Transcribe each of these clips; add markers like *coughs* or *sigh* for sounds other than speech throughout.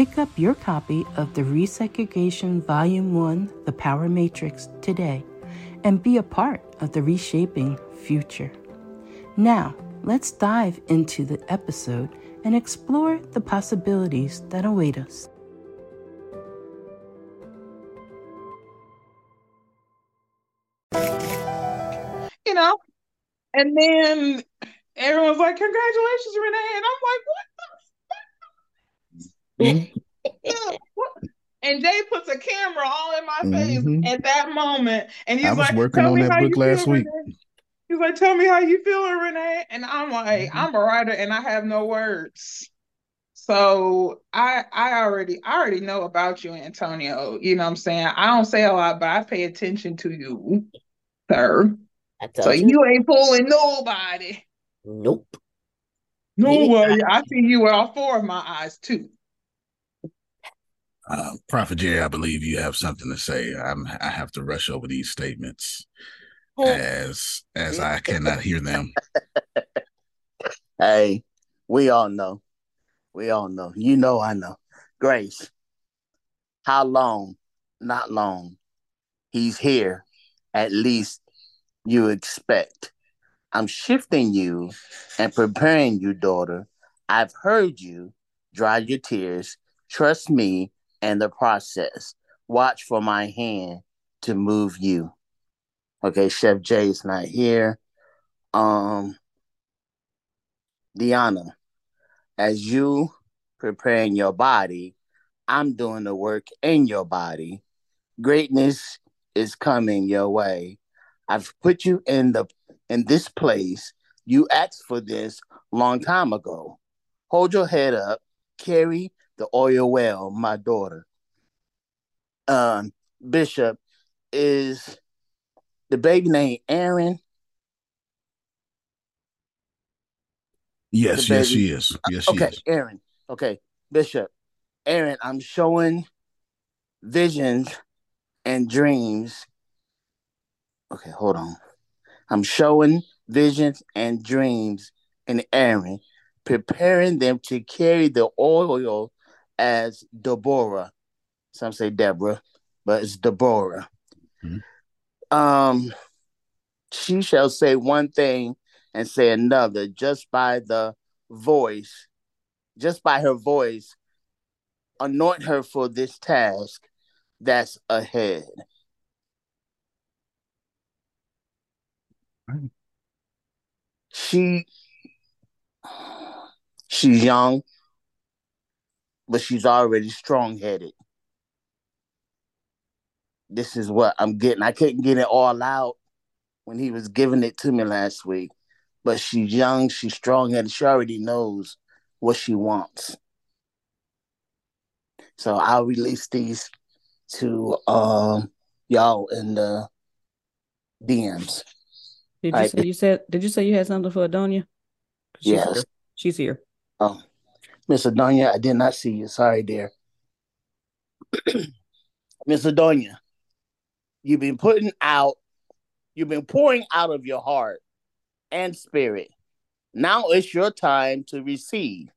Pick up your copy of the Resegregation Volume 1 The Power Matrix today and be a part of the reshaping future. Now, let's dive into the episode and explore the possibilities that await us. You know, and then everyone's like, Congratulations, Renee. And I'm like, What *laughs* and Jay puts a camera all in my face mm-hmm. at that moment. And he's I was like, working on that book last week. Renee. He's like, tell me how you feeling, Renee. And I'm like, mm-hmm. I'm a writer and I have no words. So I I already I already know about you, Antonio. You know what I'm saying? I don't say a lot, but I pay attention to you, sir. So you. you ain't fooling nobody. Nope. No way. I see you with all four of my eyes too. Uh, Prophet Jerry, I believe you have something to say. I'm, I have to rush over these statements as as I cannot hear them. *laughs* Hey, we all know. We all know. You know I know. Grace, how long? Not long. He's here. At least you expect. I'm shifting you and preparing you, daughter. I've heard you. Dry your tears. Trust me and the process. Watch for my hand to move you. Okay, Chef Jay's not here. Um, Deanna, as you preparing your body, I'm doing the work in your body. Greatness is coming your way. I've put you in the in this place. You asked for this long time ago. Hold your head up, carry the oil well, my daughter. Um, Bishop is the baby name Aaron. Yes, yes, she is. Yes, she okay, is. Aaron. Okay, Bishop. Aaron, I'm showing visions and dreams. Okay, hold on. I'm showing visions and dreams in Aaron, preparing them to carry the oil as Deborah. Some say Deborah, but it's Deborah. Mm-hmm. Um, she shall say one thing and say another just by the voice just by her voice, anoint her for this task that's ahead. She she's young, but she's already strong headed. This is what I'm getting. I couldn't get it all out when he was giving it to me last week, but she's young, she's strong headed, she already knows what she wants. So I'll release these to um y'all in the DMs. Did you say you said did you say you had something for Adonia? She's yes. Here. She's here. Oh. Miss Adonia, I did not see you. Sorry, dear. *clears throat* Miss Adonia, you've been putting out, you've been pouring out of your heart and spirit. Now it's your time to receive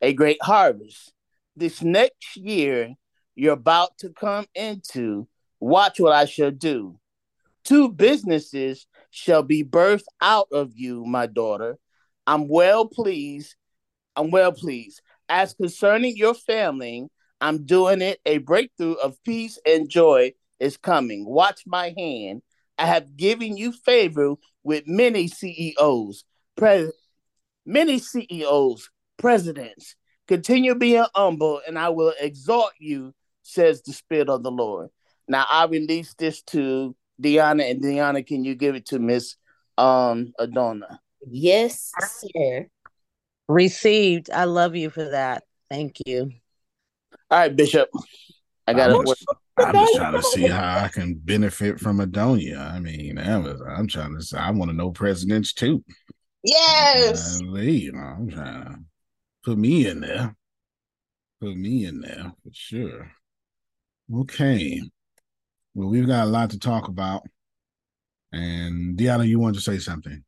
a great harvest. This next year, you're about to come into, watch what I shall do. Two businesses shall be birthed out of you, my daughter. I'm well pleased. I'm well pleased. As concerning your family, I'm doing it. A breakthrough of peace and joy is coming. Watch my hand. I have given you favor with many CEOs, pre- many CEOs, presidents. Continue being humble, and I will exalt you, says the Spirit of the Lord. Now I release this to Deanna, and Deanna, can you give it to Miss um Adona? Yes, sir. Received. I love you for that. Thank you. All right, Bishop. I got it. I'm just trying to see how I can benefit from Adonia. I mean, was, I'm trying to. I want to know presidents too. Yes. Uh, you know, I'm trying to put me in there. Put me in there for sure. Okay. Well, we've got a lot to talk about. And Deanna, you want to say something?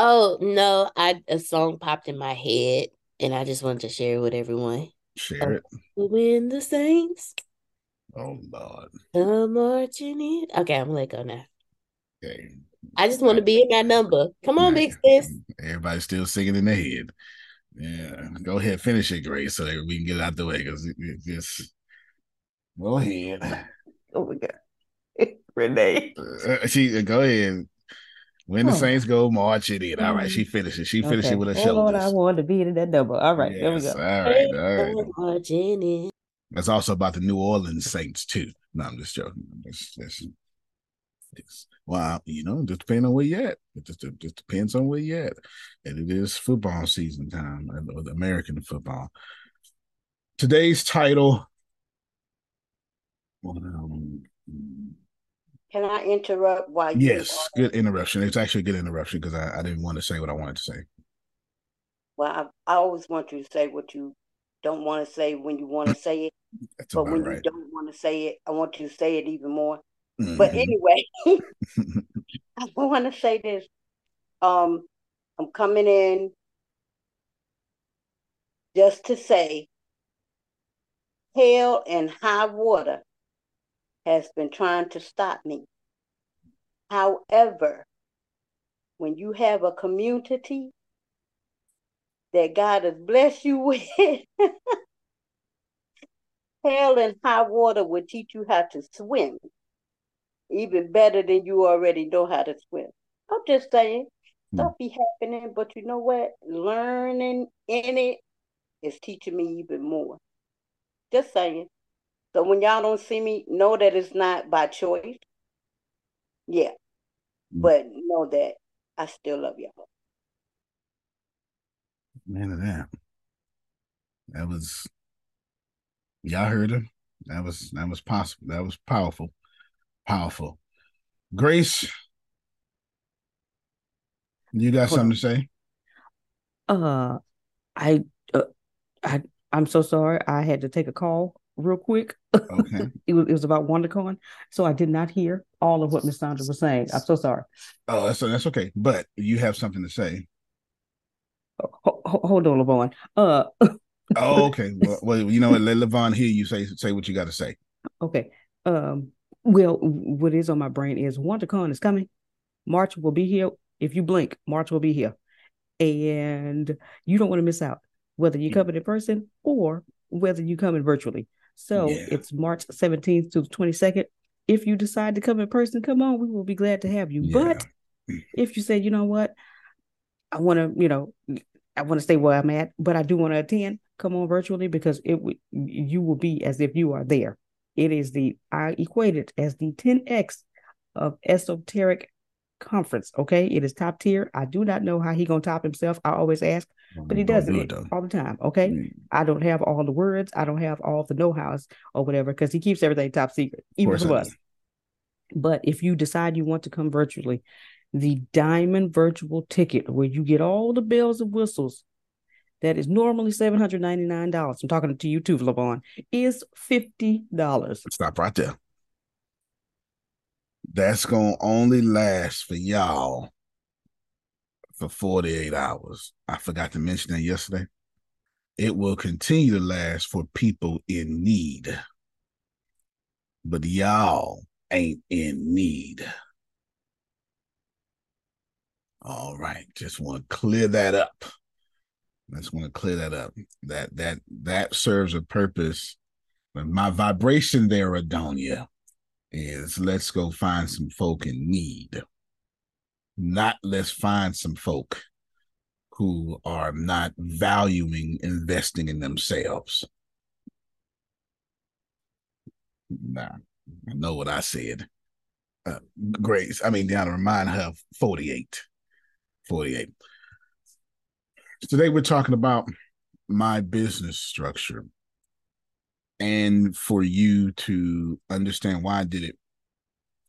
Oh no, I a song popped in my head and I just wanted to share it with everyone. Share it. Win the Saints. Oh Lord. Come marching in. Okay, I'm gonna let go now. Okay. I just want to be in that number. Come on, big sis. Everybody's still singing in their head. Yeah, go ahead, finish it, Grace, so that we can get it out the way. Because just go ahead. Oh my God, *laughs* Renee. Uh, she go ahead. When the Saints go march it in. All right, she mm. finishes. She finishes okay. with her Hold shoulders. On, I wanted to be in that double. All right, yes, there we go. All right, all right. Marching in. That's also about the New Orleans Saints too. No, I'm just joking. It's, it's, it's, well, you know, just depending on where you're at. It just, it just depends on where you're at. And it is football season time, or the American football. Today's title. Um, can I interrupt while you Yes, good interruption. It's actually a good interruption because I, I didn't want to say what I wanted to say. Well, I, I always want you to say what you don't want to say when you want to say it. That's but when right. you don't want to say it, I want you to say it even more. Mm-hmm. But anyway, *laughs* *laughs* I want to say this. Um, I'm coming in just to say hell and high water has been trying to stop me. However, when you have a community that God has blessed you *laughs* with, hell and high water will teach you how to swim even better than you already know how to swim. I'm just saying, hmm. stuff be happening, but you know what? Learning in it is teaching me even more. Just saying. So when y'all don't see me, know that it's not by choice. Yeah. Mm. But know that I still love y'all. Man of that. That was y'all heard him. That was that was possible. That was powerful. Powerful. Grace, you got something to say? Uh I uh, I I'm so sorry. I had to take a call real quick. Okay. *laughs* it, was, it was about WonderCon. So I did not hear all of what Miss Sandra was saying. I'm so sorry. Oh, that's that's okay. But you have something to say. Hold, hold on, Levon. Uh *laughs* oh, okay. Well, well, you know what? Let Levon hear you say say what you got to say. Okay. Um. Well, what is on my brain is WonderCon is coming. March will be here. If you blink, March will be here, and you don't want to miss out. whether you come in person or whether you come in virtually. So yeah. it's March 17th to the 22nd. If you decide to come in person, come on. We will be glad to have you. Yeah. But if you say, you know what, I want to, you know, I want to stay where I'm at, but I do want to attend, come on virtually because it would you will be as if you are there. It is the I equate it as the 10x of esoteric conference. Okay, it is top tier. I do not know how he gonna top himself. I always ask, but he does it all the time. Okay, mm. I don't have all the words. I don't have all the know-hows or whatever because he keeps everything top secret, even from us. But if you decide you want to come virtually, the diamond virtual ticket where you get all the bells and whistles that is normally $799. I'm talking to you too, LaVon, is $50. Stop right there. That's to only last for y'all for 48 hours. I forgot to mention that yesterday. It will continue to last for people in need. But y'all ain't in need. All right, just want to clear that up. I just want to clear that up. That that that serves a purpose. But my vibration there, Adonia, is let's go find some folk in need. Not let's find some folk who are not valuing investing in themselves. Nah, I know what I said. Uh, Grace, I mean, down remind her of 48. 48. Today we're talking about my business structure and for you to understand why I did it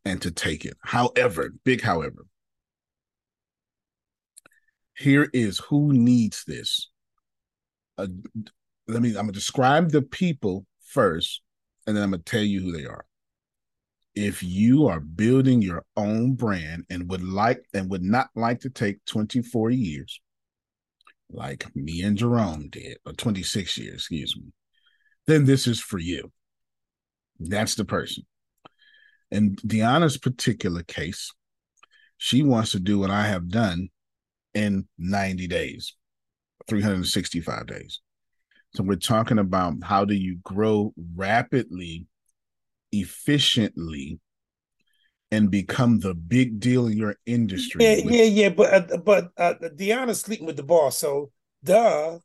and to take it. However, big however, here is who needs this. Uh, let me, I'm going to describe the people first, and then I'm going to tell you who they are if you are building your own brand and would like and would not like to take 24 years like me and Jerome did or 26 years excuse me then this is for you that's the person in Deanna's particular case she wants to do what I have done in 90 days 365 days so we're talking about how do you grow rapidly efficiently and become the big deal in your industry. Yeah, with- yeah, yeah. But uh, but uh, Deanna's sleeping with the boss, so duh.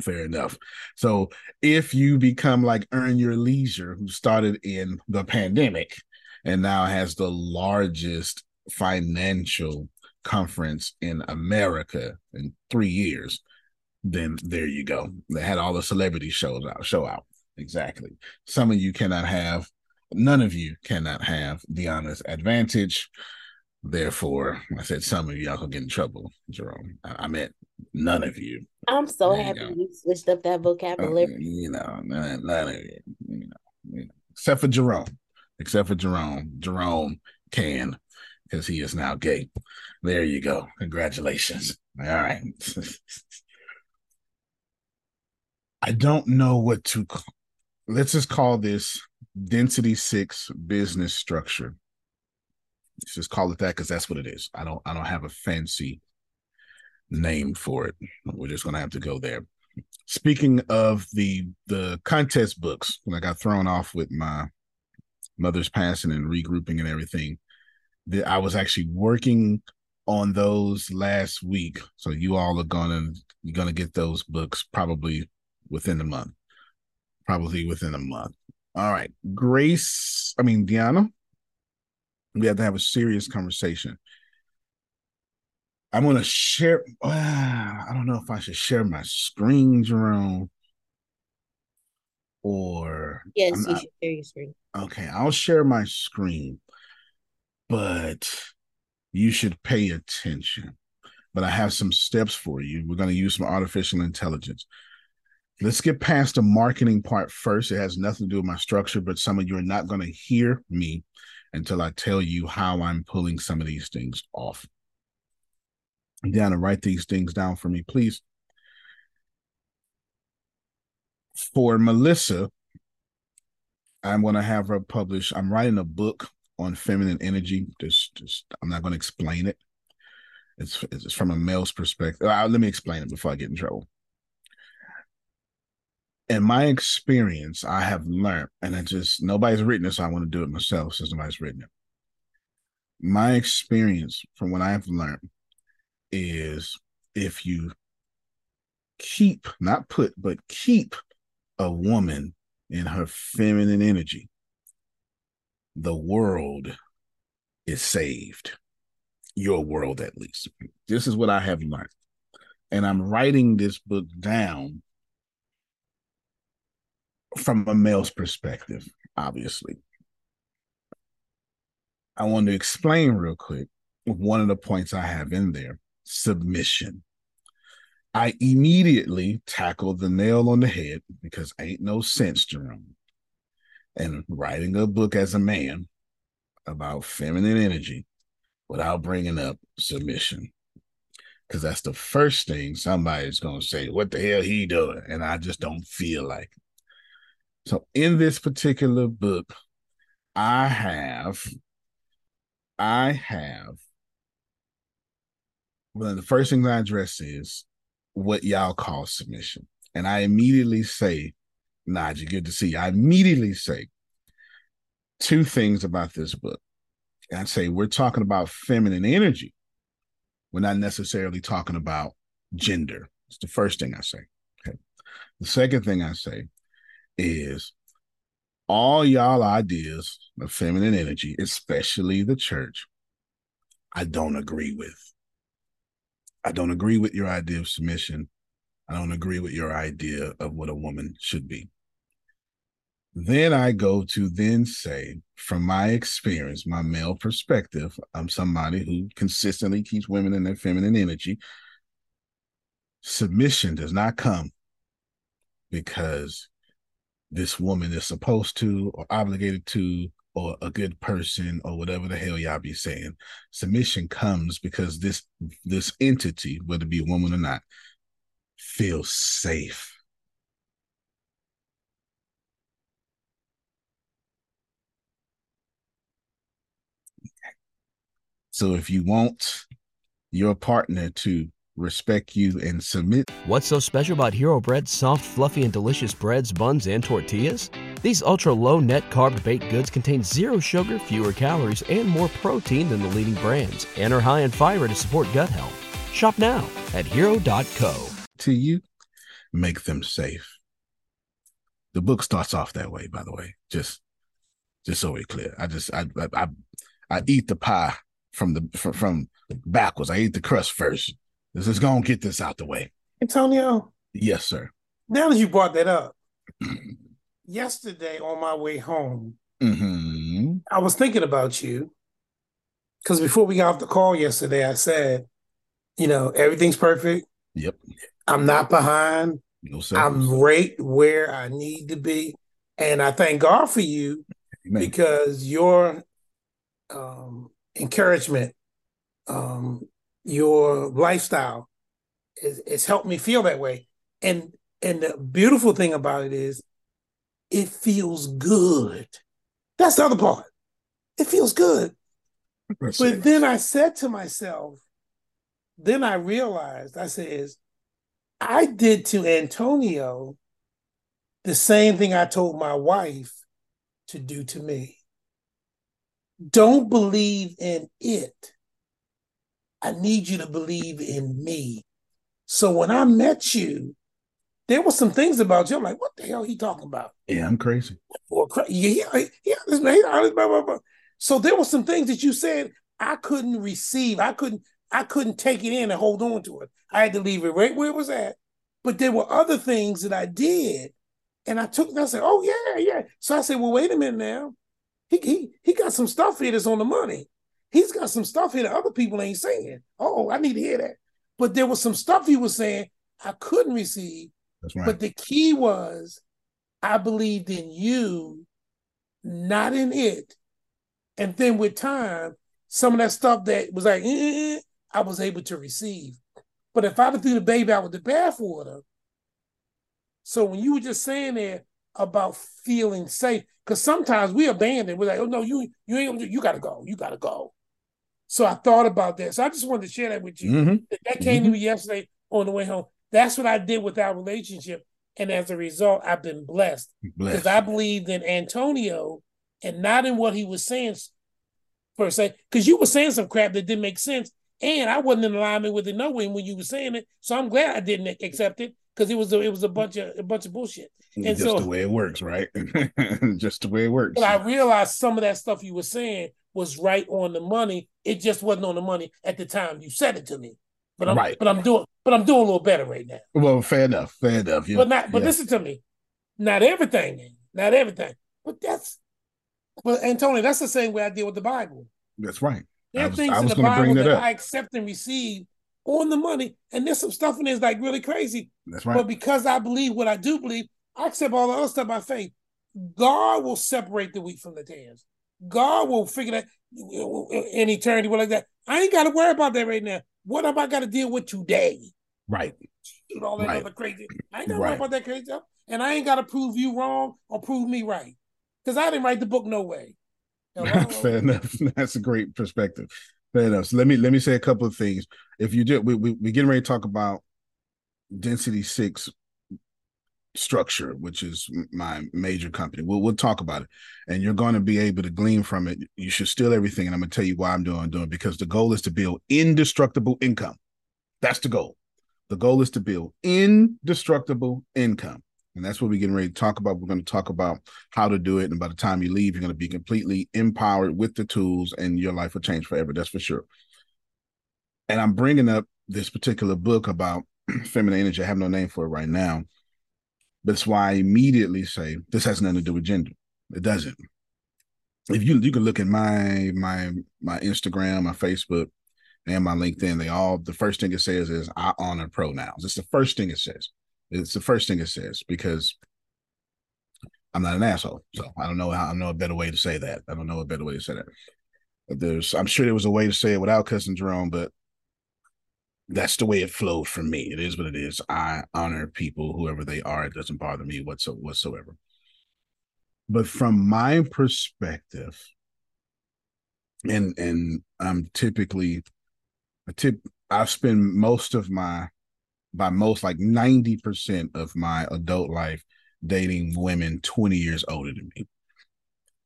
Fair enough. So if you become like Earn Your Leisure, who started in the pandemic and now has the largest financial conference in America in three years, then there you go. They had all the celebrity shows out, show out. Exactly. Some of you cannot have none of you cannot have Deanna's advantage. Therefore, I said some of y'all can get in trouble, Jerome. I, I meant none of you. I'm so there happy you, you, switched up that vocabulary. Uh, you know, none, none of you, you know, you know, except for Jerome. Except for Jerome. Jerome can because he is now gay. There you go. Congratulations. All right. *laughs* I don't know what to call. Let's just call this density six business structure. Let's just call it that because that's what it is. I don't I don't have a fancy name for it. We're just gonna have to go there. Speaking of the the contest books, when I got thrown off with my mother's passing and regrouping and everything, that I was actually working on those last week. So you all are gonna you're gonna get those books probably within a month. Probably within a month. All right. Grace, I mean, Deanna, we have to have a serious conversation. I'm going to share. Uh, I don't know if I should share my screen, Jerome, or. Yes, I'm you not, should share your screen. Okay, I'll share my screen, but you should pay attention. But I have some steps for you. We're going to use some artificial intelligence let's get past the marketing part first. It has nothing to do with my structure, but some of you are not going to hear me until I tell you how I'm pulling some of these things off. Deanna, write these things down for me, please. For Melissa, I'm going to have her publish. I'm writing a book on feminine energy. Just, just I'm not going to explain it. It's, it's from a male's perspective. Uh, let me explain it before I get in trouble in my experience, I have learned, and I just nobody's written it, so I want to do it myself since nobody's written it. My experience from what I've learned is if you keep, not put, but keep a woman in her feminine energy, the world is saved. Your world, at least. This is what I have learned. And I'm writing this book down from a male's perspective, obviously. I want to explain real quick one of the points I have in there submission. I immediately tackled the nail on the head because ain't no sense, Jerome. And writing a book as a man about feminine energy without bringing up submission. Because that's the first thing somebody's going to say, what the hell he doing? And I just don't feel like it. So in this particular book, I have, I have, one of the first things I address is what y'all call submission. And I immediately say, Naja, good to see you. I immediately say two things about this book. And I say, we're talking about feminine energy. We're not necessarily talking about gender. It's the first thing I say. Okay. The second thing I say is all y'all ideas of feminine energy, especially the church, I don't agree with. I don't agree with your idea of submission. I don't agree with your idea of what a woman should be. Then I go to then say, from my experience, my male perspective, I'm somebody who consistently keeps women in their feminine energy. Submission does not come because this woman is supposed to or obligated to or a good person or whatever the hell y'all be saying. Submission comes because this this entity, whether it be a woman or not, feels safe. So if you want your partner to respect you, and submit. What's so special about Hero Bread's soft, fluffy, and delicious breads, buns, and tortillas? These ultra low net carb baked goods contain zero sugar, fewer calories, and more protein than the leading brands, and are high in fiber to support gut health. Shop now at hero.co. To you, make them safe. The book starts off that way, by the way. Just just so we're clear. I just I I I, I eat the pie from the from, from backwards. I eat the crust first Let's just go and get this out the way. Antonio. Yes, sir. Now that you brought that up, *clears throat* yesterday on my way home, mm-hmm. I was thinking about you because before we got off the call yesterday, I said, you know, everything's perfect. Yep. I'm not behind. No I'm right where I need to be. And I thank God for you Amen. because your um, encouragement um, your lifestyle it's helped me feel that way. And and the beautiful thing about it is it feels good. That's the other part. It feels good. That's but it. then I said to myself, then I realized, I said, I did to Antonio the same thing I told my wife to do to me. Don't believe in it I need you to believe in me. So when I met you, there were some things about you. I'm like, what the hell he talking about? Yeah, I'm crazy. Or yeah, yeah, yeah, this man, blah, blah, blah. So there were some things that you said I couldn't receive. I couldn't, I couldn't take it in and hold on to it. I had to leave it right where it was at. But there were other things that I did, and I took. And I said, "Oh yeah, yeah." So I said, "Well, wait a minute now. He he he got some stuff here that's on the money." He's got some stuff here that other people ain't saying. Oh, I need to hear that. But there was some stuff he was saying I couldn't receive. That's right. But the key was I believed in you, not in it. And then with time, some of that stuff that was like, eh, eh, eh, I was able to receive. But if I threw the baby out with the bathwater, so when you were just saying there about feeling safe, because sometimes we abandon, we're like, oh no, you you ain't you gotta go, you gotta go. So I thought about that. So I just wanted to share that with you. Mm-hmm. That came mm-hmm. to me yesterday on the way home. That's what I did with our relationship. And as a result, I've been blessed because I believed in Antonio and not in what he was saying per se. Because you were saying some crap that didn't make sense, and I wasn't in alignment with it no way when you were saying it. So I'm glad I didn't accept it because it was a, it was a bunch of a bunch of bullshit. And just so, the way it works, right? *laughs* just the way it works. But I realized some of that stuff you were saying was right on the money. It just wasn't on the money at the time you said it to me. But I'm right. but I'm doing but I'm doing a little better right now. Well, fair enough. Fair enough. Yeah. But not but yeah. listen to me. Not everything, not everything. But that's but Antonio, that's the same way I deal with the Bible. That's right. There are things in the Bible that, that I accept and receive on the money, and there's some stuff in there that's like really crazy. That's right. But because I believe what I do believe, I accept all the other stuff by faith. God will separate the wheat from the tares. God will figure that in eternity, like that. I ain't got to worry about that right now. What have I got to deal with today? Right. And all that right. other crazy. I ain't got to right. worry about that crazy stuff. And I ain't got to prove you wrong or prove me right. Because I didn't write the book no way. *laughs* Fair enough. *laughs* That's a great perspective. Fair enough. So let me let me say a couple of things. If you did, we we we getting ready to talk about density six structure, which is my major company. We'll we'll talk about it, and you're going to be able to glean from it. You should steal everything, and I'm going to tell you why I'm doing doing because the goal is to build indestructible income. That's the goal. The goal is to build indestructible income. And that's what we're getting ready to talk about. We're going to talk about how to do it. And by the time you leave, you're going to be completely empowered with the tools and your life will change forever. That's for sure. And I'm bringing up this particular book about *clears throat* feminine energy. I have no name for it right now. It's why I immediately say this has nothing to do with gender. It doesn't. If you you can look at my my my Instagram, my Facebook, and my LinkedIn, they all the first thing it says is I honor pronouns. It's the first thing it says. It's the first thing it says because I'm not an asshole. So I don't know how I know a better way to say that. I don't know a better way to say that. There's I'm sure there was a way to say it without cussing Jerome, but that's the way it flowed for me. It is what it is. I honor people, whoever they are. It doesn't bother me whatsoever. But from my perspective, and and I'm typically I tip I've spent most of my by most like 90% of my adult life dating women 20 years older than me.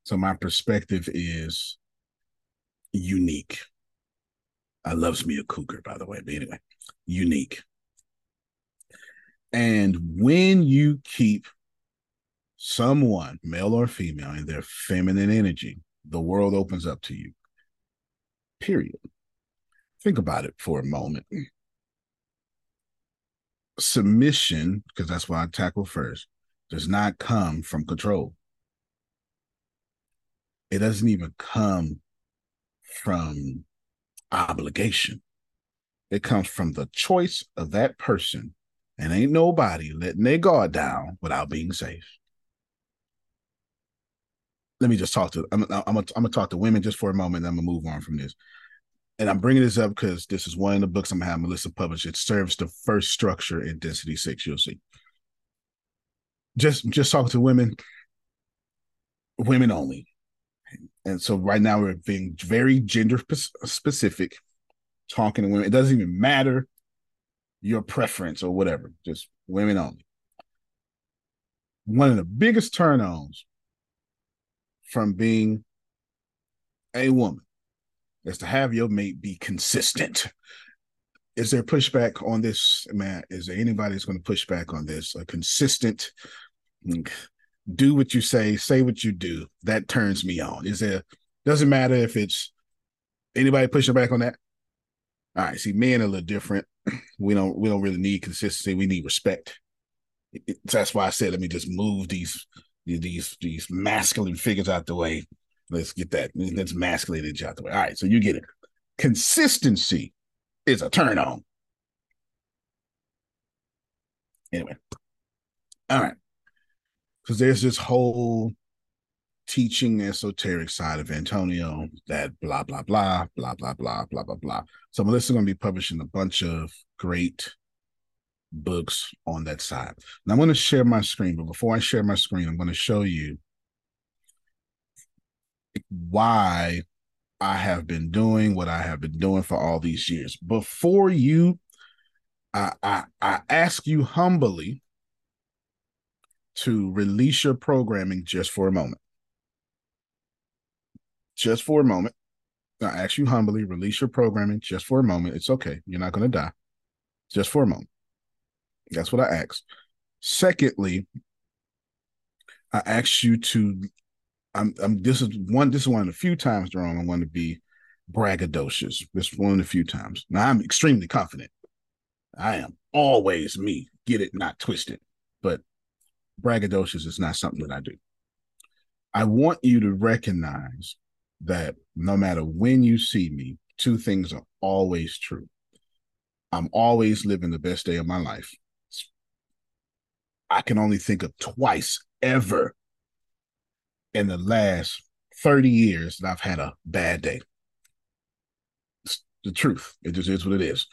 So my perspective is unique. I loves me a cougar, by the way, but anyway, unique. And when you keep someone, male or female, in their feminine energy, the world opens up to you. Period. Think about it for a moment submission, because that's why I tackle first, does not come from control. It doesn't even come from obligation. It comes from the choice of that person, and ain't nobody letting their guard down without being safe. Let me just talk to. I'm. I'm. I'm gonna talk to women just for a moment. I'm gonna move on from this and I'm bringing this up because this is one of the books I'm having Melissa publish. It serves the first structure in Density Six. You'll see. Just just talk to women, women only, and so right now we're being very gender specific, talking to women. It doesn't even matter your preference or whatever. Just women only. One of the biggest turn ons from being a woman is to have your mate be consistent. Is there pushback on this, man? Is there anybody that's going to push back on this? A consistent, do what you say, say what you do. That turns me on. Is there? Doesn't matter if it's anybody pushing back on that. All right. See, men are a little different. *clears throat* We don't. We don't really need consistency. We need respect. that's why I said, let me just move these these these masculine figures out the way Let's get that. Let's masculate each out the way. All right, so you get it. Consistency is a turn on. Anyway, all right. Because there's this whole teaching esoteric side of Antonio that blah, blah, blah, blah, blah, blah, blah, blah, blah. So Melissa's going to be publishing a bunch of great books on that side. Now I'm going to share my screen, but before I share my screen, I'm going to show you why I have been doing what I have been doing for all these years. Before you, I, I, I ask you humbly to release your programming just for a moment. Just for a moment. I ask you humbly, release your programming just for a moment. It's okay. You're not going to die. Just for a moment. That's what I ask. Secondly, I ask you to. I'm. I'm. This is one. This is one of the few times, Jerome, I want to be braggadocious. This one of the few times. Now I'm extremely confident. I am always me. Get it, not twisted. But braggadocious is not something that I do. I want you to recognize that no matter when you see me, two things are always true. I'm always living the best day of my life. I can only think of twice ever in the last 30 years that I've had a bad day. It's the truth. It just is what it is.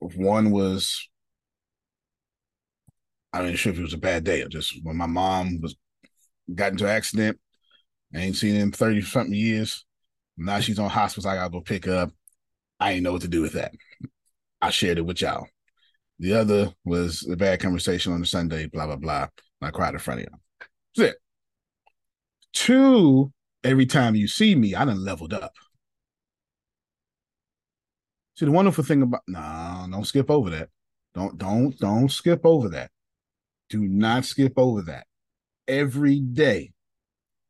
One was, I mean, sure if it was a bad day. Or Just when my mom was got into an accident, I ain't seen in 30 something years. Now she's on hospice. I gotta go pick up. I ain't know what to do with that. I shared it with y'all. The other was a bad conversation on the Sunday, blah, blah, blah. I cried in front of y'all. That's it. Two, every time you see me, I done leveled up. See, the wonderful thing about no, don't skip over that. Don't, don't, don't skip over that. Do not skip over that. Every day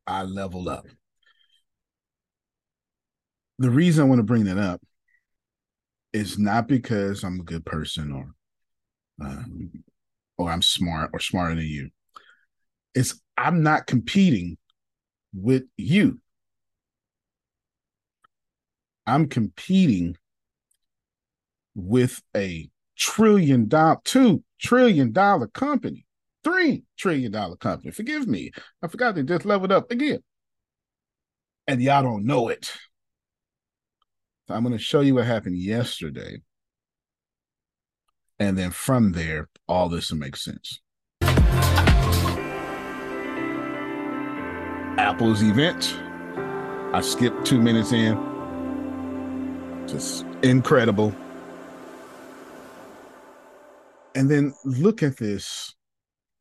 I level up. The reason I want to bring that up is not because I'm a good person or um, or I'm smart or smarter than you. It's I'm not competing with you. I'm competing with a trillion dollar, two trillion dollar company, three trillion dollar company. Forgive me. I forgot they just leveled up again. And y'all don't know it. So I'm going to show you what happened yesterday and then from there, all this will make sense. Apple's event. I skipped two minutes in. Just incredible. And then look at this.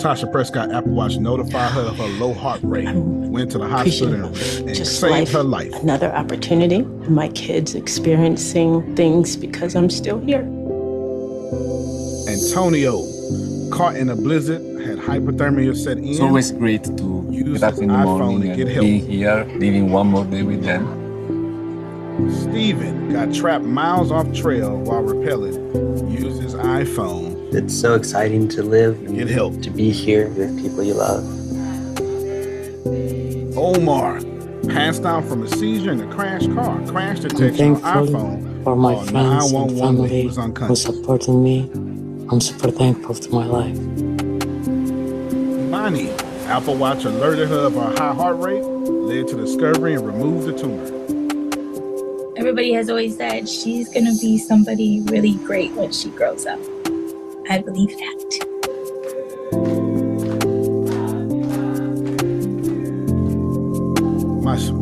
Tasha Prescott Apple Watch notified her of her low heart rate, um, went to the hospital and, and saved life, her life. Another opportunity. My kids experiencing things because I'm still here. Antonio, caught in a blizzard, had hypothermia set in. It's always great to use get up in the morning and be here, living one more day with them. Steven got trapped miles off trail while rappelling, used his iPhone it's so exciting to live and get help to be here with people you love. Omar passed out from a seizure in a crash car. Crash detection on iPhone. For my oh, friends and family who supported me. I'm super thankful to my life. Bonnie, Apple Watch alerted her of her high heart rate, led to discovery and removed the tumor. Everybody has always said she's going to be somebody really great when she grows up. I believe that.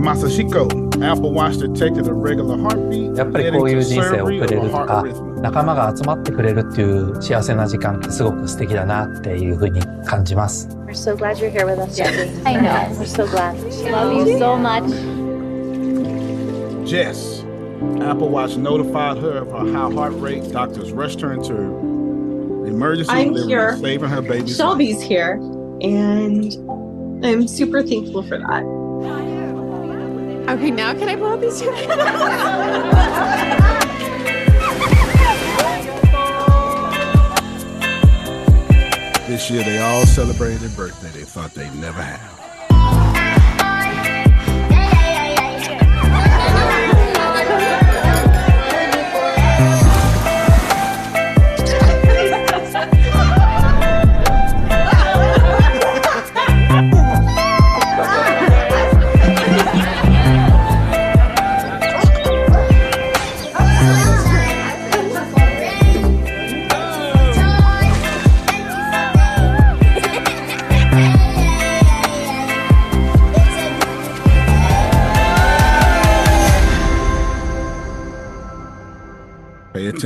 Masashiko, Apple Watch detected a regular heartbeat. やっぱりこういう人生を送れるとか、仲間が集まってくれるっていう幸せな時間ってすごく素敵だなっていうふうに感じます。We're so glad you're here with us, Jesse. I know. We're so glad. Love you so much. Jess, Apple Watch notified her of her high heart rate. Doctors rushed her into emergency I'm here. saving her baby. Shelby's here, and I'm super thankful for that. Okay, now can I pull out these two? this year, they all celebrated their birthday they thought they'd never have.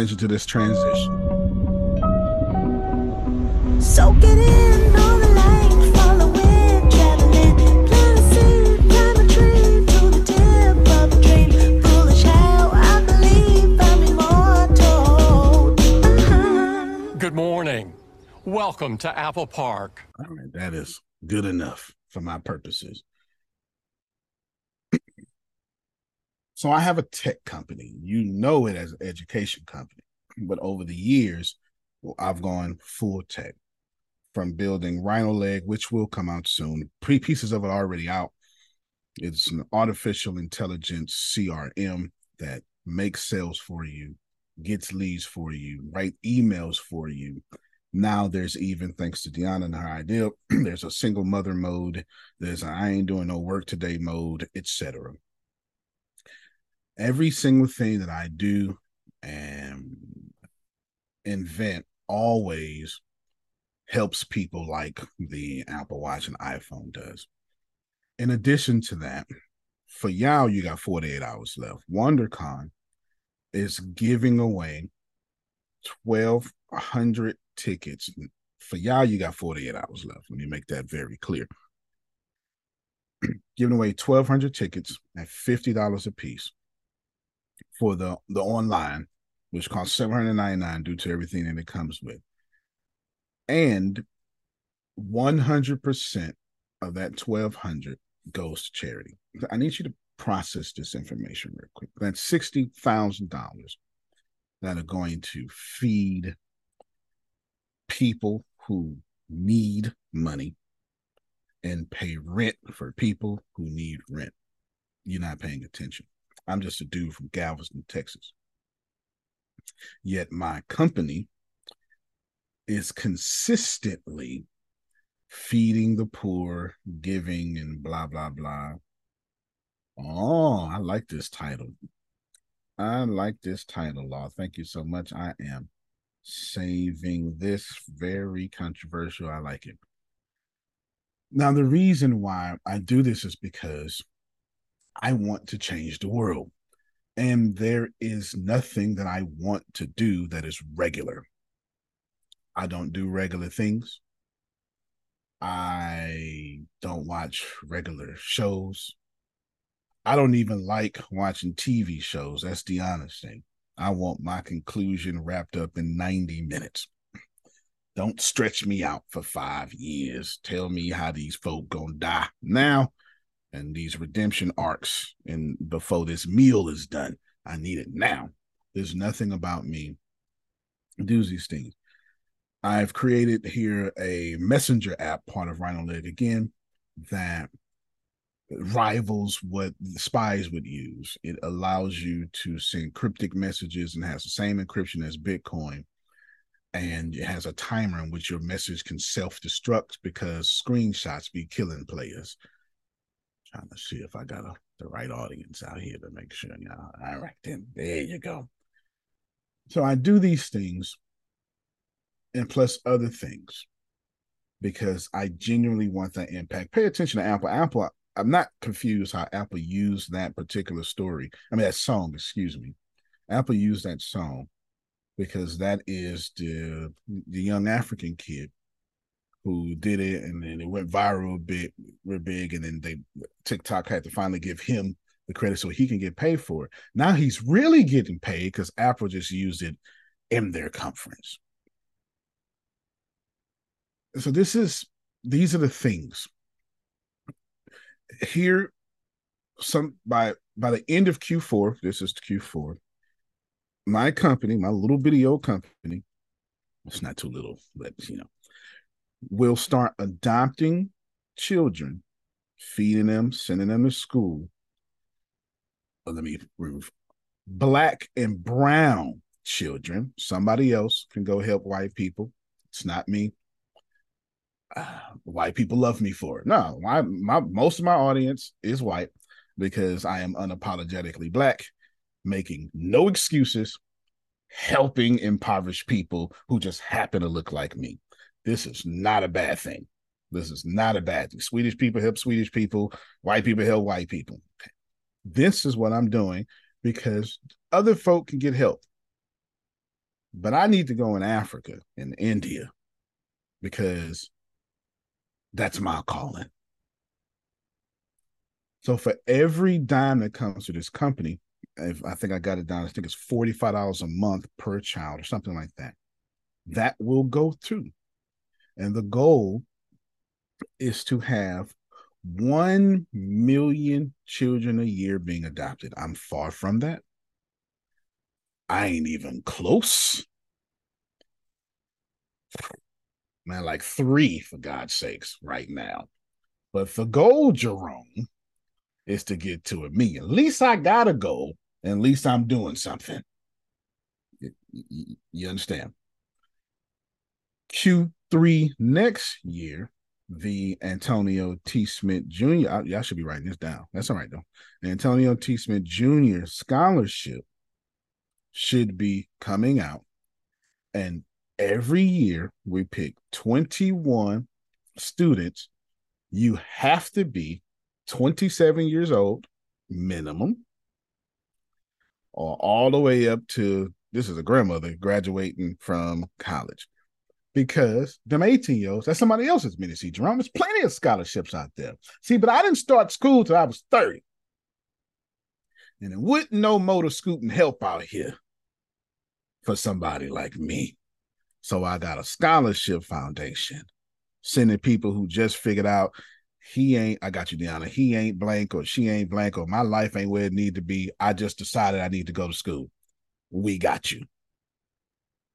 Attention to this transition. Soak it in on the light, following, traveling, plant a seed, climb a tree to the tip of a dream. Foolish how I believe I'm immortal. Uh-huh. Good morning. Welcome to Apple Park. All right, that is good enough for my purposes. So I have a tech company. You know it as an education company. But over the years, I've gone full tech from building Rhino Leg, which will come out soon. Pre pieces of it already out. It's an artificial intelligence CRM that makes sales for you, gets leads for you, write emails for you. Now there's even thanks to Deanna and her idea, *clears throat* there's a single mother mode, there's I ain't doing no work today mode, etc every single thing that I do and invent always helps people like the Apple Watch and iPhone does. In addition to that, for y'all, you got 48 hours left. WonderCon is giving away 1,200 tickets. For y'all, you got 48 hours left. Let me make that very clear. *clears throat* giving away 1,200 tickets at $50 a piece for the the online, which costs seven hundred ninety nine due to everything that it comes with, and one hundred percent of that twelve hundred goes to charity. I need you to process this information real quick. That's sixty thousand dollars that are going to feed people who need money and pay rent for people who need rent. You're not paying attention. I'm just a dude from Galveston, Texas. Yet my company is consistently feeding the poor, giving, and blah, blah, blah. Oh, I like this title. I like this title, Law. Thank you so much. I am saving this very controversial. I like it. Now, the reason why I do this is because I want to change the world. And there is nothing that I want to do that is regular. I don't do regular things. I don't watch regular shows. I don't even like watching TV shows. That's the honest thing. I want my conclusion wrapped up in 90 minutes. Don't stretch me out for five years. Tell me how these folk gonna die. Now, and these redemption arcs and before this meal is done. I need it now. There's nothing about me do these things. I've created here a messenger app, part of Rhino Leg again, that rivals what spies would use. It allows you to send cryptic messages and has the same encryption as Bitcoin. And it has a timer in which your message can self destruct because screenshots be killing players trying to see if I got a, the right audience out here to make sure. You know, all right, then there you go. So I do these things and plus other things because I genuinely want that impact. Pay attention to Apple. Apple I'm not confused how Apple used that particular story. I mean that song, excuse me. Apple used that song because that is the the young African kid who did it and then it went viral a bit real big and then they TikTok had to finally give him the credit so he can get paid for it. Now he's really getting paid because Apple just used it in their conference. So this is these are the things. Here, some by by the end of Q4, this is Q4. My company, my little video company, it's not too little, but you know, will start adopting children, feeding them, sending them to school. Well, let me move. Black and brown children. Somebody else can go help white people. It's not me. Uh, white people love me for it. No, my, my most of my audience is white because I am unapologetically black, making no excuses, helping impoverished people who just happen to look like me. This is not a bad thing. This is not a bad thing. Swedish people help Swedish people, white people help white people. This is what I'm doing because other folk can get help. But I need to go in Africa and in India because that's my calling. So for every dime that comes to this company, if I think I got it down, I think it's $45 a month per child or something like that. That will go through. And the goal is to have 1 million children a year being adopted. I'm far from that. I ain't even close. Man, like three, for God's sakes, right now. But the goal, Jerome, is to get to a million. At least I got a goal, and at least I'm doing something. You, you understand? Q3 next year, the Antonio T. Smith Jr. I, y'all should be writing this down. That's all right, though. The Antonio T. Smith Jr. scholarship should be coming out. And every year we pick 21 students. You have to be 27 years old minimum, or all the way up to this is a grandmother graduating from college. Because them 18 year olds, that's somebody else's ministry. Jerome, there's plenty of scholarships out there. See, but I didn't start school till I was 30. And it wouldn't no motor scooting help out here for somebody like me. So I got a scholarship foundation, sending people who just figured out he ain't, I got you, Deanna, he ain't blank or she ain't blank or my life ain't where it need to be. I just decided I need to go to school. We got you.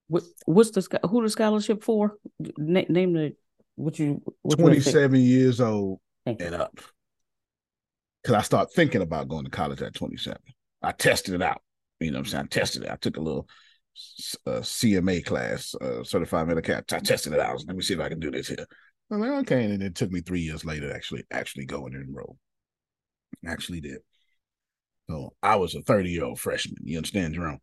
What, what's the who the scholarship for? Na- name the what you what 27 years old and up. Cause I start thinking about going to college at 27. I tested it out. You know what I'm saying? I tested it. I took a little uh, CMA class, uh, certified medical. Cap. I tested it out. Let me see if I can do this here. I'm like, okay, and it took me three years later to actually actually go and enroll. Actually did. So I was a 30 year old freshman. You understand, Jerome?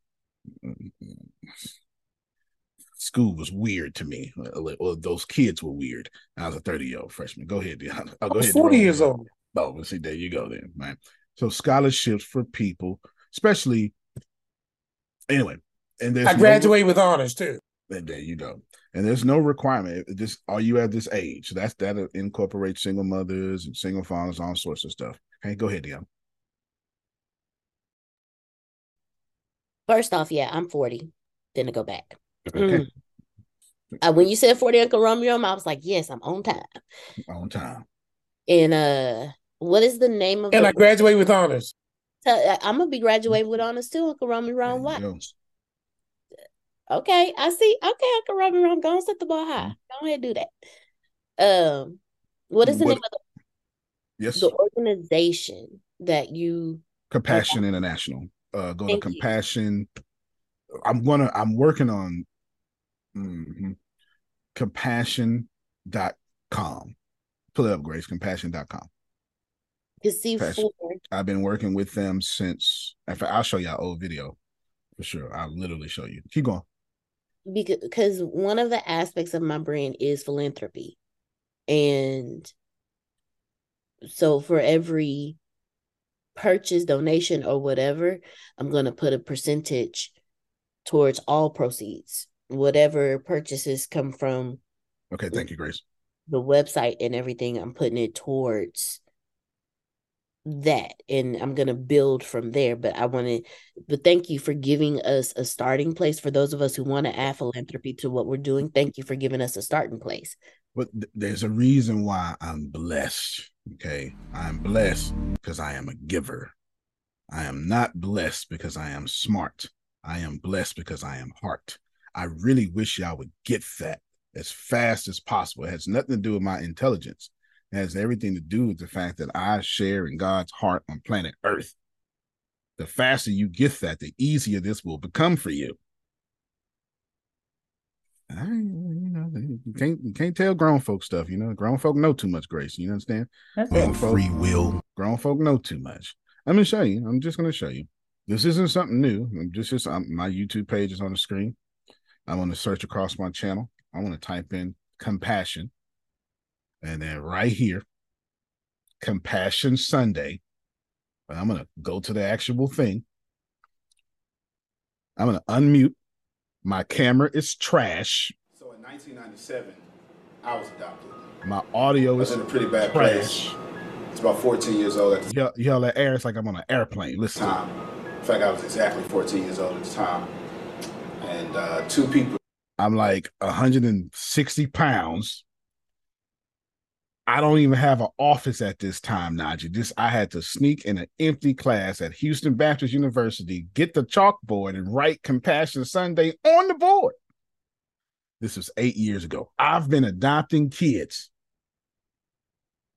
School was weird to me. Uh, well, those kids were weird. I was a 30 year old freshman. Go ahead, Deanna. *laughs* Oh, go ahead. 40 years old. Oh, well, see, there you go then, man. So scholarships for people, especially anyway, and there's I graduate no, with honors too. And there you go. And there's no requirement. Just are you at this age? That's that incorporates single mothers and single fathers, all sorts of stuff. Okay, go ahead, Dion. First off, yeah, I'm 40. Then to go back. Okay. Mm. *laughs* Uh, when you said 40 Uncle Romeo, I was like, yes, I'm on time. On time. And uh what is the name of And the- I graduate with honors. Uh, I'm gonna be graduating with honors too, Uncle Romeo. Wrong what? Okay, I see. Okay, Uncle Robin, I'm going to set the ball high. Mm-hmm. Go ahead, do that. Um, what is the what, name of the, yes the organization that you Compassion International? Uh, go Thank to Compassion. You. I'm gonna. I'm working on mm-hmm, compassion.com. Pull it up, Grace. Compassion.com. You see, for I've been working with them since. In fact, I'll show y'all old video for sure. I'll literally show you. Keep going because one of the aspects of my brand is philanthropy and so for every purchase, donation, or whatever, I'm going to put a percentage towards all proceeds. Whatever purchases come from. Okay, thank you, Grace. The website and everything, I'm putting it towards that and i'm going to build from there but i want to but thank you for giving us a starting place. For those of us who want to add philanthropy to what we're doing thank you for giving us a starting place. But th- there's a reason why i'm blessed okay? I'm blessed because i am a giver. I am not blessed because i am smart. I am blessed because i am heart i really wish y'all would get that as fast as possible it has nothing to do with my intelligence It has everything to do with the fact that I share in God's heart on planet Earth. The faster you get that, the easier this will become for you. I, you know, you can't you can't tell grown folk stuff. You know, grown folk know too much. Grace, you understand? That's grown folk, free will. Grown folk know too much. I'm gonna show you. I'm just gonna show you. This isn't something new. I'm just just I'm, my YouTube page is on the screen. I want to search across my channel. I'm going to type in compassion and then right here, Compassion Sunday. But I'm going to go to the actual thing. I'm going to unmute. My camera is trash. So in 1997, I was adopted. My audio is in a pretty bad trash. place. It's about 14 years old at the yell, yell at air. It's like I'm on an airplane. Listen. time. In fact, I was exactly 14 years old at the time. And uh, two people. I'm like 160 pounds. I don't even have an office at this time, Najee. This I had to sneak in an empty class at Houston Baptist University, get the chalkboard, and write Compassion Sunday on the board. This was eight years ago. I've been adopting kids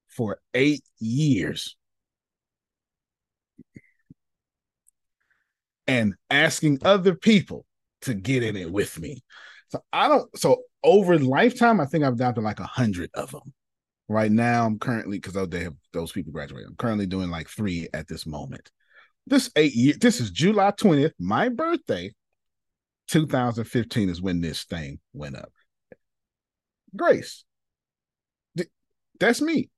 for eight years. And asking other people to get in it with me. So I don't so over lifetime, I think I've adopted like a hundred of them. Right now, I'm currently because they have those people graduate. I'm currently doing like three at this moment. This eight year, this is July 20th, my birthday. 2015 is when this thing went up. Grace, that's me.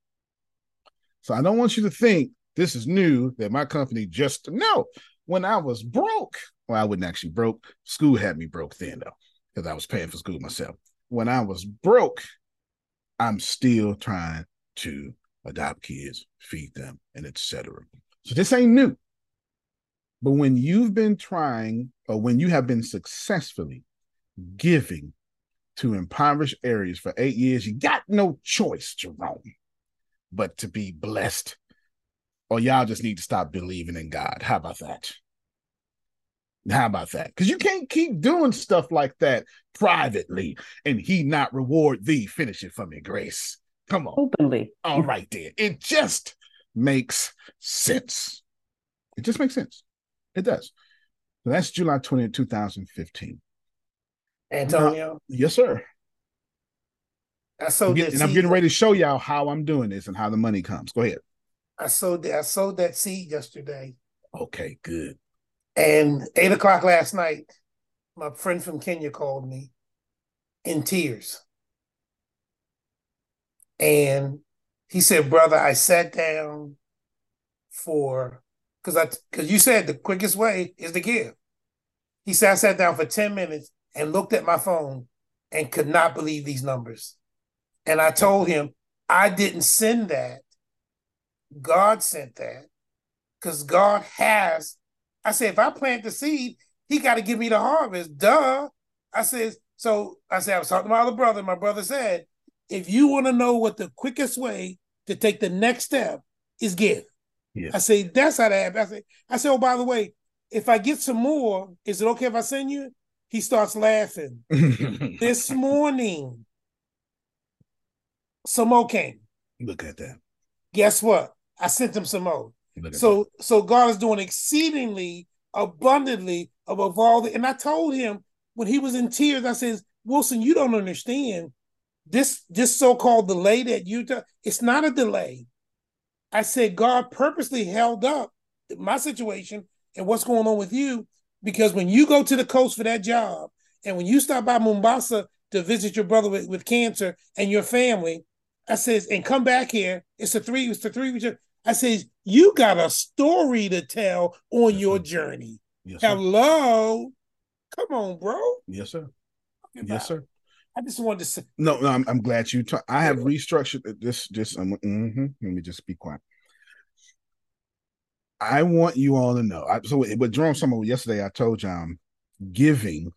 So I don't want you to think this is new that my company just no. When I was broke, well, I wasn't actually broke. School had me broke then though, because I was paying for school myself. When I was broke, I'm still trying to adopt kids, feed them, and etc. So this ain't new. But when you've been trying, or when you have been successfully giving to impoverished areas for eight years, you got no choice, Jerome, but to be blessed. Or y'all just need to stop believing in God. How about that? How about that? Because you can't keep doing stuff like that privately and he not reward thee. Finish it for me, Grace. Come on. Openly. All right, then. It just makes sense. It just makes sense. It does. So that's July 20th, 2015. Antonio? yes, sir. I sold getting, and I'm getting ready to show y'all how I'm doing this and how the money comes. Go ahead. I sold that I sold that seed yesterday. Okay, good. And eight o'clock last night, my friend from Kenya called me in tears. And he said, Brother, I sat down for because I because you said the quickest way is to give. He said I sat down for 10 minutes and looked at my phone and could not believe these numbers. And I told him, I didn't send that. God sent that because God has I said, if I plant the seed, he got to give me the harvest. Duh. I said, so I said, I was talking to my other brother. My brother said, if you want to know what the quickest way to take the next step is give. Yeah. I say, that's how that happens. I say, I said, oh, by the way, if I get some more, is it okay if I send you? He starts laughing. *laughs* this morning, some more came. Look at that. Guess what? I sent him some more. So so God is doing exceedingly abundantly above all the and I told him when he was in tears, I says, Wilson, you don't understand. This this so-called delay that you do, it's not a delay. I said God purposely held up my situation and what's going on with you because when you go to the coast for that job and when you stop by Mombasa to visit your brother with, with cancer and your family, I says, and come back here. It's a three, it's a three. I says, you got a story to tell on your journey. Yes, Hello. Come on, bro. Yes, sir. Yes, sir. I just wanted to say. No, no, I'm, I'm glad you. talk. I have restructured this. Just, um, mm-hmm, let me just be quiet. I want you all to know. I, so, but Jerome Summer yesterday, I told you I'm giving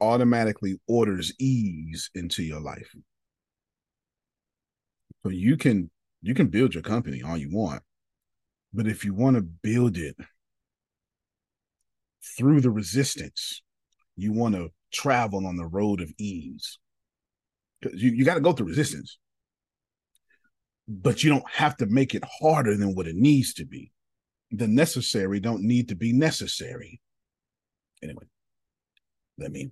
automatically orders ease into your life. So you can you can build your company all you want, but if you want to build it through the resistance, you want to travel on the road of ease. Because You, you got to go through resistance, but you don't have to make it harder than what it needs to be. The necessary don't need to be necessary. Anyway, let me.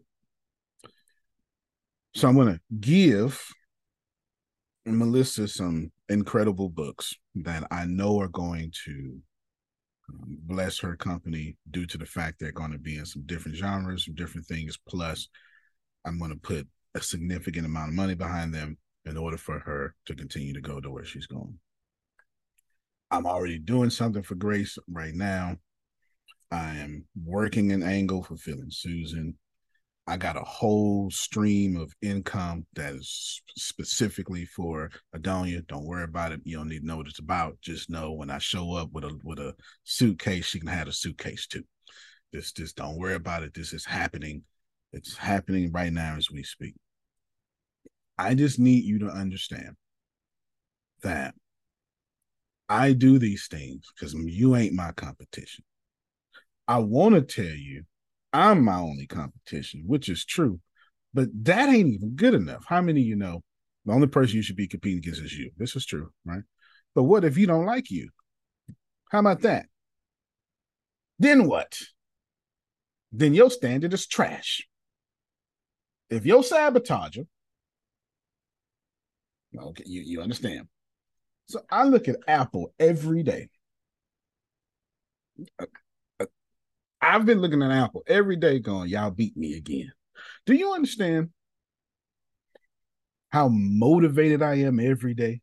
So I'm going to give Melissa some incredible books that I know are going to um, bless her company due to the fact they're going to be in some different genres, some different things. Plus, I'm going to put a significant amount of money behind them in order for her to continue to go to where she's going. I'm already doing something for Grace right now. I am working an angle for and Susan. I got a whole stream of income that is specifically for Adonia. Don't worry about it. You don't need to know what it's about. Just know when I show up with a with a suitcase, she can have a suitcase too. Just just don't worry about it. This is happening. It's happening right now as we speak. I just need you to understand that I do these things because you ain't my competition. I want to tell you I'm my only competition, which is true. But that ain't even good enough. How many you know the only person you should be competing against is you? This is true, right? But what if you don't like you? How about that? Then what? Then your standard is trash. If your sabotager, okay, you, you understand. So I look at Apple every day. I've been looking at Apple every day going, y'all beat me again. Do you understand how motivated I am every day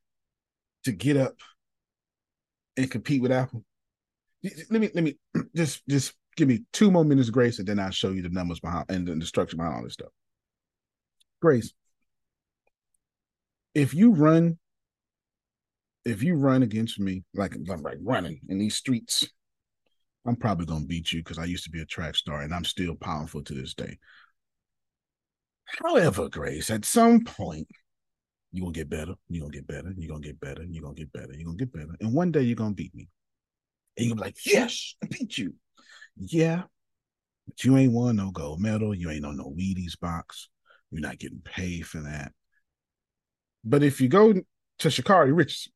to get up and compete with Apple? Let me let me *clears throat* just just give me two more minutes grace and then I'll show you the numbers behind and the structure behind all this stuff. Grace, if you run, if you run against me like like running in these streets I'm probably gonna beat you because I used to be a track star and I'm still powerful to this day. However, Grace, at some point, you're gonna get better, you're gonna get better, you're gonna get better, you're gonna get better, you're gonna get better. And one day you're gonna beat me. And you're gonna be like, yes, I beat you. Yeah, but you ain't won no gold medal, you ain't on no Wheaties box, you're not getting paid for that. But if you go to Sha'Carri Richardson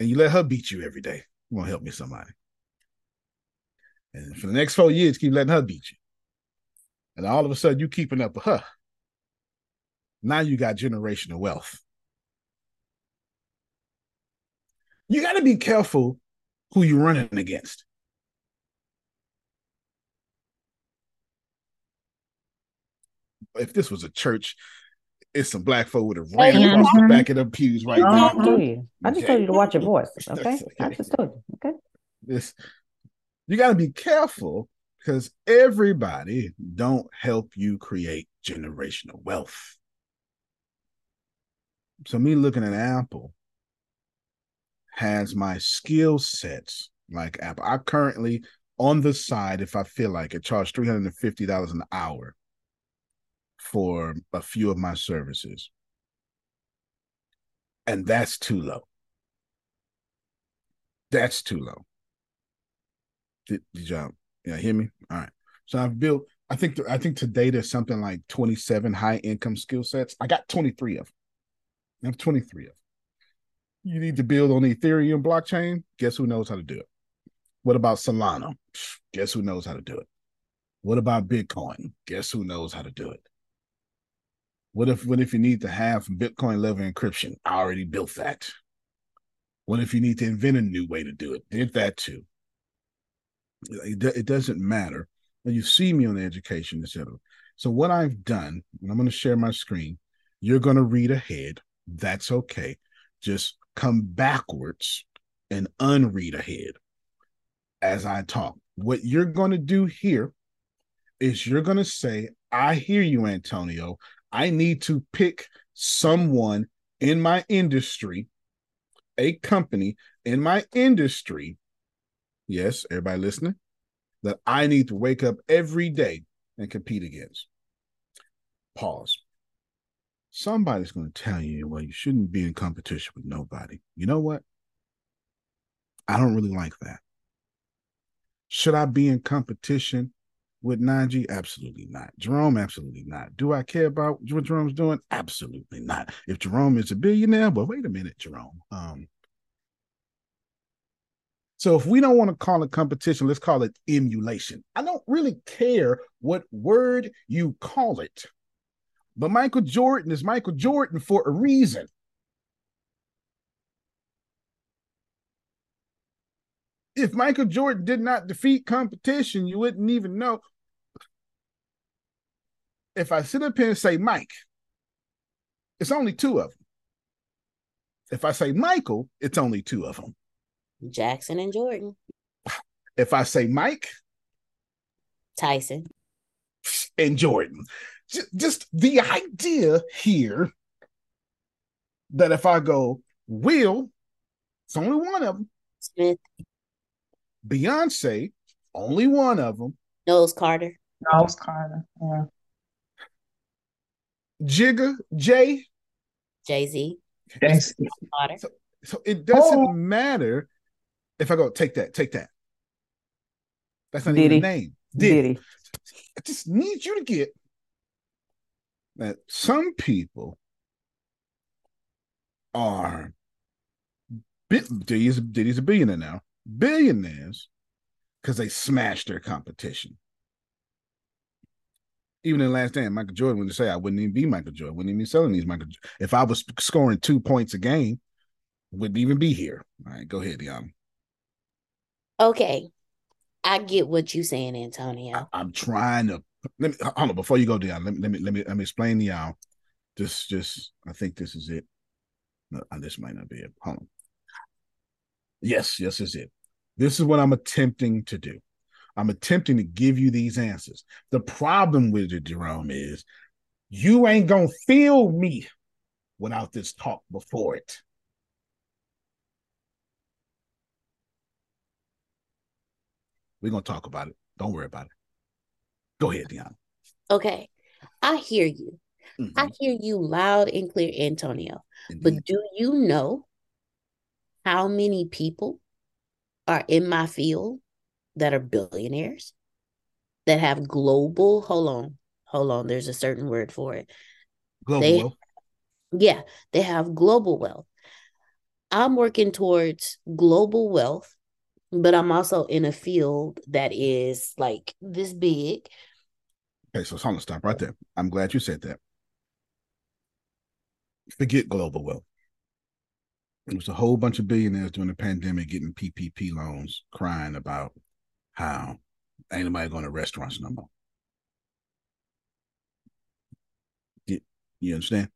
and you let her beat you every day, to help me somebody. And for the next four years, keep letting her beat you. And all of a sudden, you keeping up with her. Now you got generational wealth. You got to be careful who you're running against. If this was a church, it's some black folk with a ran hey, across the back of the pews right now. I told you. I just okay. told you to watch your voice. *laughs* Okay? okay. I just told you. Okay. This you got to be careful because everybody don't help you create generational wealth. So me looking at Apple has my skill sets like Apple. I currently on the side, if I feel like it, charge three hundred and fifty dollars an hour for a few of my services. And that's too low. That's too low. Did, did y'all yeah, hear me? All right. So I've built, I think I think today there's something like 27 high income skill sets. I got 23 of them. I have 23 of them. You need to build on the Ethereum blockchain. Guess who knows how to do it? What about Solana? Guess who knows how to do it? What about Bitcoin? Guess who knows how to do it? What if what if you need to have Bitcoin level encryption? I already built that. What if you need to invent a new way to do it? Did that too. It, it doesn't matter. You see me on the education, etc. So what I've done, and I'm going to share my screen. You're going to read ahead. That's okay. Just come backwards and unread ahead as I talk. What you're going to do here is you're going to say, I hear you, Antonio. I need to pick someone in my industry, a company in my industry. Yes, everybody listening? That I need to wake up every day and compete against. Pause. Somebody's going to tell you, well, you shouldn't be in competition with nobody. You know what? I don't really like that. Should I be in competition with Najee? Absolutely not. Jerome? Absolutely not. Do I care about what Jerome's doing? Absolutely not. If Jerome is a billionaire, but wait a minute, Jerome. Um, so if we don't want to call it competition, let's call it emulation. I don't really care what word you call it. But Michael Jordan is Michael Jordan for a reason. If Michael Jordan did not defeat competition, you wouldn't even know. If I sit up here and say Mike, it's only two of them. If I say Michael, it's only two of them. Jackson and Jordan. If I say Mike, Tyson and Jordan. Just the idea here that if I go Will, it's only one of them. Smith. Beyonce, only one of them. Knowles Carter. Knowles Carter. Yeah. Jigga, Jay. Jay Z. So, so, it doesn't oh. matter if I go take that, take that. That's not Diddy. even a name. Diddy. Diddy. I just need you to get that some people are Diddy's, Diddy's a billionaire now, billionaires because they smashed their competition. Even in the last day, Michael Jordan would say I wouldn't even be Michael Jordan, wouldn't even be selling these Michael. If I was scoring two points a game, wouldn't even be here. All right, go ahead, Dion. Okay, I get what you're saying, Antonio. I, am trying to let me hold on before you go down. Let me let me let me let me explain to y'all. Just just I think this is it. No, uh, this might not be it. Hold on. Yes, yes, is it. This is what I'm attempting to do. I'm attempting to give you these answers. The problem with it, Jerome, is you ain't gonna feel me without this talk before it. We're gonna talk about it. Don't worry about it. Go ahead, Deanna. Okay. I hear you. Mm-hmm. I hear you loud and clear, Antonio. Indeed. But do you know how many people are in my field that are billionaires that have global? Hold on, hold on. There's a certain word for it. Global they, wealth. Yeah, they have global wealth. I'm working towards global wealth, but I'm also in a field that is like this big Okay, so hold on, stop right there. I'm glad you said that. Forget global wealth. There was a whole bunch of billionaires during the pandemic getting PPP loans, crying about how ain't nobody going to restaurants no more. You, you understand?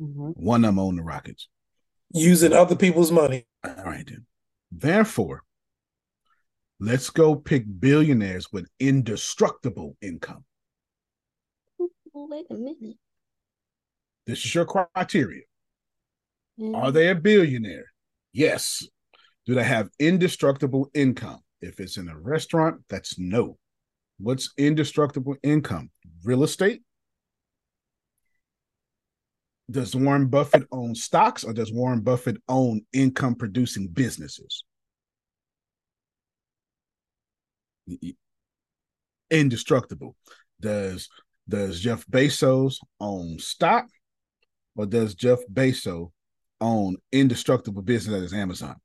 Mm-hmm. One of them own the Rockets. Using other people's money. All right, then. Therefore, let's go pick billionaires with indestructible income wait a minute. This is your criteria. Mm-hmm. Are they a billionaire? Yes. Do they have indestructible income? If it's in a restaurant, that's no. What's indestructible income? Real estate? Does Warren Buffett own stocks or does Warren Buffett own income producing businesses? Indestructible. Does does Jeff Bezos own stock or does Jeff Bezos own indestructible business that is Amazon?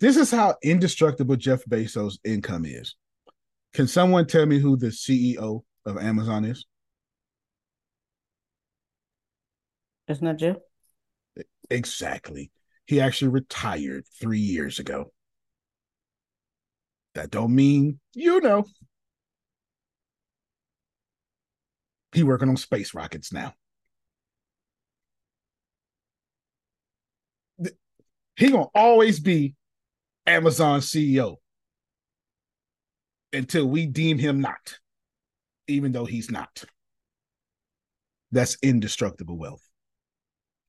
This is how indestructible Jeff Bezos' income is. Can someone tell me who the CEO of Amazon is? It's not that Jeff. Exactly. He actually retired three years ago. That don't mean you know. He working on space rockets now. He gonna always be Amazon CEO until we deem him not, even though he's not. That's indestructible wealth.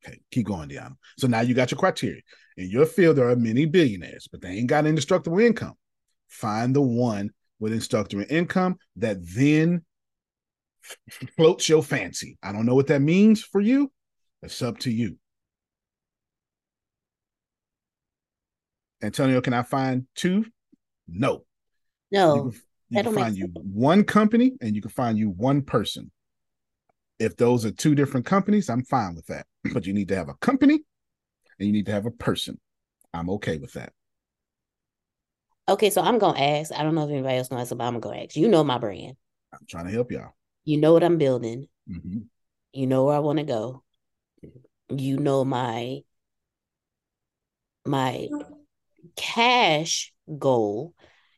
Okay, keep going, Deanna. So now you got your criteria. In your field, there are many billionaires, but they ain't got indestructible income. Find the one with indestructible income that then floats your fancy. I don't know what that means for you. It's up to you. Antonio, can I find two? No. No. You can, you can find you one company and you can find you one person. If those are two different companies, I'm fine with that. *clears throat* But you need to have a company and you need to have a person. I'm okay with that. Okay, so I'm gonna ask. I don't know if anybody else knows, but I'm gonna ask. You know my brand. I'm trying to help y'all. You know what I'm building. Mm-hmm. You know where I want to go. You know my my cash goal.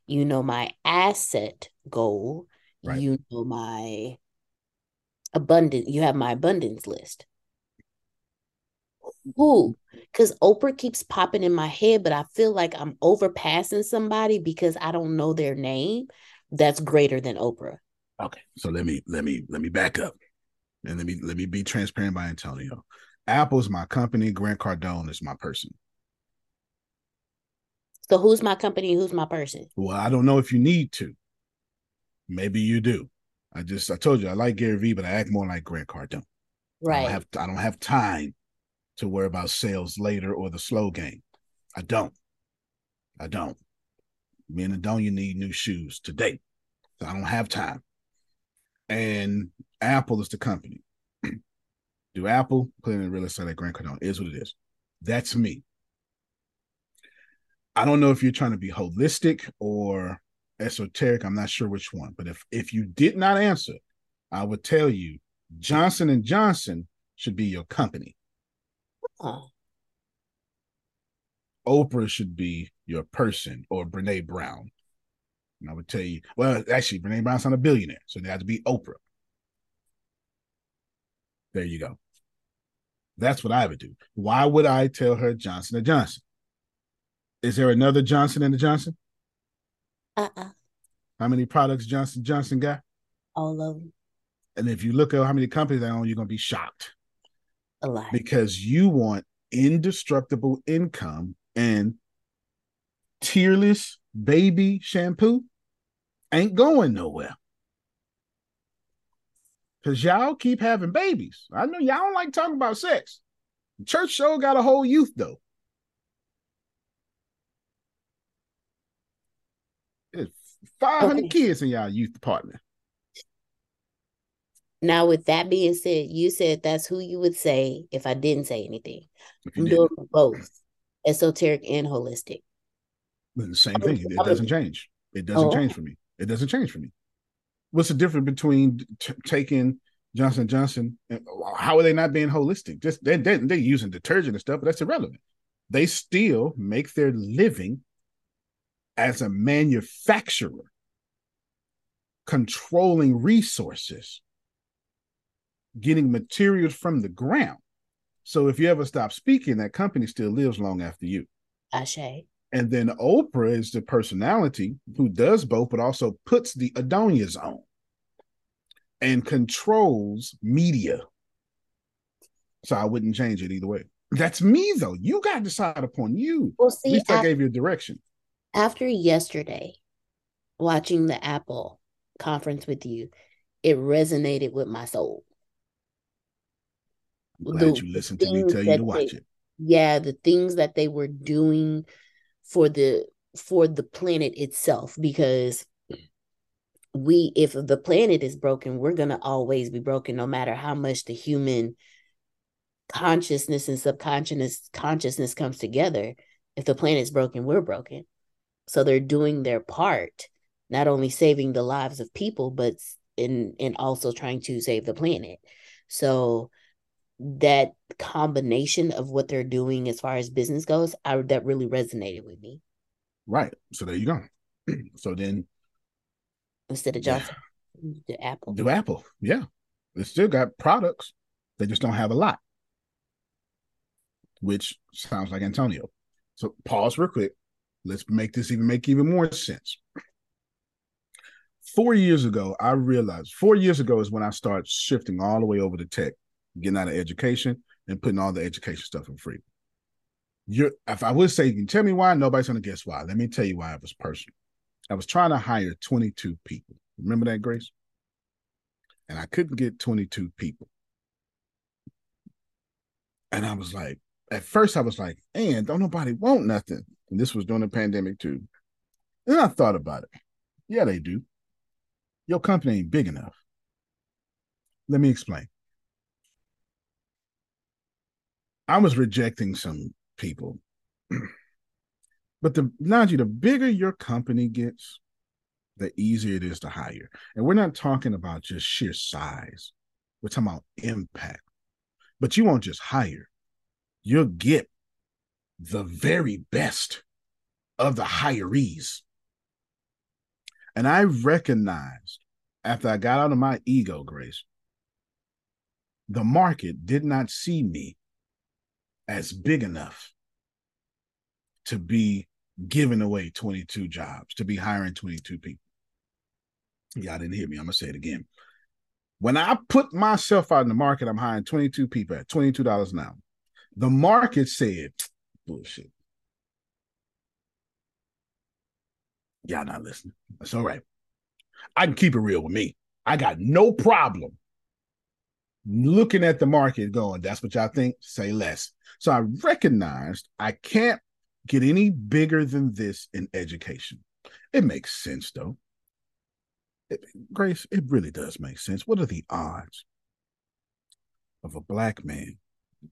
You know my asset goal. Right. You know my abundant. You have my abundance list. Who? Because Oprah keeps popping in my head, but I feel like I'm overpassing somebody because I don't know their name. That's greater than Oprah. Okay, so let me let me let me back up, and let me let me be transparent by Antonio. Apple's my company. Grant Cardone is my person. So who's my company? Who's my person? Well, I don't know if you need to. Maybe you do. I just I told you I like Gary Vee, but I act more like Grant Cardone. Right. I don't have I don't have time to worry about sales later or the slow game. I don't. I don't. Me and Adonia need new shoes today. So I don't have time and Apple is the company. *clears throat* Do Apple put in real estate at Grant Cardone? Is what it is. That's me. I don't know if you're trying to be holistic or esoteric. I'm not sure which one. But if if you did not answer, I would tell you Johnson and Johnson should be your company. Oh. Oprah should be your person or Brene Brown. And I would tell you, well, actually, Brene Brown's not a billionaire, so they have to be Oprah. There you go. That's what I would do. Why would I tell her Johnson and Johnson? Is there another Johnson and the Johnson? Uh-uh. How many products Johnson Johnson got? All of them. And if you look at how many companies they own, you're gonna be shocked. A lot. Because you want indestructible income and tearless baby shampoo ain't going nowhere. Cause y'all keep having babies. I know y'all don't like talking about sex. Church show got a whole youth though. There's 500 okay. kids in y'all youth department. Now, with that being said, you said that's who you would say if I didn't say anything. I'm doing both esoteric and holistic. The same thing. It doesn't change. It doesn't oh. change for me. It doesn't change for me. What's the difference between t- taking Johnson Johnson? And, how are they not being holistic? Just they they they're using detergent and stuff, but that's irrelevant. They still make their living as a manufacturer, controlling resources, getting materials from the ground. So if you ever stop speaking, that company still lives long after you. Ashe. And then Oprah is the personality who does both, but also puts the Adonias on and controls media. So I wouldn't change it either way. That's me though. You got to decide upon you. Well, see, At least after, I gave you a direction. After yesterday, watching the Apple conference with you, it resonated with my soul. I'm glad the you listened to me tell you to watch they, it. Yeah, the things that they were doing for the for the planet itself because we if the planet is broken we're going to always be broken no matter how much the human consciousness and subconscious consciousness comes together if the planet's broken we're broken so they're doing their part not only saving the lives of people but in and also trying to save the planet so that combination of what they're doing as far as business goes, I that really resonated with me. Right. So there you go. *clears throat* so then instead of Johnson, yeah. the Apple. Do Apple. Yeah. They still got products. They just don't have a lot. Which sounds like Antonio. So pause real quick. Let's make this even make even more sense. Four years ago, I realized four years ago is when I started shifting all the way over to tech, getting out of education and putting all the education stuff for free. You're if I would say you can tell me why, nobody's gonna guess why. Let me tell you why it was personal. I was trying to hire 22 people. Remember that, Grace? And I couldn't get 22 people. And I was like, at first I was like, and don't nobody want nothing. And this was during the pandemic too. Then I thought about it. Yeah, they do. Your company ain't big enough. Let me explain. I was rejecting some people. *clears throat* but the Najee, the bigger your company gets, the easier it is to hire. And we're not talking about just sheer size. We're talking about impact. But you won't just hire. You'll get the very best of the hirees. And I recognized after I got out of my ego, Grace, the market did not see me as big enough to be giving away 22 jobs, to be hiring 22 people. Y'all didn't hear me. I'm going to say it again. When I put myself out in the market, I'm hiring 22 people at $22 an hour. The market said, bullshit. Y'all not listening. That's all right. I can keep it real with me. I got no problem looking at the market going, that's what y'all think, say less. So I recognized I can't get any bigger than this in education. It makes sense though. It, Grace, it really does make sense. What are the odds of a black man,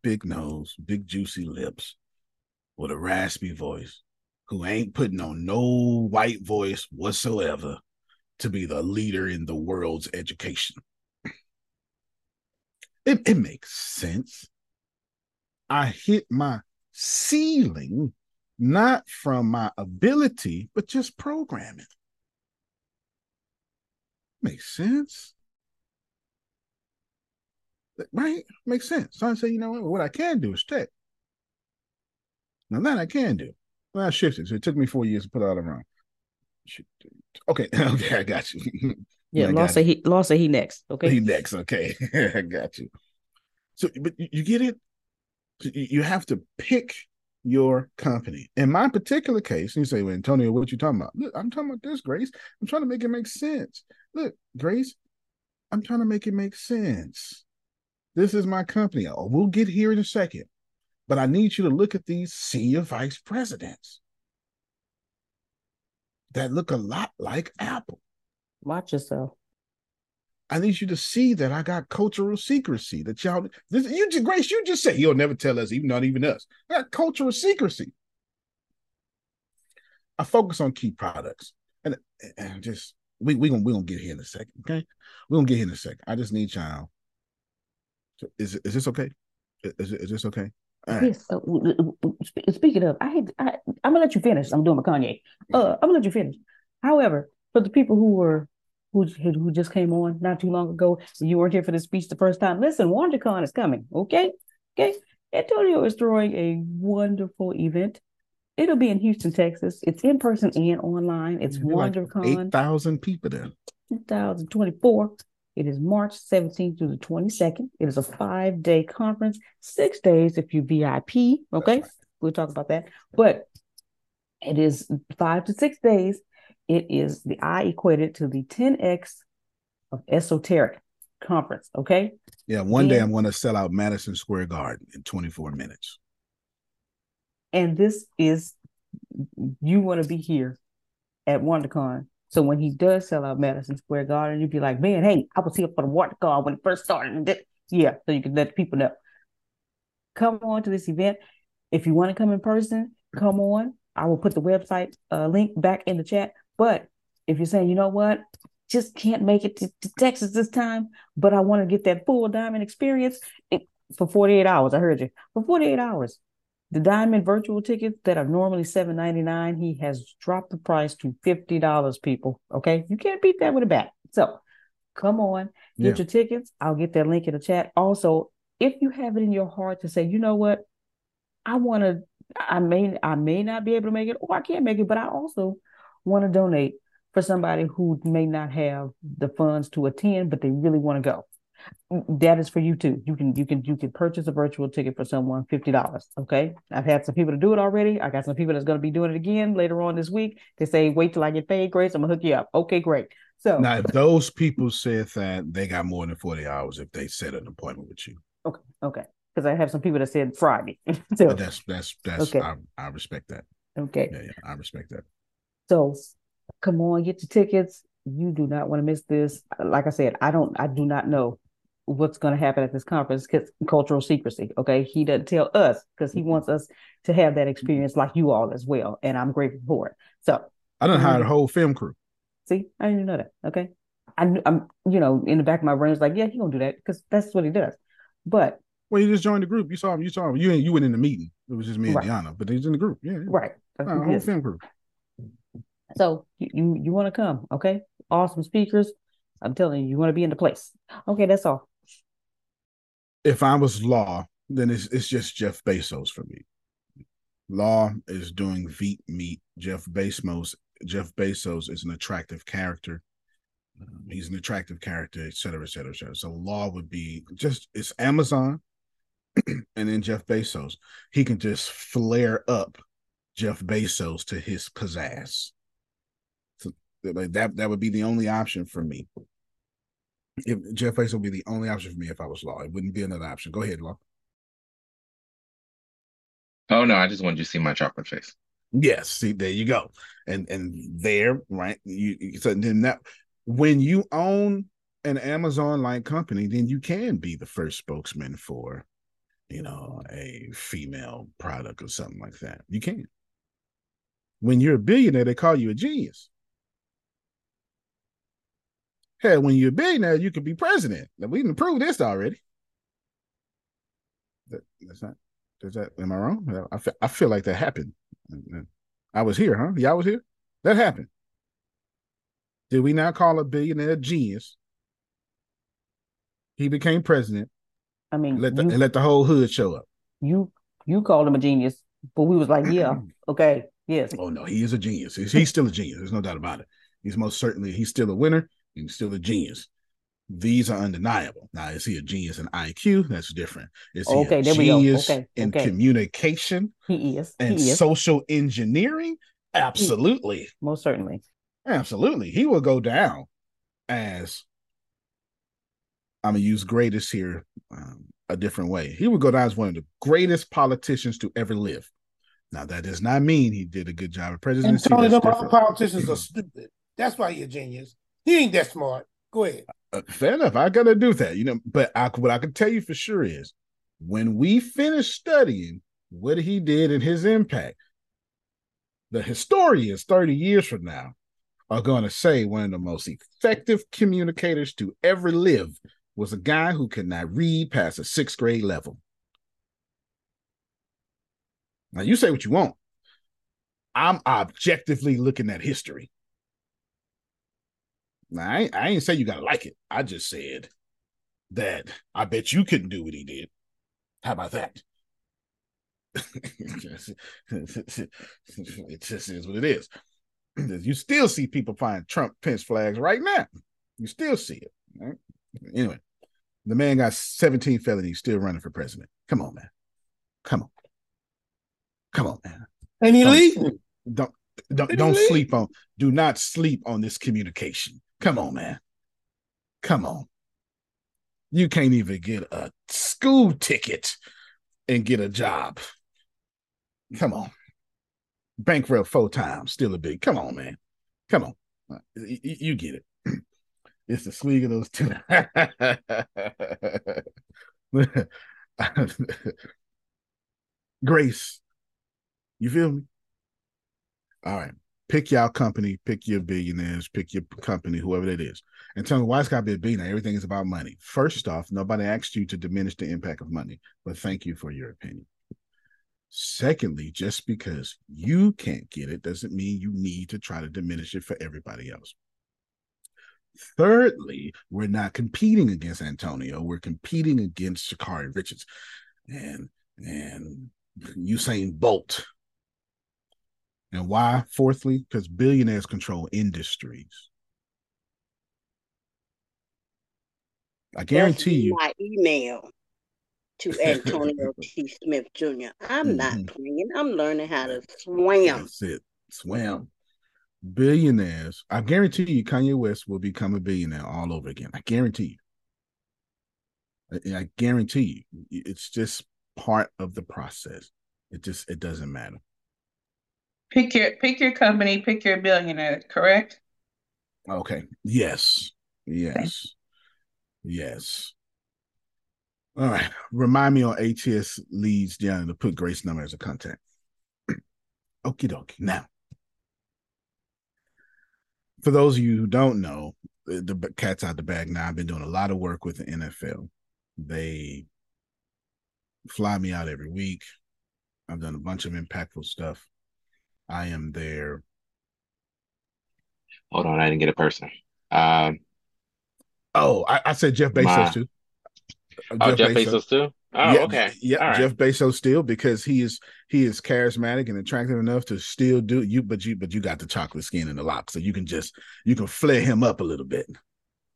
big nose, big juicy lips, with a raspy voice, who ain't putting on no white voice whatsoever to be the leader in the world's education? It, it makes sense. I hit my ceiling not from my ability, but just programming. Makes sense. Right? Makes sense. So I say, you know what? What I can do is tech. Now that I can do. Well, I shifted. So it took me four years to put it all around. Okay, *laughs* okay, I got you. *laughs* Yeah, Law say he Law say he next. Okay. He next. Okay. *laughs* I got you. So but you get it? You have to pick your company. In my particular case, you say, Well, Antonio, what you talking about? Look, I'm talking about this, Grace. I'm trying to make it make sense. Look, Grace, I'm trying to make it make sense. This is my company. Oh, we'll get here in a second. But I need you to look at these senior vice presidents that look a lot like Apple. Watch yourself. I need you to see that I got cultural secrecy. That y'all, this, you just Grace, you just say he'll never tell us, even not even us. I got cultural secrecy. I focus on key products, and and just we we gonna we gonna get here in a second. Okay, we gonna get here in a second. I just need y'all. Is is this okay? Is is this okay? Yes. Uh, speaking of, I, had, I I'm gonna let you finish. I'm doing my Kanye. Uh, I'm gonna let you finish. However, for the people who were who who just came on not too long ago, you weren't here for the speech the first time. Listen, WonderCon is coming. Okay, okay. Antonio is throwing a wonderful event. It'll be in Houston, Texas. It's in person and online. It's WonderCon. Like Eight thousand people there. 2024. It is March 17th through the 22nd. It is a five day conference, six days if you VIP. Okay. We'll talk about that. But it is five to six days. It is the I equated to the 10x of esoteric conference. Okay. Yeah. One and, day I'm going to sell out Madison Square Garden in 24 minutes. And this is, you want to be here at WonderCon so when he does sell out Madison Square Garden, you'd be like, man, hey, I was here for the water car when it first started. Yeah, so you can let people know. Come on to this event. If you want to come in person, come on. I will put the website uh, link back in the chat. But if you're saying, you know what, just can't make it to, to Texas this time, but I want to get that full diamond experience it, for 48 hours. I heard you. For 48 hours, the diamond virtual tickets that are normally $7.99, he has dropped the price to $50, people. Okay. You can't beat that with a bat. So come on, get yeah. your tickets. I'll get that link in the chat. Also, if you have it in your heart to say, you know what, I want to I may I may not be able to make it, or I can't make it, but I also want to donate for somebody who may not have the funds to attend, but they really want to go. That is for you too. You can you can you can purchase a virtual ticket for someone fifty dollars. Okay, I've had some people to do it already. I got some people that's going to be doing it again later on this week. They say wait till I get paid, Grace. I'm gonna hook you up. Okay, great. So now, if those people said that they got more than forty hours if they set an appointment with you. Okay, okay, because I have some people that said Friday. *laughs* so but that's that's that's okay. I, I respect that. Okay, yeah, yeah, I respect that. So come on, get your tickets. You do not want to miss this. Like I said, I don't, I do not know what's going to happen at this conference because cultural secrecy. Okay. He doesn't tell us because he wants us to have that experience like you all as well. And I'm grateful for it. So I don't hire a whole film crew. See, I didn't know that. Okay. I, am you know, in the back of my brain, it's like, yeah, he gonna do that because that's what he does. But well, he just joined the group. You saw him. You saw him. You you went in the meeting. It was just me and right. Deanna, but he's in the group. Yeah, yeah. right. Uh, whole film crew. So you you, you want to come? Okay, awesome speakers. I'm telling you, you want to be in the place. Okay, that's all. If I was law, then it's it's just Jeff Bezos for me. Law is doing Veep Meet. Jeff Bezos Jeff Bezos is an attractive character. Um, he's an attractive character, et cetera, et cetera, et cetera. So law would be just it's Amazon *clears throat* and then Jeff Bezos. He can just flare up Jeff Bezos to his pizzazz. Like that that would be the only option for me. If Jeff Bezos would be the only option for me if I was Law. It wouldn't be another option. Go ahead, Law. Oh no, I just wanted you to see my chocolate face. Yes, see, there you go. And and there, right? You so then that when you own an Amazon like company, then you can be the first spokesman for, you know, a female product or something like that. You can. When you're a billionaire, they call you a genius. Hell, when you're a billionaire, you could be president. Now, we can prove this already. That, that's not. Does that? Am I wrong? I feel, I feel like that happened. I was here, huh? Y'all was here. That happened. Did we not call a billionaire genius? He became president. I mean, let the, you, let the whole hood show up. You you called him a genius, but we was like, yeah, *clears throat* okay, yes. Oh no, he is a genius. He's, he's still a genius. There's no doubt about it. He's most certainly he's still a winner. He's still a genius. These are undeniable. Now, is he a genius in IQ? That's different. Is he okay, a genius okay, in okay. communication? He is. And he is. social engineering? Absolutely. Most certainly. Absolutely. He will go down as I'm gonna use greatest here um, a different way. He would go down as one of the greatest politicians to ever live. Now that does not mean he did a good job of presidency. And Tony, them politicians are stupid. That's why he's a genius. He ain't that smart. Go ahead. Uh, fair enough. I gotta do that, you know. But I, what I can tell you for sure is, when we finish studying what he did and his impact, the historians thirty years from now are going to say one of the most effective communicators to ever live was a guy who could not read past a sixth grade level. Now you say what you want. I'm objectively looking at history. Now, I, I ain't say you gotta like it. I just said that I bet you couldn't do what he did. How about that? *laughs* it just is what it is. You still see people find Trump Pence flags right now. You still see it. Right? Anyway, the man got 17 felonies, still running for president. Come on, man. Come on. Come on, man. And he leaving. Don't don't don't sleep on. Do not sleep on this communication. Come on, man. Come on. You can't even get a school ticket and get a job. Come on. Bankrupt four times, still a big. Come on, man. Come on. Uh, you, get it. *clears throat* It's the swing of those two. *laughs* Grace, you feel me? All right pick your company, pick your billionaires, pick your company, whoever it is, and tell me why it's got to be a billionaire. Everything is about money. First off, nobody asked you to diminish the impact of money, but thank you for your opinion. Secondly, just because you can't get it doesn't mean you need to try to diminish it for everybody else. Thirdly, we're not competing against Antonio. We're competing against Sha'Carri Richards. And and Usain Bolt. And why? Fourthly, because billionaires control industries. I guarantee you. My email to *laughs* Antonio T. Smith Jr. I'm mm-hmm. not playing. I'm learning how to swim. That's it. Swim. Billionaires. I guarantee you, Kanye West will become a billionaire all over again. I guarantee you. I, I guarantee you. It's just part of the process. It just it doesn't matter. Pick your pick your company, pick your billionaire, correct? Okay. Yes. Yes. Yes. All right. Remind me on ATS leads Deanna to put Grace number as a contact. *clears throat* Okie dokie. Now, for those of you who don't know, the, the cat's out the bag now. I've been doing a lot of work with the NFL. They fly me out every week. I've done a bunch of impactful stuff. I am there. Hold on, I didn't get a person. Um, Oh, I, I said Jeff Bezos My... too. Oh, Jeff, Bezos. Bezos too. Oh, yeah, okay. Yeah, right. Jeff Bezos still because he is he is charismatic and attractive enough to still do you, but you but you got the chocolate skin and the lock, so you can just you can flare him up a little bit.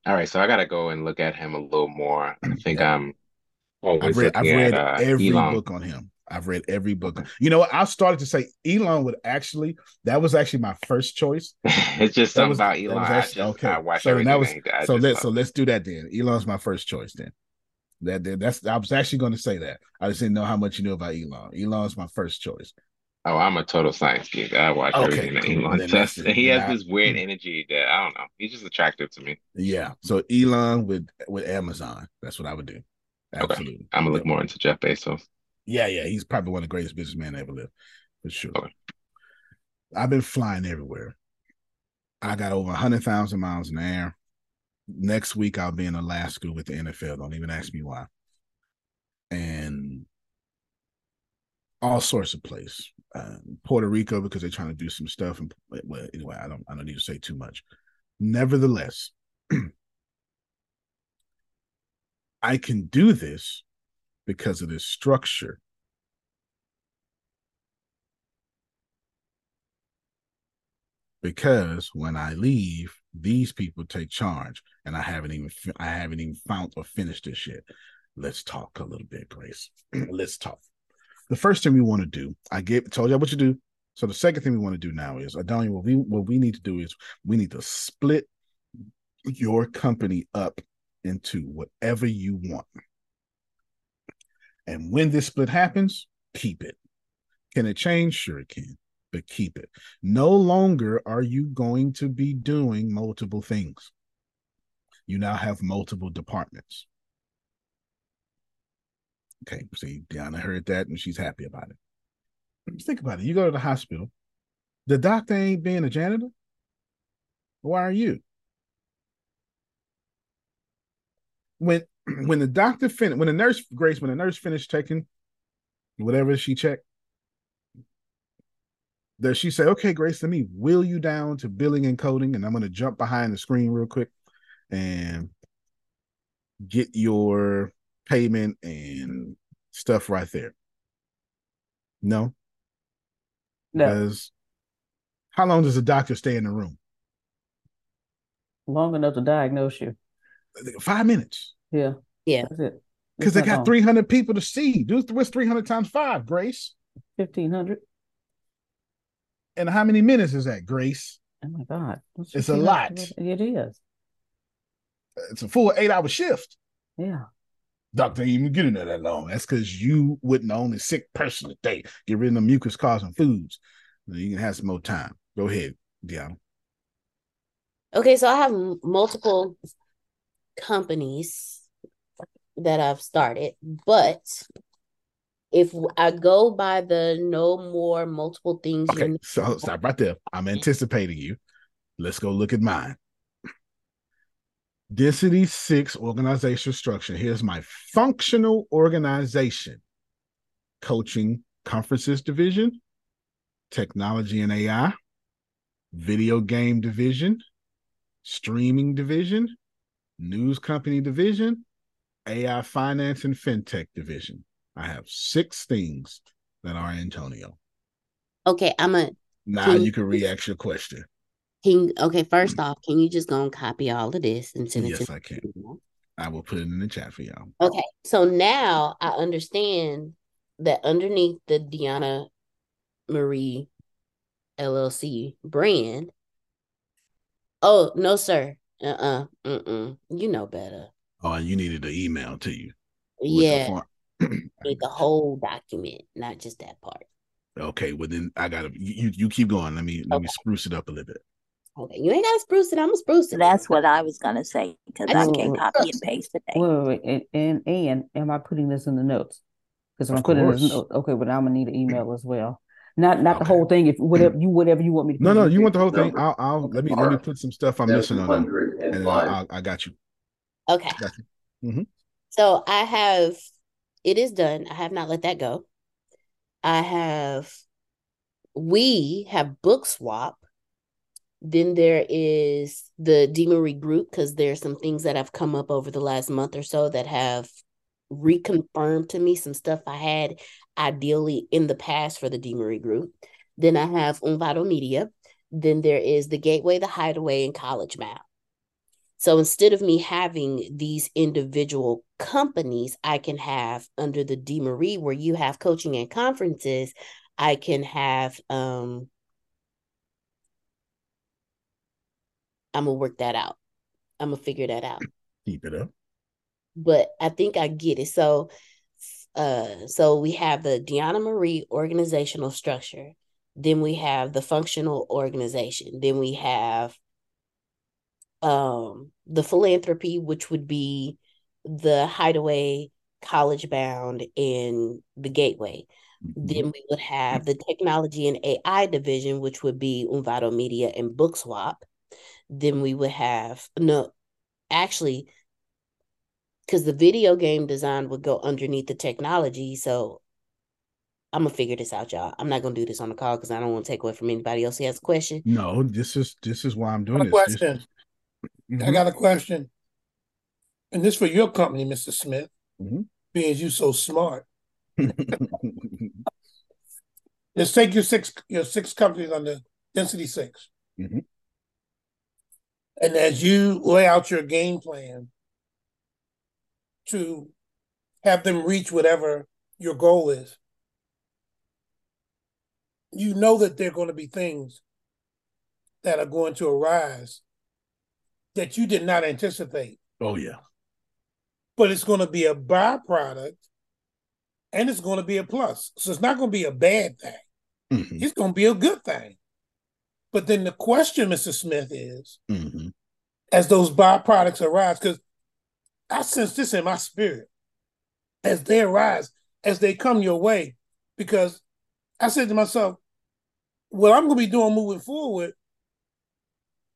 All right, so I got to go and look at him a little more. I *clears throat* think yeah. I'm. I've read, I've read at, uh, every Elon. book on him. I've read every book. You know what? I started to say Elon would actually. That was actually my first choice. *laughs* it's just something was, about Elon. Actually, just, okay. So that was so let's so let's do that then. Elon's my first choice then. That, that that's I was actually going to say that. I just didn't know how much you knew about Elon. Elon's my first choice. Oh, I'm a total science geek. I watch okay, everything cool. that Elon does. *laughs* He has this weird mm. energy that I don't know. He's just attractive to me. Yeah. So Elon with with Amazon. That's what I would do. Absolutely. Okay. I'm gonna look more into Jeff Bezos. Yeah, yeah, he's probably one of the greatest businessmen ever lived, for sure. Okay. I've been flying everywhere. I got over hundred thousand miles in the air. Next week I'll be in Alaska with the NFL. Don't even ask me why. And all sorts of places. Uh, Puerto Rico because they're trying to do some stuff. And well, anyway, I don't I don't need to say too much. Nevertheless, *clears throat* I can do this because of this structure. Because when I leave, these people take charge, and I haven't even I haven't even found or finished this shit. Let's talk a little bit, Grace. *clears throat* Let's talk. The first thing we want to do, I gave told you what you do. So the second thing we want to do now is, uh, Adonia, what we what we need to do is we need to split your company up into whatever you want. And when this split happens, keep it. Can it change? Sure, it can, but keep it. No longer are you going to be doing multiple things. You now have multiple departments. Okay, see, Deanna heard that and she's happy about it. Think about it. You go to the hospital, the doctor ain't being a janitor. Why are you? When *clears throat* when the doctor finished, when the nurse Grace, when the nurse finished taking whatever she checked, does she say, "Okay, Grace, let me wheel you down to billing and coding, and I'm going to jump behind the screen real quick and get your payment and stuff right there." No, no. Because how long does a doctor stay in the room? Long enough to diagnose you. Five minutes. Yeah. Yeah. Because they got 300 people to see. Do what's 300 times five, Grace? 1500. And how many minutes is that, Grace? Oh my God. it's a lot. It is. It's a full eight hour shift. Yeah. Doctor ain't even getting there that long. That's because you wouldn't the only sick person today. Get rid of the mucus causing foods. You can have some more time. Go ahead, Deanna. Okay, so I have multiple companies that I've started, but if I go by the no more multiple things, okay, so stop right there. I'm anticipating you. Let's go look at mine. Density six organization structure. Here's my functional organization coaching conferences division, technology and AI, video game division, streaming division, news company division, AI finance and fintech division. I have six things that are Antonio. Okay, I'm a. Now can you can react your question. Can okay, first mm-hmm. off, can you just go and copy all of this and send it yes, I can. I will put it in the chat for y'all. Okay, so now I understand that underneath the Deanna Marie LLC brand. Oh no, sir. Uh uh-uh. uh. Mm You know better. Oh, you needed an email to you. Yeah. need *clears throat* the whole document, not just that part. Okay, well then I gotta you you keep going. Let me let okay. me spruce it up a little bit. Okay, you ain't gotta spruce it. I'm gonna spruce it. That's what I was gonna say because I, I can copy and paste today. Wait, wait, wait. And, and and am I putting this in the notes? Because I'm putting this notes. Okay, but I'm gonna need an email as well. Not not okay. the whole thing. If whatever you whatever you want me to. No, no, you want the whole thing. I'll I'll let me let me put some stuff I'm missing on it, and I, I, got you. Okay. Got you. Mm-hmm. So I have. It is done. I have not let that go. I have. We have book swap. Then there is the DeMarie group because there's some things that have come up over the last month or so that have reconfirmed to me some stuff I had ideally in the past for the DeMarie group. Then I have Unvado Media. Then there is the Gateway, the Hideaway, and College Map. So instead of me having these individual companies, I can have under the DeMarie where you have coaching and conferences, I can have um I'm gonna work that out. I'm gonna figure that out. Keep it up. But I think I get it. So uh, so we have the Deanna Marie organizational structure. Then we have the functional organization. Then we have um, the philanthropy, which would be the hideaway, college bound, and the gateway. Mm-hmm. Then we would have the technology and AI division, which would be Unvado Media and Bookswap. Then we would have no, actually, because the video game design would go underneath the technology. So I'm gonna figure this out, y'all. I'm not gonna do this on the call because I don't want to take away from anybody else who has a question. No, this is this is why I'm doing this. Question. Mm-hmm. I got a question, and this for your company, Mr. Smith, mm-hmm. being you so smart. *laughs* Let's take your six your six companies on the density 6 mm-hmm. and as you lay out your game plan to have them reach whatever your goal is, you know that there are going to be things that are going to arise that you did not anticipate. Oh, yeah. But it's going to be a byproduct and it's going to be a plus. So it's not going to be a bad thing, mm-hmm. it's going to be a good thing. But then the question, Mr. Smith, is mm-hmm. as those byproducts arise, because I sense this in my spirit as they arise, as they come your way, because I said to myself, what I'm going to be doing moving forward,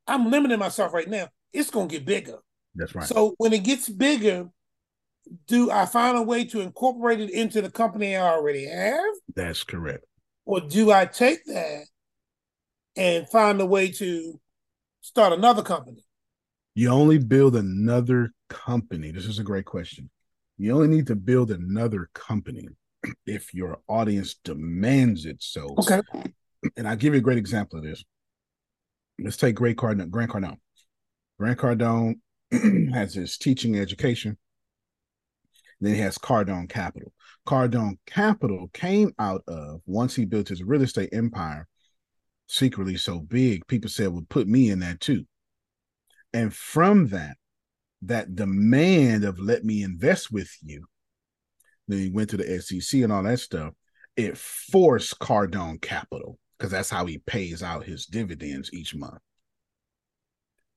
I'm limiting myself right now. It's going to get bigger. That's right. So when it gets bigger, do I find a way to incorporate it into the company I already have? That's correct. Or do I take that and find a way to start another company? You only build another company. This is a great question. You only need to build another company *clears throat* if your audience demands it so. Okay. And I'll give you a great example of this. Let's take Great Cardone, Grant Cardone. Grant Cardone *clears throat* has his teaching education. Then he has Cardone Capital. Cardone Capital came out of once he built his real estate empire secretly so big, people said, well, put me in that too. And from that, that demand of let me invest with you, then he went to the SEC and all that stuff. It forced Cardone Capital because that's how he pays out his dividends each month.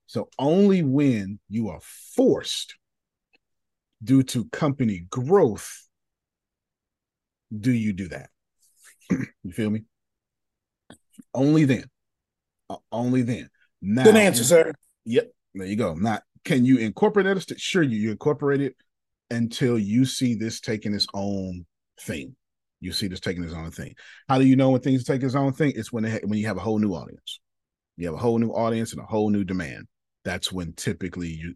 So only when you are forced due to company growth do you do that. *clears throat* you feel me? Only then. Uh, only then. Now, Good answer, sir. Yep. There you go. Not can you incorporate it? Sure, you, you incorporate it until you see this taking its own thing. You see this taking its own thing. How do you know when things take its own thing? It's when they, when you have a whole new audience. You have a whole new audience and a whole new demand. That's when typically you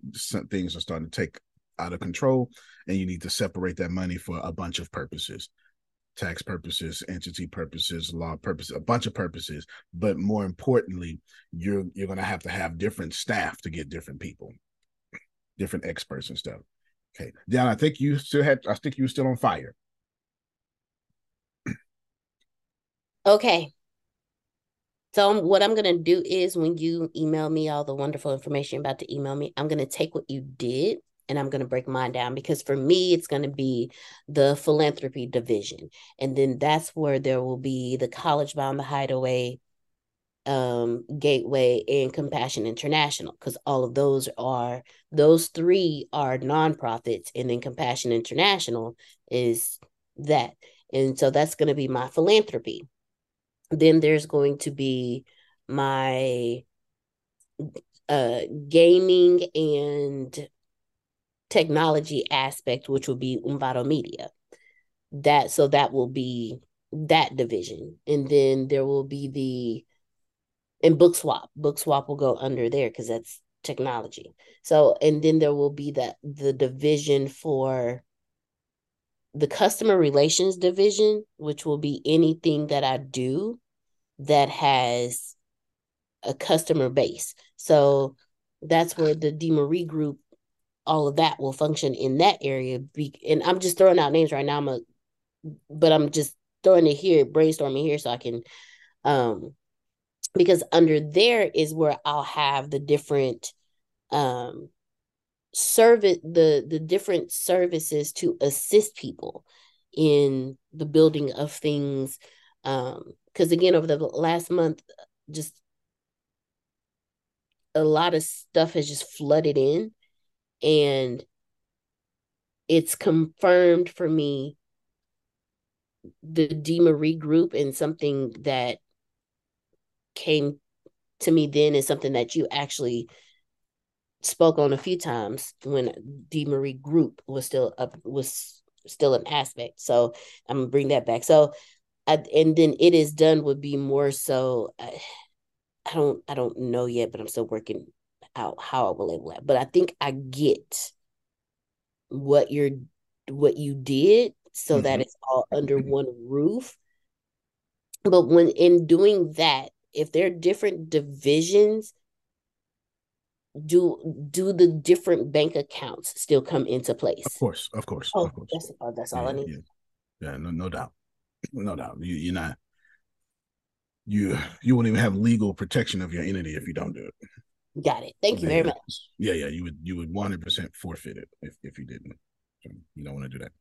things are starting to take out of control, and you need to separate that money for a bunch of purposes. tax purposes, entity purposes, law purposes, a bunch of purposes. But more importantly, you're you're going to have to have different staff to get different people, different experts and stuff. Okay, John, I think you still had. I think you were still on fire. *clears throat* Okay. So what I'm gonna do is when you email me all the wonderful information about to email me, I'm gonna take what you did and I'm gonna break mine down because for me it's gonna be the philanthropy division, and then that's where there will be the College Bound the Hideaway, um, Gateway, and Compassion International because all of those are those three are nonprofits, and then Compassion International is that, and so that's gonna be my philanthropy then there's going to be my uh gaming and technology aspect which will be Umbaro Media. That so that will be that division. And then there will be the and book swap. Book swap will go under there because that's technology. So and then there will be that the division for the customer relations division, which will be anything that I do that has a customer base. So that's where the DeMarie group, all of that will function in that area. Be, and I'm just throwing out names right now. I'm a, but I'm just throwing it here, brainstorming here so I can, um, because under there is where I'll have the different, um, service the the different services to assist people in the building of things um because again over the last month just a lot of stuff has just flooded in and it's confirmed for me the DeMarie group and something that came to me then is something that you actually spoke on a few times when DeMarie group was still up was still an aspect. So I'm gonna bring that back. So I, and then it is done would be more so I, I don't I don't know yet, but I'm still working out how I will label that. But I think I get what you're what you did so mm-hmm. that it's all under one roof. But when in doing that, if there are different divisions, do do the different bank accounts still come into place? Of course, of course, oh, of course. That's, oh, that's all yeah, I need. Yeah. yeah, no, no doubt, no doubt. You, you're not you you won't even have legal protection of your entity if you don't do it. Got it. Thank you very much. Yeah, yeah. You would you would one hundred percent forfeit it if, if you didn't. So you don't want to do that.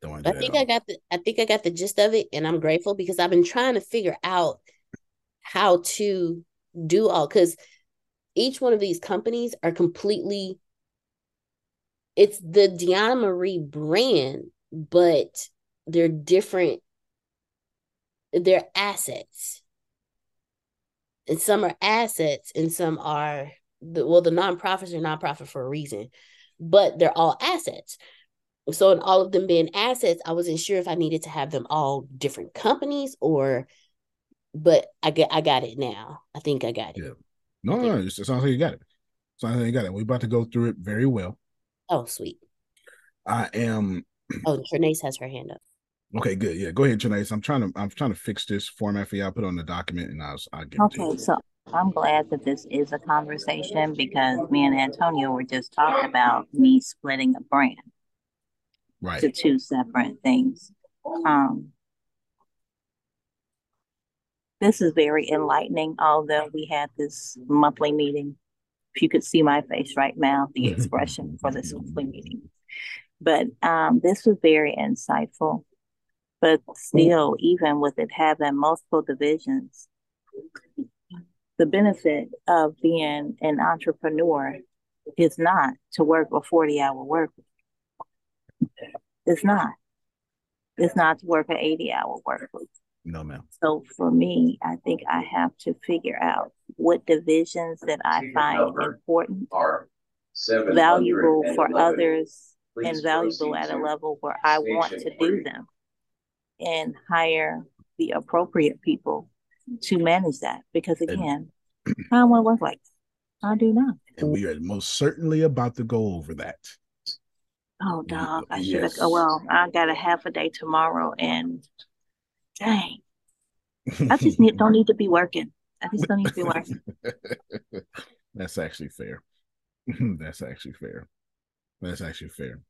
Don't want to I think I got the I think I got the gist of it, and I'm grateful because I've been trying to figure out how to do all because each one of these companies are completely it's the Deanna Marie brand, but they're different. They're assets. And some are assets and some are the well, the nonprofits are nonprofit for a reason, but they're all assets. So in all of them being assets, I wasn't sure if I needed to have them all different companies or but I get I got it now. I think I got it. Yeah. No, no, no. It sounds like you got it. Sounds like you got it. We're about to go through it very well. Oh, sweet. I am. *clears throat* Oh, Trinace has her hand up. Okay, good. Yeah, go ahead, Trinace. I'm trying to. I'm trying to fix this format for you. I'll put on the document, and I'll. I'll get. Okay, so I'm glad that this is a conversation because me and Antonio were just talking about me splitting a brand. Right. To two separate things. Um, this is very enlightening, although we had this monthly meeting. If you could see my face right now, the *laughs* expression for this monthly meeting. But um, this was very insightful. But still, even with it having multiple divisions, the benefit of being an entrepreneur is not to work a 40 hour work. It's not. It's not to work an 80 hour work week. No, ma'am. So for me, I think I have to figure out what divisions that I find important, are valuable for others, and valuable at a level where I want to do them, and hire the appropriate people to manage that. Because again, I don't want to work like that. I do not. And we are most certainly about to go over that. Oh, dog! I should have. Yes. Oh, well, I got a half a day tomorrow, and dang, I just need, don't *laughs* need to be working. I just don't need to be working. *laughs* That's actually fair. *laughs* that's actually fair. That's actually fair.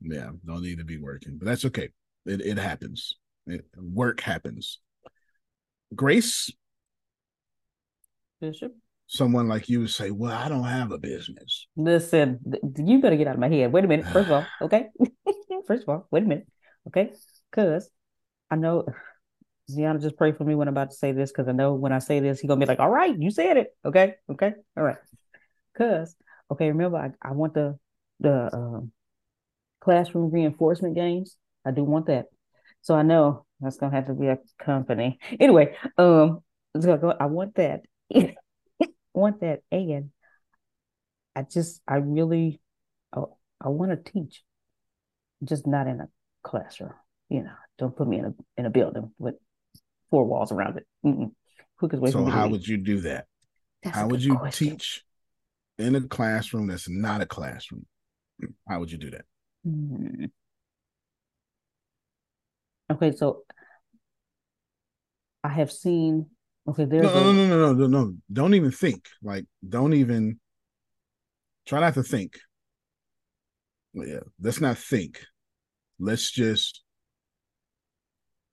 Yeah, don't need to be working, but that's okay. It it happens. It, work happens. Grace, Bishop, someone like you would say, "Well, I don't have a business." Listen, you better get out of my head. Wait a minute. First of all, *sighs* okay. First of all, wait a minute. Okay, because I know Ziana just pray for me when I'm about to say this because I know when I say this, he's gonna be like, "All right, you said it." Okay, okay, all right. Because okay, remember I, I want the the um, classroom reinforcement games. I do want that. So I know that's gonna have to be a company. Anyway, um, so I want that. *laughs* Want that, and I just I really I, I want to teach, just not in a classroom. You know, don't put me in a in a building with four walls around it. Mm-mm. Quickest way. So how would you do that? That's how would you question. teach in a classroom that's not a classroom? How would you do that? Mm-hmm. Okay, so I have seen. Okay, there's no, a... no, no, no, no, no, Don't even think. Like, don't even try not to think. Yeah, let's not think. Let's just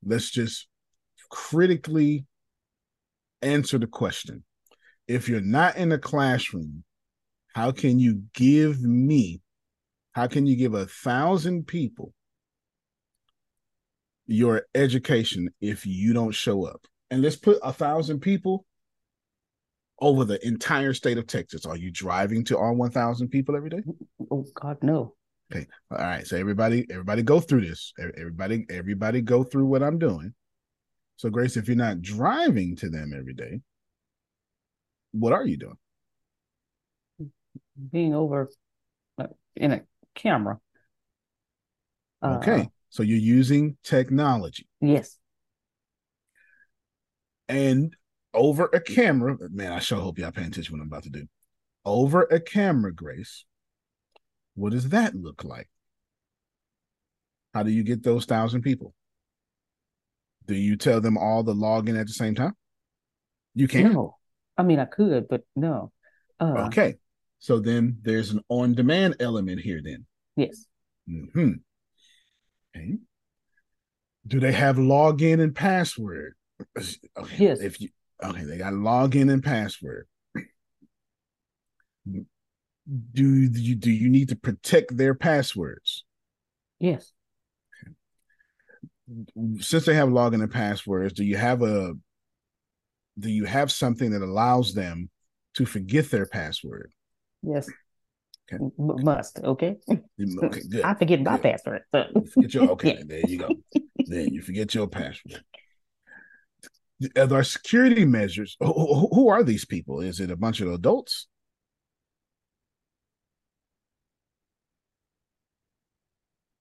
let's just critically answer the question. If you're not in a classroom, how can you give me how can you give a thousand people your education if you don't show up? And let's put a thousand people over the entire state of Texas. Are you driving to all 1,000 people every day? Oh God, no. Okay. All right. So everybody, everybody go through this. Everybody, everybody go through what I'm doing. So Grace, if you're not driving to them every day, what are you doing? Being over uh, in a camera. Okay. Uh, so you're using technology. Yes. And over a camera, man, I sure hope y'all paying attention what I'm about to do. Over a camera, Grace, what does that look like? How do you get those thousand people? Do you tell them all to log in at the same time? You can't. No. I mean, I could, but no. Uh, okay. So then there's an on demand element here, then. Yes. Hmm. Okay. Do they have login and password? Okay. Yes. If you okay, they got login and password. Do you do you need to protect their passwords? Yes. Since they have login and passwords, do you have a do you have something that allows them to forget their password? Yes. Okay. must okay. Okay, *laughs* good. I forget my good. password. So. forget your okay. *laughs* yeah. There you go. then you forget your password. Are there security measures? Who, who are these people? Is it a bunch of adults?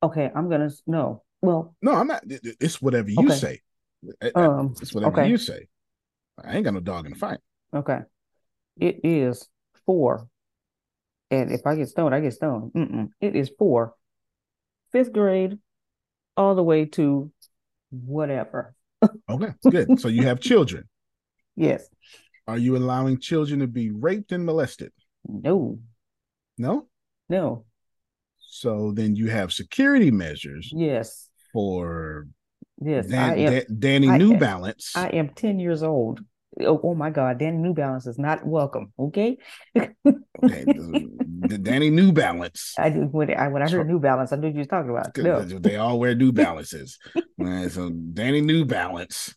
Okay, I'm gonna no. Well, no, I'm not. It's whatever you okay. say. Um, it's whatever okay. you say. I ain't got no dog in the fight. Okay, it is four and if I get stoned, I get stoned. Mm-mm. It is four, fifth grade, all the way to whatever. okay, good. So you have *laughs* children. Yes. Are you allowing children to be raped and molested? No. No? No. So then you have security measures. Yes. For yes, Dan- am, da- Danny I, New Balance. I am 10 years old oh, oh my God, Danny New Balance is not welcome. Okay. okay. *laughs* Danny New Balance. I do when I when I heard New Balance, I knew you was talking about. No. They all wear New *laughs* Balances. so Danny New Balance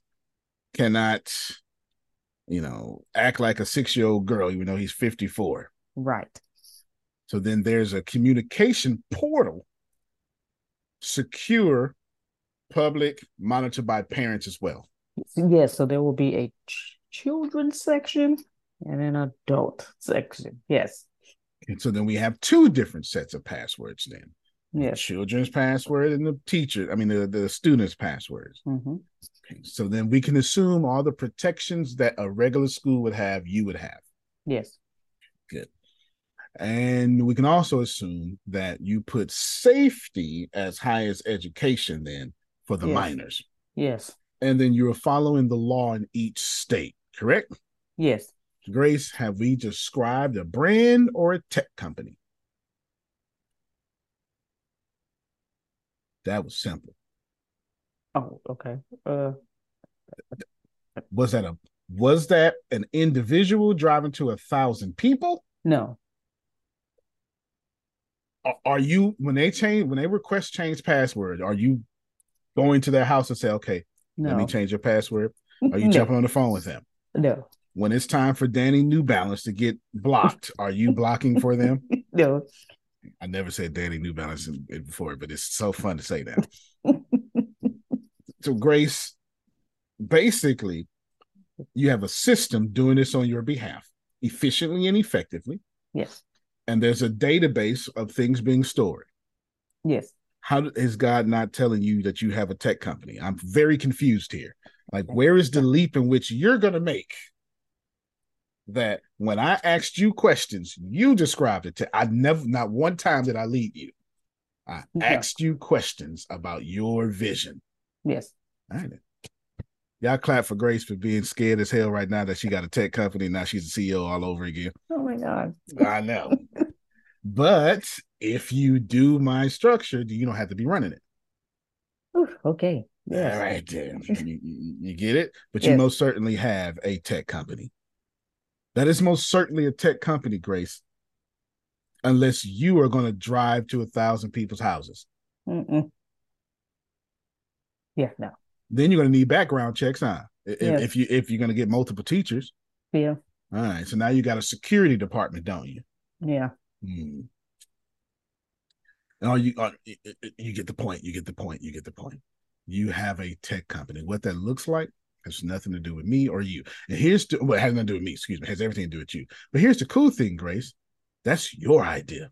cannot, you know, act like a six year old girl, even though he's 54. Right. So then there's a communication portal, secure, public, monitored by parents as well. Yes, so there will be a children's section and an adult section. Yes. And so then we have two different sets of passwords then. Yeah. children's password and the teacher, I mean the, the student's passwords. Mm-hmm. Okay, so then we can assume all the protections that a regular school would have, you would have. Yes. Good. And we can also assume that you put safety as high as education then for the yes. minors. Yes. And then you're following the law in each state, correct? Yes. Grace, have we described a brand or a tech company? That was simple. Oh, okay. Uh was that a was that an individual driving to a thousand people? No. Are you when they change when they request change password? Are you going to their house and say, "Okay, no. let me change your password"? Are you *laughs* no. jumping on the phone with them? No. When it's time for Danny New Balance to get blocked, are you blocking for them? *laughs* No. I never said Danny New Balance before, but it's so fun to say that. *laughs* so Grace, basically, you have a system doing this on your behalf efficiently and effectively. Yes. And there's a database of things being stored. Yes. How is God not telling you that you have a tech company? I'm very confused here. Like, where is the leap in which you're going to make that when I asked you questions, you described it to I never not one time did I lead you. I asked you questions about your vision. Yes. All right. Y'all clap for Grace for being scared as hell right now that she got a tech company. Now she's a CEO all over again. Oh my God. I know. but if you do my structure, you don't have to be running it. Ooh, okay. Yeah. Right, then. *laughs* you, you, you, get it? But you most certainly have a tech company. That is most certainly a tech company, Grace. Unless you are going to drive to a thousand people's houses. Mm-mm. Yeah, no then you're going to need background checks, huh? If, if you if you're going to get multiple teachers. Yeah. All right. So now you got a security department, don't you? Yeah. Hmm. Hmm. Oh, you uh, you get the point. You get the point. You get the point. You have a tech company. What that looks like has nothing to do with me or you. And here's the, well, it has nothing to do with me. Excuse me. It has everything to do with you. But here's the cool thing, Grace. That's your idea.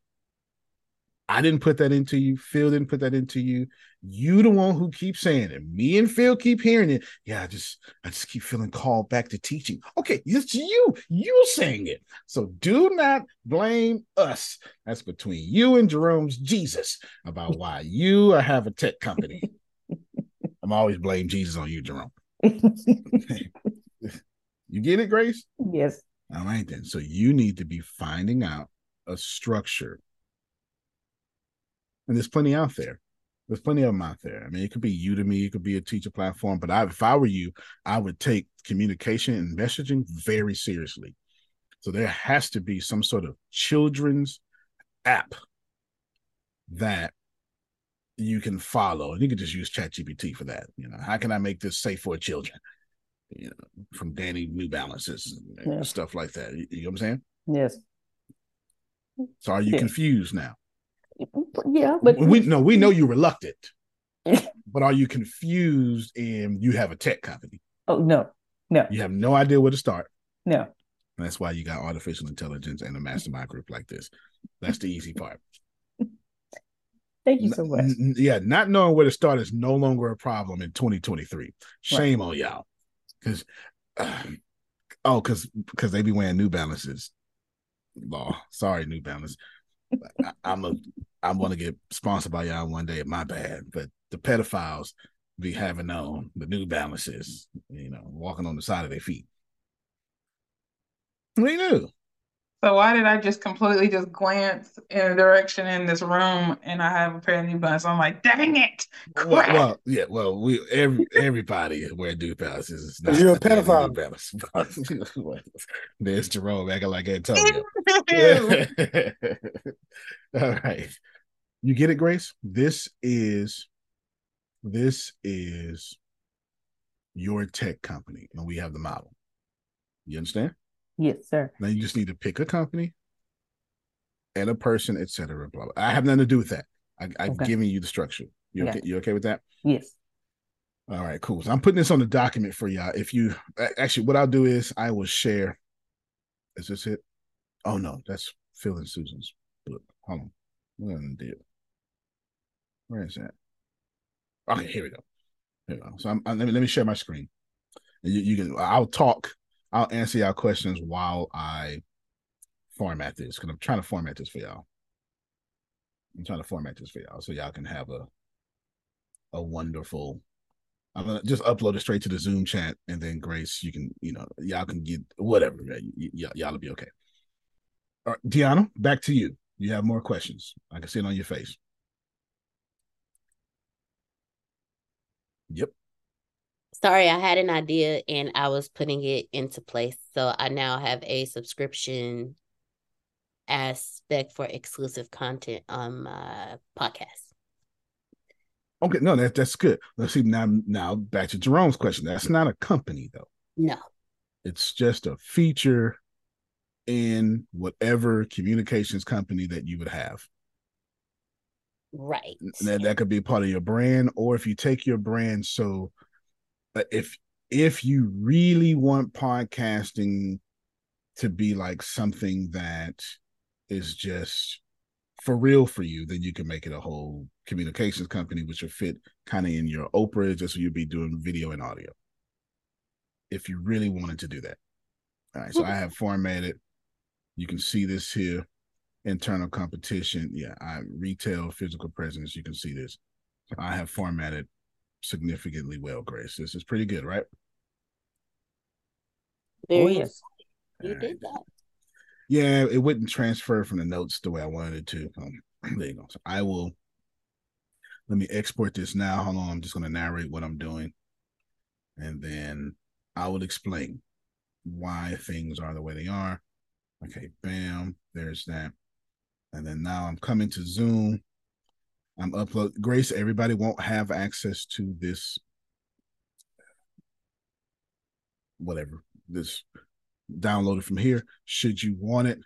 I didn't put that into you. Phil didn't put that into you. You the one who keeps saying it. Me and Phil keep hearing it. Yeah, I just I just keep feeling called back to teaching. Okay, it's you. You saying it. So do not blame us. That's between you and Jerome's Jesus about *laughs* why you have a tech company. *laughs* I'm always blame Jesus on you, Jerome. *laughs* you get it, Grace? Yes. All right then. So you need to be finding out a structure and there's plenty out there. There's plenty of them out there. I mean, it could be Udemy, it could be a teacher platform, but I, if I were you, I would take communication and messaging very seriously. So there has to be some sort of children's app that you can follow, and you can just use ChatGPT for that. You know, how can I make this safe for children? You know, from Danny New Balances and yeah. stuff like that. You, you, know what I'm saying? Yes. So are you yeah. confused now? Yeah, but we no, we know you're reluctant. *laughs* but are you confused and you have a tech company? Oh no, no. You have no idea where to start. No. that's why you got artificial intelligence and a mastermind group like this. That's the easy part. *laughs* Thank you so much. N- yeah, not knowing where to start is no longer a problem in 2023. Shame right. on y'all. Because uh, *sighs* oh, because because they be wearing New Balances. Law. Sorry, New Balance. I, I'm a I'm gonna get sponsored by y'all one day. My bad, but the pedophiles be having on the New Balances, you know, walking on the side of their feet. We knew. So why did I just completely just glance in a direction in this room and I have a pair of New Balances? I'm like, dang it! Well, well, yeah, well, we every everybody wear New Balances. It's You're a pedophile. *laughs* There's Jerome acting like Antonio. *laughs* All right. You get it, Grace? This is this is your tech company, and we have the model. You understand? Yes, sir. Now you just need to pick a company and a person, etc. Blah, blah. I have nothing to do with that. I, am okay. giving you the structure. You okay? You okay with that? Yes. All right, cool. So I'm putting this on the document for y'all. If you actually, what I'll do is I will share. Is this it? Oh no, that's Phil and Susan's book. Hold on. What am I do? Where is that? Okay, here we go. Here we go. So I'm, I'm, let me let me share my screen. You, you, can. I'll talk. I'll answer y'all questions while I format this because I'm trying to format this for y'all. I'm trying to format this for y'all so y'all can have a a wonderful. I'm gonna just upload it straight to the Zoom chat, and then Grace, you can, you know, y'all can get whatever. Y- y- y'all will be okay. All right, Deanna, back to you. You have more questions. I can see it on your face. Yep. Sorry, I had an idea and I was putting it into place. So I now have a subscription aspect for exclusive content on my podcast. Okay, no, that that's good. Let's see now. Now back to Jerome's question. That's not a company though. No, it's just a feature in whatever communications company that you would have. Right. That that could be part of your brand, or if you take your brand, so uh, if if you really want podcasting to be like something that is just for real for you, then you can make it a whole communications company, which will fit kind of in your Oprah, just so you'll be doing video and audio. If you really wanted to do that. All right. So I have formatted. You can see this here. Internal competition. Yeah, I retail physical presence. You can see this. I have formatted significantly well, Grace. This is pretty good, right? Very oh, yes. You right. did that. Yeah, it wouldn't transfer from the notes the way I wanted it to. Um, *clears throat* there you go. So I will let me export this now. Hold on. I'm just going to narrate what I'm doing. And then I will explain why things are the way they are. Okay, bam. There's that. And then now I'm coming to Zoom. I'm upload Grace. Everybody won't have access to this, whatever this downloaded from here. Should you want it,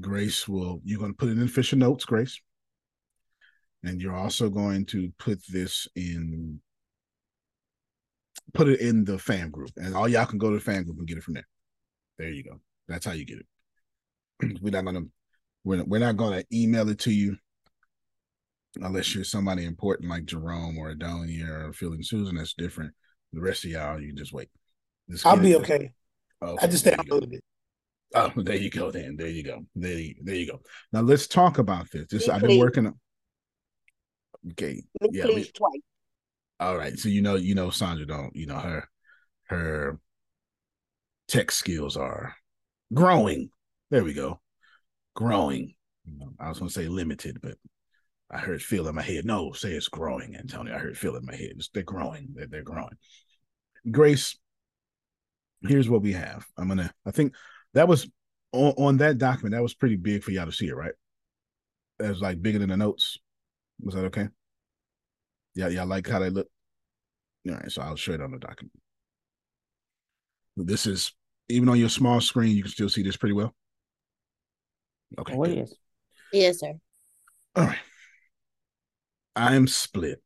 Grace will. You're going to put it in official notes, Grace, and you're also going to put this in. Put it in the fan group, and all y'all can go to the fan group and get it from there. There you go. That's how you get it. *clears throat* We're not gonna we're, we're not gonna email it to you unless you're somebody important like Jerome or Adonia or Phil and Susan. That's different. The rest of y'all, you just wait. Just I'll be okay. okay. I just downloaded it. Oh, *laughs* there you go. Then there you go. There you, there you go. Now let's talk about this. This I've been working on. Okay. Yeah. We, twice. All right. So you know, you know, Sandra don't. You know her, her tech skills are growing. There we go. Growing. I was going to say limited, but I heard Phil in my head. No, say it's growing, Antonio. I heard Phil in my head. It's, they're growing. They're, they're growing. Grace, here's what we have. I'm gonna. I think that was on, on that document. That was pretty big for y'all to see it, right? That was like bigger than the notes. Was that okay? Yeah, y'all like how they look. All right, so I'll show it on the document. This is even on your small screen, you can still see this pretty well. Okay. Oh, yes. Yes, sir. All right. I am split.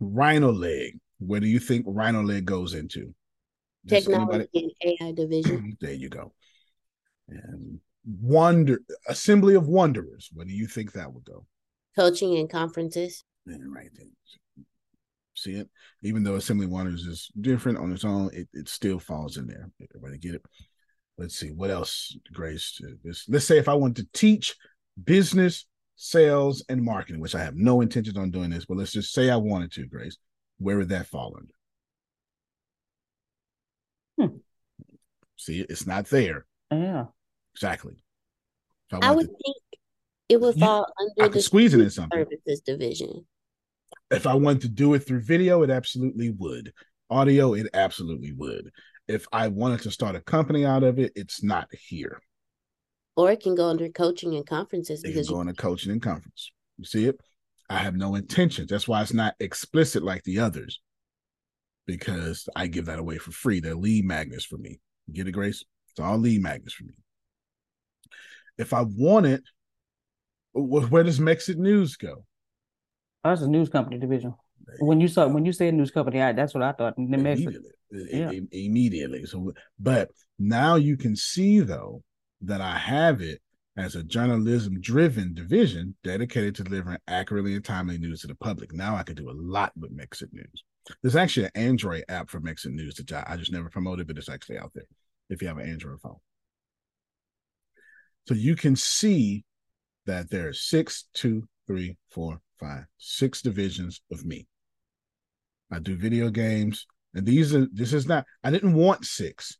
Rhino leg. Where do you think Rhino leg goes into? Technology and AI division. *clears throat* there you go. And wonder assembly of wanderers. Where do you think that would go? Coaching and conferences. Yeah, right there. See it? Even though assembly wanderers is different on its own, it, it still falls in there. Everybody get it? Let's see what else, Grace. This, let's say if I want to teach business sales, and marketing, which I have no intentions on doing this, but let's just say I wanted to, Grace, where would that fall under? Hmm. See, it's not there. Yeah. Exactly. I, I would to, think it would fall you, under I the squeeze it in something. services division. If I wanted to do it through video, it absolutely would. Audio, it absolutely would. If I wanted to start a company out of it, it's not here. Or it can go under coaching and conferences it because can go into coaching and conference. You see it? I have no intentions. That's why it's not explicit like the others. Because I give that away for free. They're lead magnets for me. get it, Grace? It's all lead magnets for me. If I want it, where does Mexit News go? Oh, that's a news company division. When you saw when you said news company, I, that's what I thought. Immediately, yeah. immediately. So, but now you can see though that I have it as a journalism driven division dedicated to delivering accurately and timely news to the public. Now I can do a lot with Mexit News. There's actually an Android app for Mexit News that I just never promoted, but it's actually out there if you have an Android phone. So you can see that there are six, two, three, four, five, six divisions of me. I do video games, and these are this is not. I didn't want six.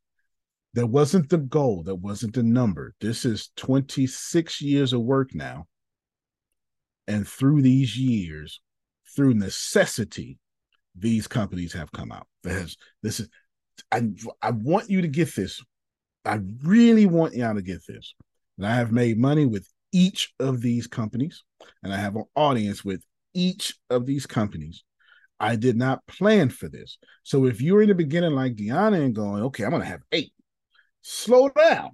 That wasn't the goal. That wasn't the number. This is 26 years of work now. And through these years, through necessity, these companies have come out. This, this is I I want you to get this. I really want y'all to get this. And I have made money with each of these companies, and I have an audience with each of these companies. I did not plan for this. So if you're in the beginning like Deanna and going, okay, I'm gonna have eight, slow down.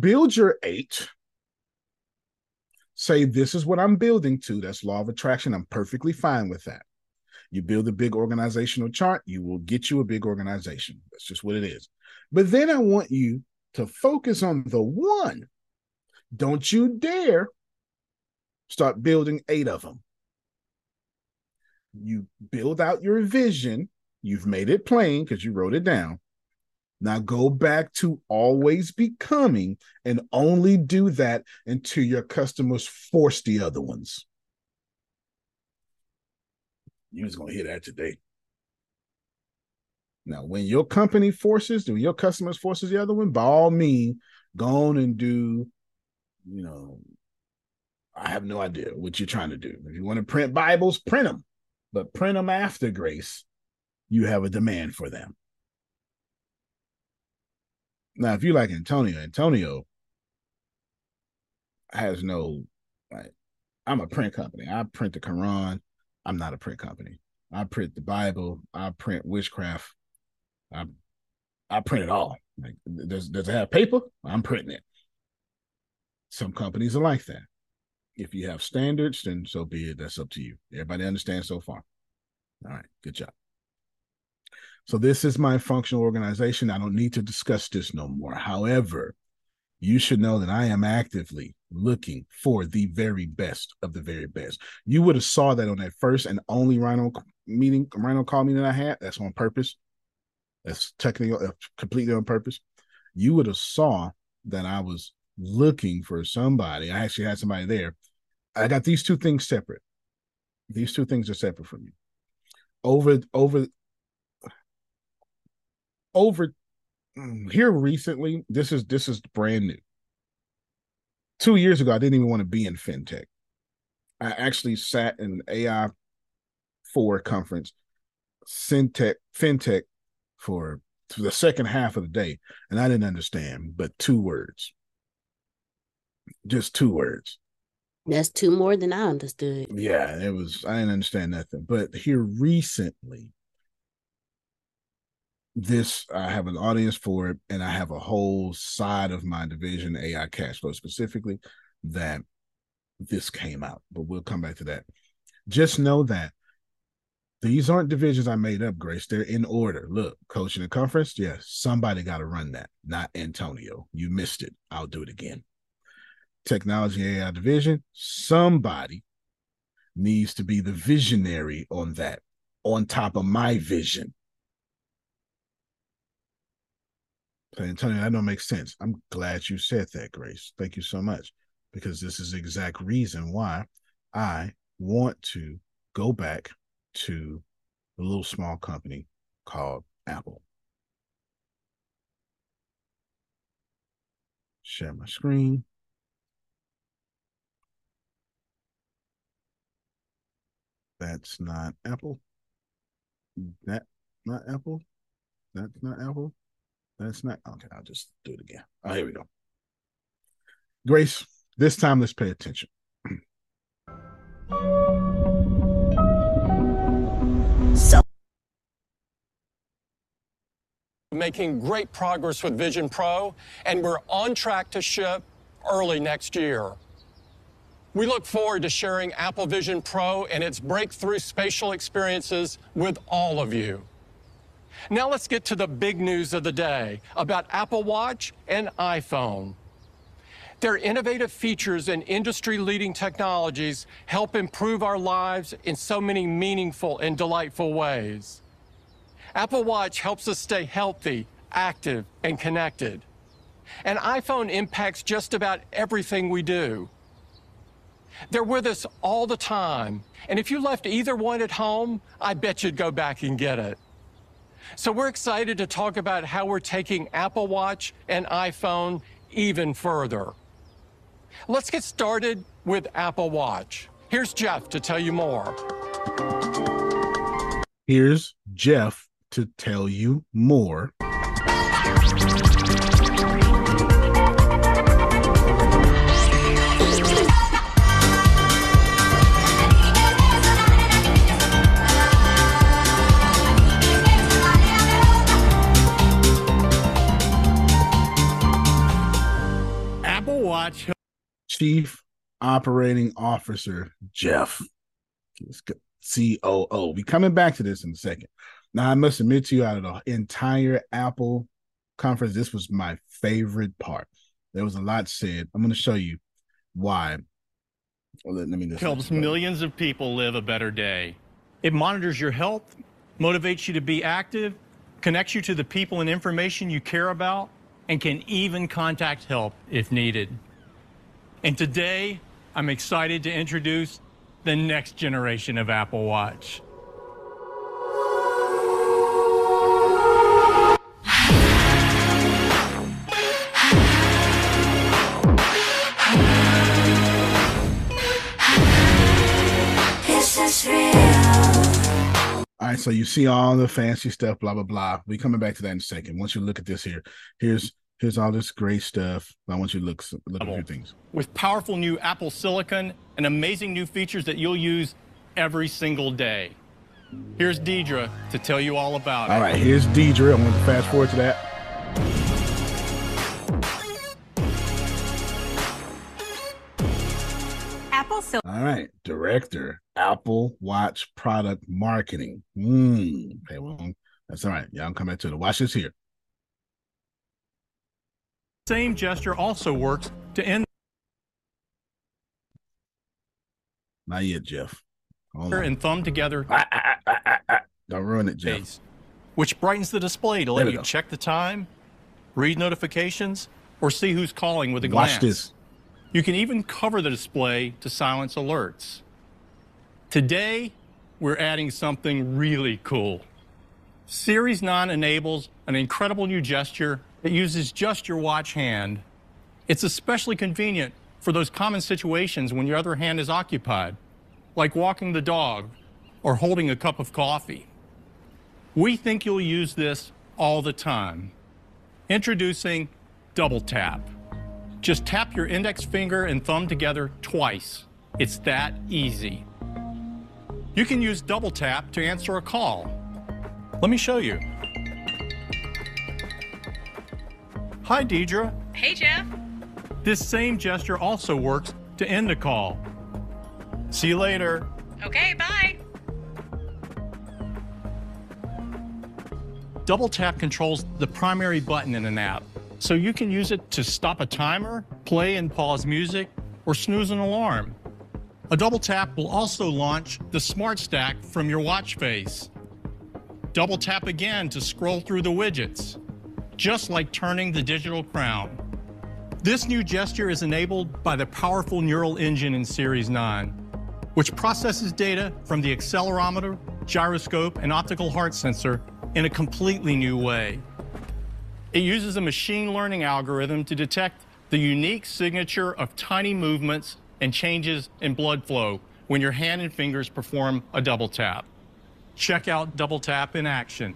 Build your eight. Say, this is what I'm building to. That's law of attraction. I'm perfectly fine with that. You build a big organizational chart, you will get you a big organization. That's just what it is. But then I want you to focus on the one. Don't you dare start building eight of them. You build out your vision. You've made it plain because you wrote it down. Now go back to always becoming and only do that until your customers force the other ones. You was gonna hear that today. Now, when your company forces, when your customers forces the other one, by all means, go on and do, you know, I have no idea what you're trying to do. If you want to print Bibles, print them, but print them after grace. You have a demand for them. Now, if you like Antonio, Antonio has no like. I'm a print company. I print the Quran. I'm not a print company. I print the Bible. I print witchcraft. I I print it all. Like, does does it have paper? I'm printing it. Some companies are like that. If you have standards, then so be it. That's up to you. Everybody understands so far. All right, good job. So this is my functional organization. I don't need to discuss this no more. However, you should know that I am actively looking for the very best of the very best. You would have saw that on that first and only Rhino meeting, Rhino call meeting I had. That's on purpose. That's technically uh, completely on purpose. You would have saw that I was looking for somebody. I actually had somebody there. I got these two things separate. These two things are separate from you. Over over over mm, here recently, this is this is brand new. Two years ago, I didn't even want to be in fintech. I actually sat in AI four conference, fintech, fintech for the second half of the day, and I didn't understand but two words. Just two words. That's two more than I understood. Yeah, it was. I didn't understand nothing. But here recently, this I have an audience for it, and I have a whole side of my division, AI cash flow specifically, that this came out. But we'll come back to that. Just know that these aren't divisions I made up, Grace. They're in order. Look, coaching and conference, yes, somebody got to run that, not Antonio. You missed it. I'll do it again. Technology AI division, somebody needs to be the visionary on that, on top of my vision. Antonio, that don't make sense. I'm glad you said that, Grace. Thank you so much. Because this is the exact reason why I want to go back to a little small company called Apple. Share my screen. That's not Apple. That not Apple. That's not Apple. That's not okay. I'll just do it again. Oh, here we go. Grace, this time let's pay attention. So making great progress with Vision Pro, and we're on track to ship early next year. We look forward to sharing Apple Vision Pro and its breakthrough spatial experiences with all of you. Now let's get to the big news of the day about Apple Watch and iPhone. Their innovative features and industry leading technologies help improve our lives in so many meaningful and delightful ways. Apple Watch helps us stay healthy, active, and connected. An iPhone impacts just about everything we do. They're with us all the time. And if you left either one at home, I bet you'd go back and get it. So we're excited to talk about how we're taking Apple Watch and iPhone even further. Let's get started with Apple Watch. Here's Jeff to tell you more. Here's Jeff to tell you more. Watch. Chief Operating Officer Jeff, COO. We coming back to this in a second. Now, I must admit to you, out of the entire Apple conference, this was my favorite part. There was a lot said. I'm going to show you why. Well, let, let me helps millions of people live a better day. It monitors your health, motivates you to be active, connects you to the people and information you care about, and can even contact help if needed. And today, I'm excited to introduce the next generation of Apple Watch. All right, so you see all the fancy stuff, blah blah blah. We coming back to that in a second. Once you look at this here, here's here's all this great stuff. I want you to look look at a few things. With powerful new Apple Silicon and amazing new features that you'll use every single day. Here's Deidre to tell you all about all it. All right, here's Deidre. I'm going to fast forward to that. Apple Silicon. All right, director, Apple Watch product marketing. Hmm. Okay, well, that's all right. Yeah, I'm coming back to it. Watch this here. Same gesture also works to end. Not yet, Jeff. And thumb together. Ah, ah, ah, Don't ruin it, Jeff. Which brightens the display to let you go. check the time, read notifications, or see who's calling with a glance. Watch this. You can even cover the display to silence alerts. Today, we're adding something really cool. Series 9 enables an incredible new gesture that uses just your watch hand. It's especially convenient for those common situations when your other hand is occupied, like walking the dog or holding a cup of coffee. We think you'll use this all the time. Introducing Double Tap. Just tap your index finger and thumb together twice. It's that easy. You can use Double Tap to answer a call. Let me show you. Hi, Deidre. Hey, Jeff. This same gesture also works to end a call. See you later. Okay, bye. Double tap controls the primary button in an app, so you can use it to stop a timer, play and pause music, or snooze an alarm. A double tap will also launch the Smart Stack from your watch face. Double tap again to scroll through the widgets just like turning the digital crown. This new gesture is enabled by the powerful neural engine in Series 9, which processes data from the accelerometer, gyroscope, and optical heart sensor in a completely new way. It uses a machine learning algorithm to detect the unique signature of tiny movements and changes in blood flow when your hand and fingers perform a double tap. Check out Double Tap in action.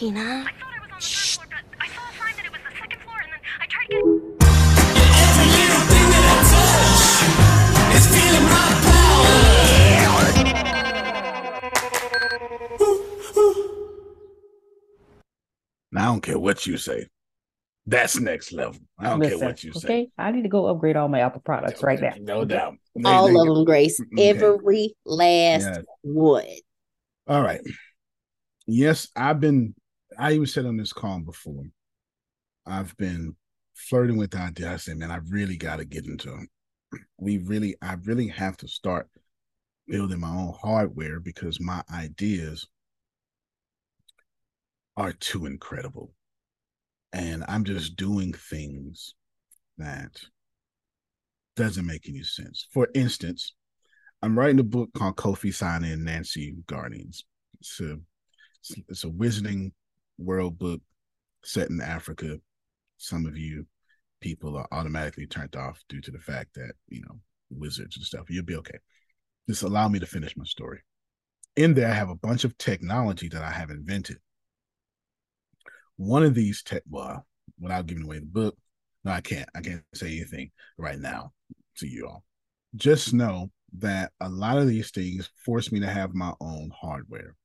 Tina. Shh. I don't care what you say. That's next level. I don't Listen, care what you say. Okay, I need to go upgrade all my Apple products right now. No doubt. all they, of them, Grace. *laughs* Okay. Every last yeah. one. All right. Yes, I've been I even said on this call before. I've been flirting with the idea. I said, man, I really got to get into them. We really, I really have to start building my own hardware because my ideas are too incredible and I'm just doing things that doesn't make any sense. For instance, I'm writing a book called Kofi Sane and Nancy Guardians. It's a it's a wizarding world book set in Africa. Some of you people are automatically turned off due to the fact that you know wizards and stuff. You'll be okay. Just allow me to finish my story. In there, I have a bunch of technology that I have invented one of these tech well without giving away the book no i can't i can't say anything right now to you all just know that a lot of these things force me to have my own hardware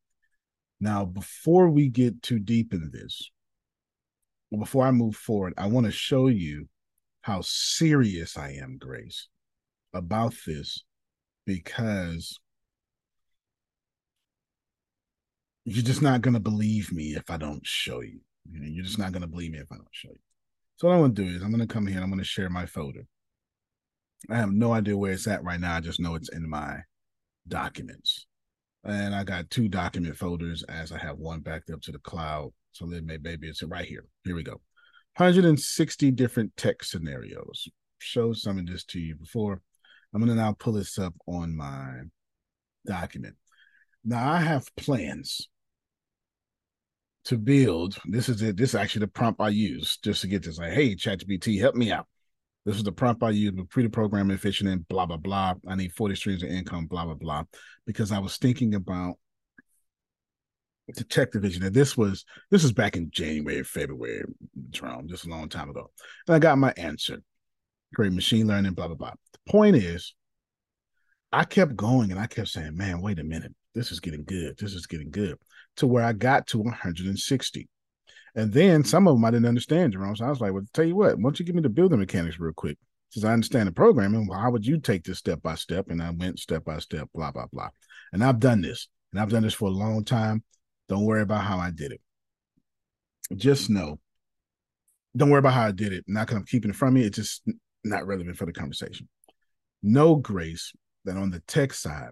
now before we get too deep into this before i move forward i want to show you how serious i am grace about this because you're just not going to believe me if i don't show you you're just not gonna believe me if I don't show you. So what I'm gonna do is I'm gonna come here and I'm gonna share my folder. I have no idea where it's at right now. I just know it's in my documents. And I got two document folders as I have one backed up to the cloud. So then maybe it's right here. Here we go. 160 different tech scenarios. Showed some of this to you before. I'm gonna now pull this up on my document. Now I have plans to build. This is it. This is actually the prompt I used just to get this. Like, hey, ChatGPT, help me out. This is the prompt I used with pre-programming efficient and blah blah blah. I need 40 streams of income, blah blah blah. Because I was thinking about the tech division. And this was this was back in January, February, Jerome, just a long time ago. And I got my answer. Great machine learning, blah blah blah. The point is, I kept going and I kept saying, man, wait a minute. This is getting good. This is getting good to where I got to 160. And then some of them I didn't understand, Jerome. So I was like, well, tell you what, why don't you give me the building mechanics real quick? Since I understand the programming, well, how would you take this step by step? And I went step by step, blah, blah, blah. And I've done this. And I've done this for a long time. Don't worry about how I did it. Just know, don't worry about how I did it. Not because I'm keeping it from me. It's just not relevant for the conversation. No Grace, that on the tech side,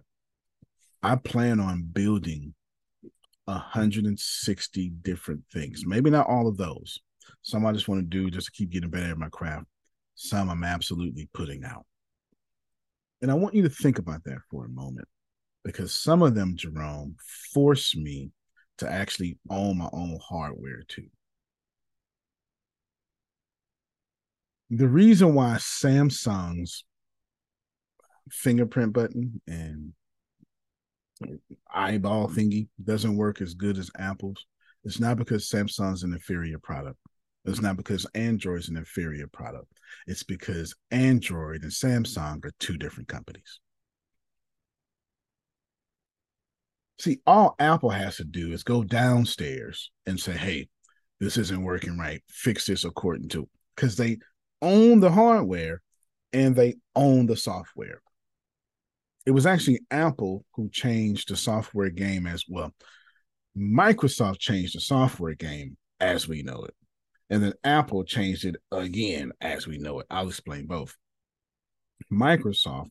I plan on building 160 different things. Maybe not all of those. Some I just want to do just to keep getting better at my craft. Some I'm absolutely putting out. And I want you to think about that for a moment because some of them, Jerome, force me to actually own my own hardware too. The reason why Samsung's fingerprint button and eyeball thingy doesn't work as good as Apple's, it's not because Samsung's an inferior product. It's not because Android's an inferior product. It's because Android and Samsung are two different companies. See, all Apple has to do is go downstairs and say, hey, this isn't working right. Fix this according to, because they own the hardware and they own the software it was actually Apple who changed the software game as well. Microsoft changed the software game as we know it. And then Apple changed it again as we know it. I'll explain both. Microsoft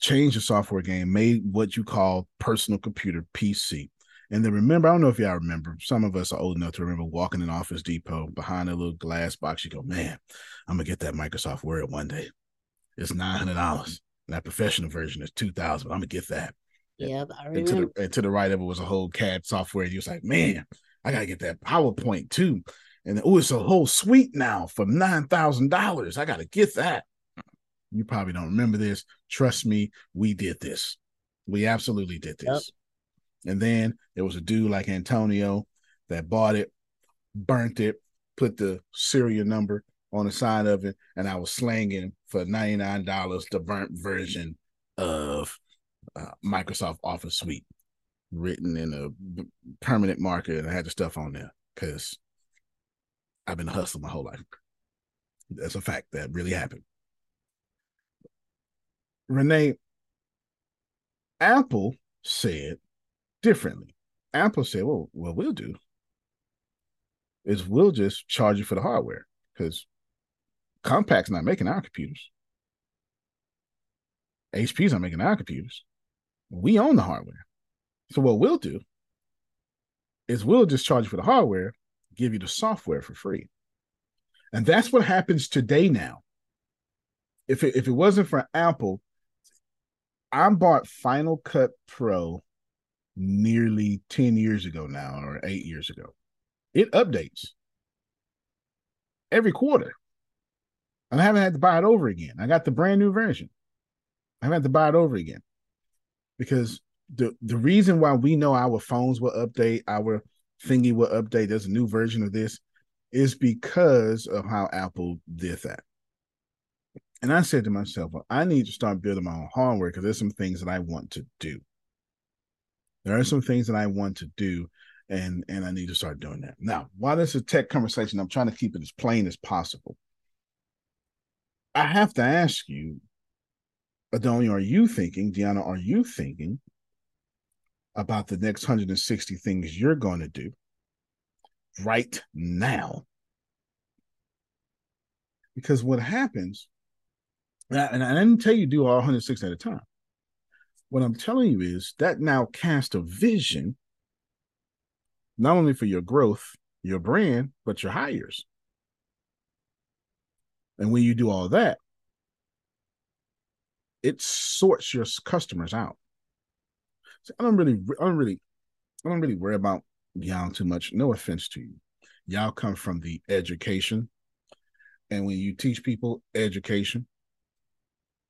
changed the software game, made what you call personal computer PC. And then remember, I don't know if y'all remember, some of us are old enough to remember walking in Office Depot behind a little glass box. You go, man, I'm gonna get that Microsoft Word one day. It's nine hundred dollars. That professional version is 2000. I'm gonna get that. Yeah, I remember. And to, the, and to the right of it was a whole CAD software. You was like, man, I gotta get that PowerPoint too. And oh, it's a whole suite now for nine thousand dollars. I gotta get that. You probably don't remember this. Trust me, we did this. We absolutely did this. Yep. And then there was a dude like Antonio that bought it, burnt it, put the serial number on the side of it, and I was slanging for ninety nine dollars the burnt version of uh, Microsoft Office Suite, written in a permanent marker, and I had the stuff on there. because I've been hustling my whole life. That's a fact that really happened. Renee, Apple said differently. Apple said, well, what we'll do is we'll just charge you for the hardware because Compaq's not making our computers. HP's not making our computers. We own the hardware. So what we'll do is we'll just charge you for the hardware, give you the software for free. And that's what happens today now. If it, if it wasn't for Apple, I bought Final Cut Pro nearly 10 years ago now, or eight years ago. It updates every quarter. And I haven't had to buy it over again. I got the brand new version. I haven't had to buy it over again. Because the the reason why we know our phones will update, our thingy will update, there's a new version of this, is because of how Apple did that. And I said to myself, well, I need to start building my own hardware because there's some things that I want to do. There are some things that I want to do, and and I need to start doing that. Now, while this is a tech conversation, I'm trying to keep it as plain as possible. I have to ask you, Adonia, are you thinking, Deanna, are you thinking about the next 160 things you're going to do right now? Because what happens and I didn't tell you do all 106 at a time. What I'm telling you is that now cast a vision, not only for your growth, your brand, but your hires. And when you do all that, it sorts your customers out. So I don't really, I don't really, I don't really worry about y'all too much. No offense to you. Y'all come from the education. And when you teach people education,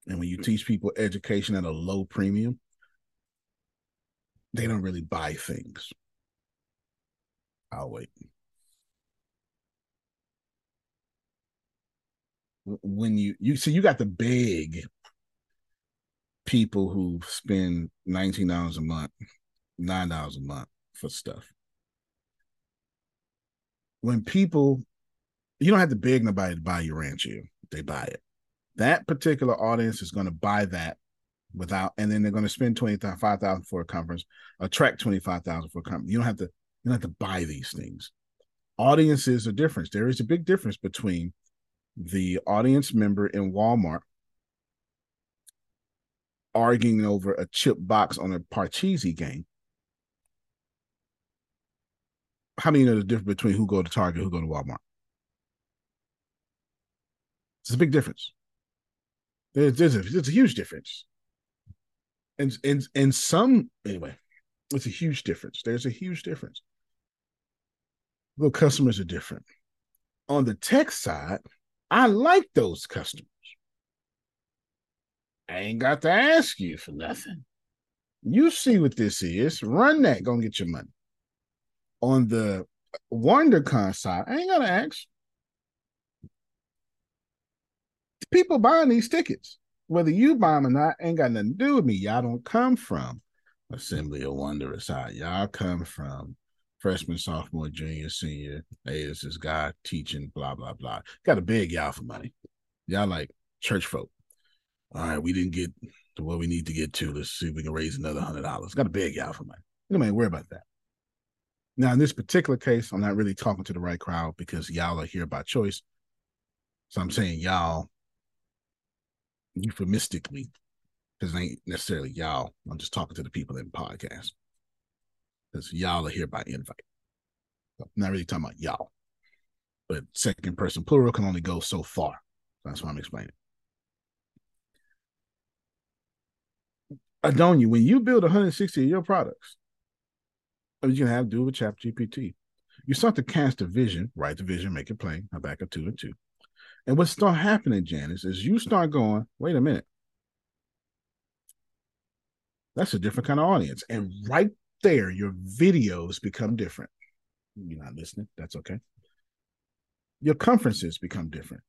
and when you mm. teach people education at a low premium, they don't really buy things. I'll wait. When you you see you got the big people who spend nineteen dollars a month, nine dollars a month for stuff. When people, you don't have to beg nobody to buy your ranch here; they buy it that particular audience is going to buy that without, and then they're going to spend twenty five thousand for a conference, attract twenty five thousand for a conference. You don't have to, you don't have to buy these things. Audiences are different. There is a big difference between the audience member in Walmart arguing over a chip box on a Parcheesi game. How many know the difference between who go to Target, who go to Walmart? It's a big difference. There's, there's, a, there's a huge difference. And, and, and some, anyway, it's a huge difference. There's a huge difference. The customers are different. On the tech side, I like those customers. I ain't got to ask you for nothing. You see what this is. Run that, gonna get your money. On the WonderCon side, I ain't gotta ask. people buying these tickets. Whether you buy them or not, ain't got nothing to do with me. Y'all don't come from Assembly of Wondrous Side. Y'all come from freshman, sophomore, junior, senior. Hey, this is guy teaching, blah, blah, blah. Got to beg y'all for money. Y'all like church folk. All right, we didn't get to what we need to get to. Let's see if we can raise another hundred dollars. Got to beg y'all for money. You don't even worry about that. Now, in this particular case, I'm not really talking to the right crowd because y'all are here by choice. So I'm saying y'all euphemistically, because it ain't necessarily y'all. I'm just talking to the people in podcast. Because y'all are here by invite. So I'm not really talking about y'all. But second person plural can only go so far. That's why I'm explaining. Adonia, when you build 160 of your products, what you can have to do with Chat GPT. You start to cast a vision, write the vision, make it plain, back up two and two. And what start happening, Janice, is you start going, wait a minute. That's a different kind of audience. And right there, your videos become different. You're not listening. That's okay. Your conferences become different.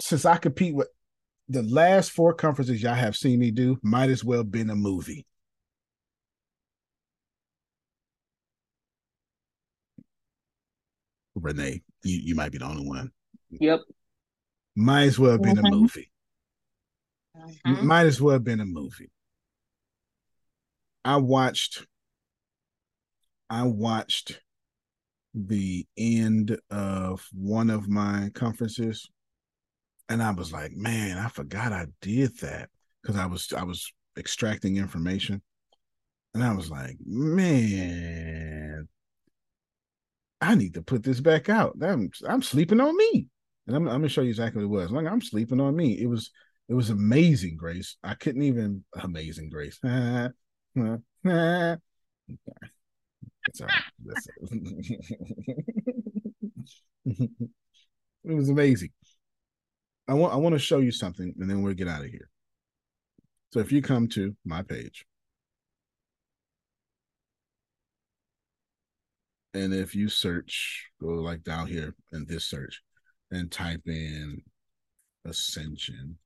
Since I compete with the last four conferences y'all have seen me do, might as well been a movie. Renee, you, you might be the only one. Yep. Might as well have been mm-hmm. a movie. Mm-hmm. Might as well have been a movie. I watched I watched the end of one of my conferences and I was like, man, I forgot I did that because I was I was extracting information. And I was like, man, I need to put this back out. I'm I'm sleeping on me. And I'm, I'm gonna show you exactly what it was. Like I'm sleeping on me. It was it was amazing, Grace. I couldn't even amazing Grace. *laughs* it was amazing. I want I want to show you something, and then we'll get out of here. So if you come to my page, and if you search, go like down here in this search, and type in ascension,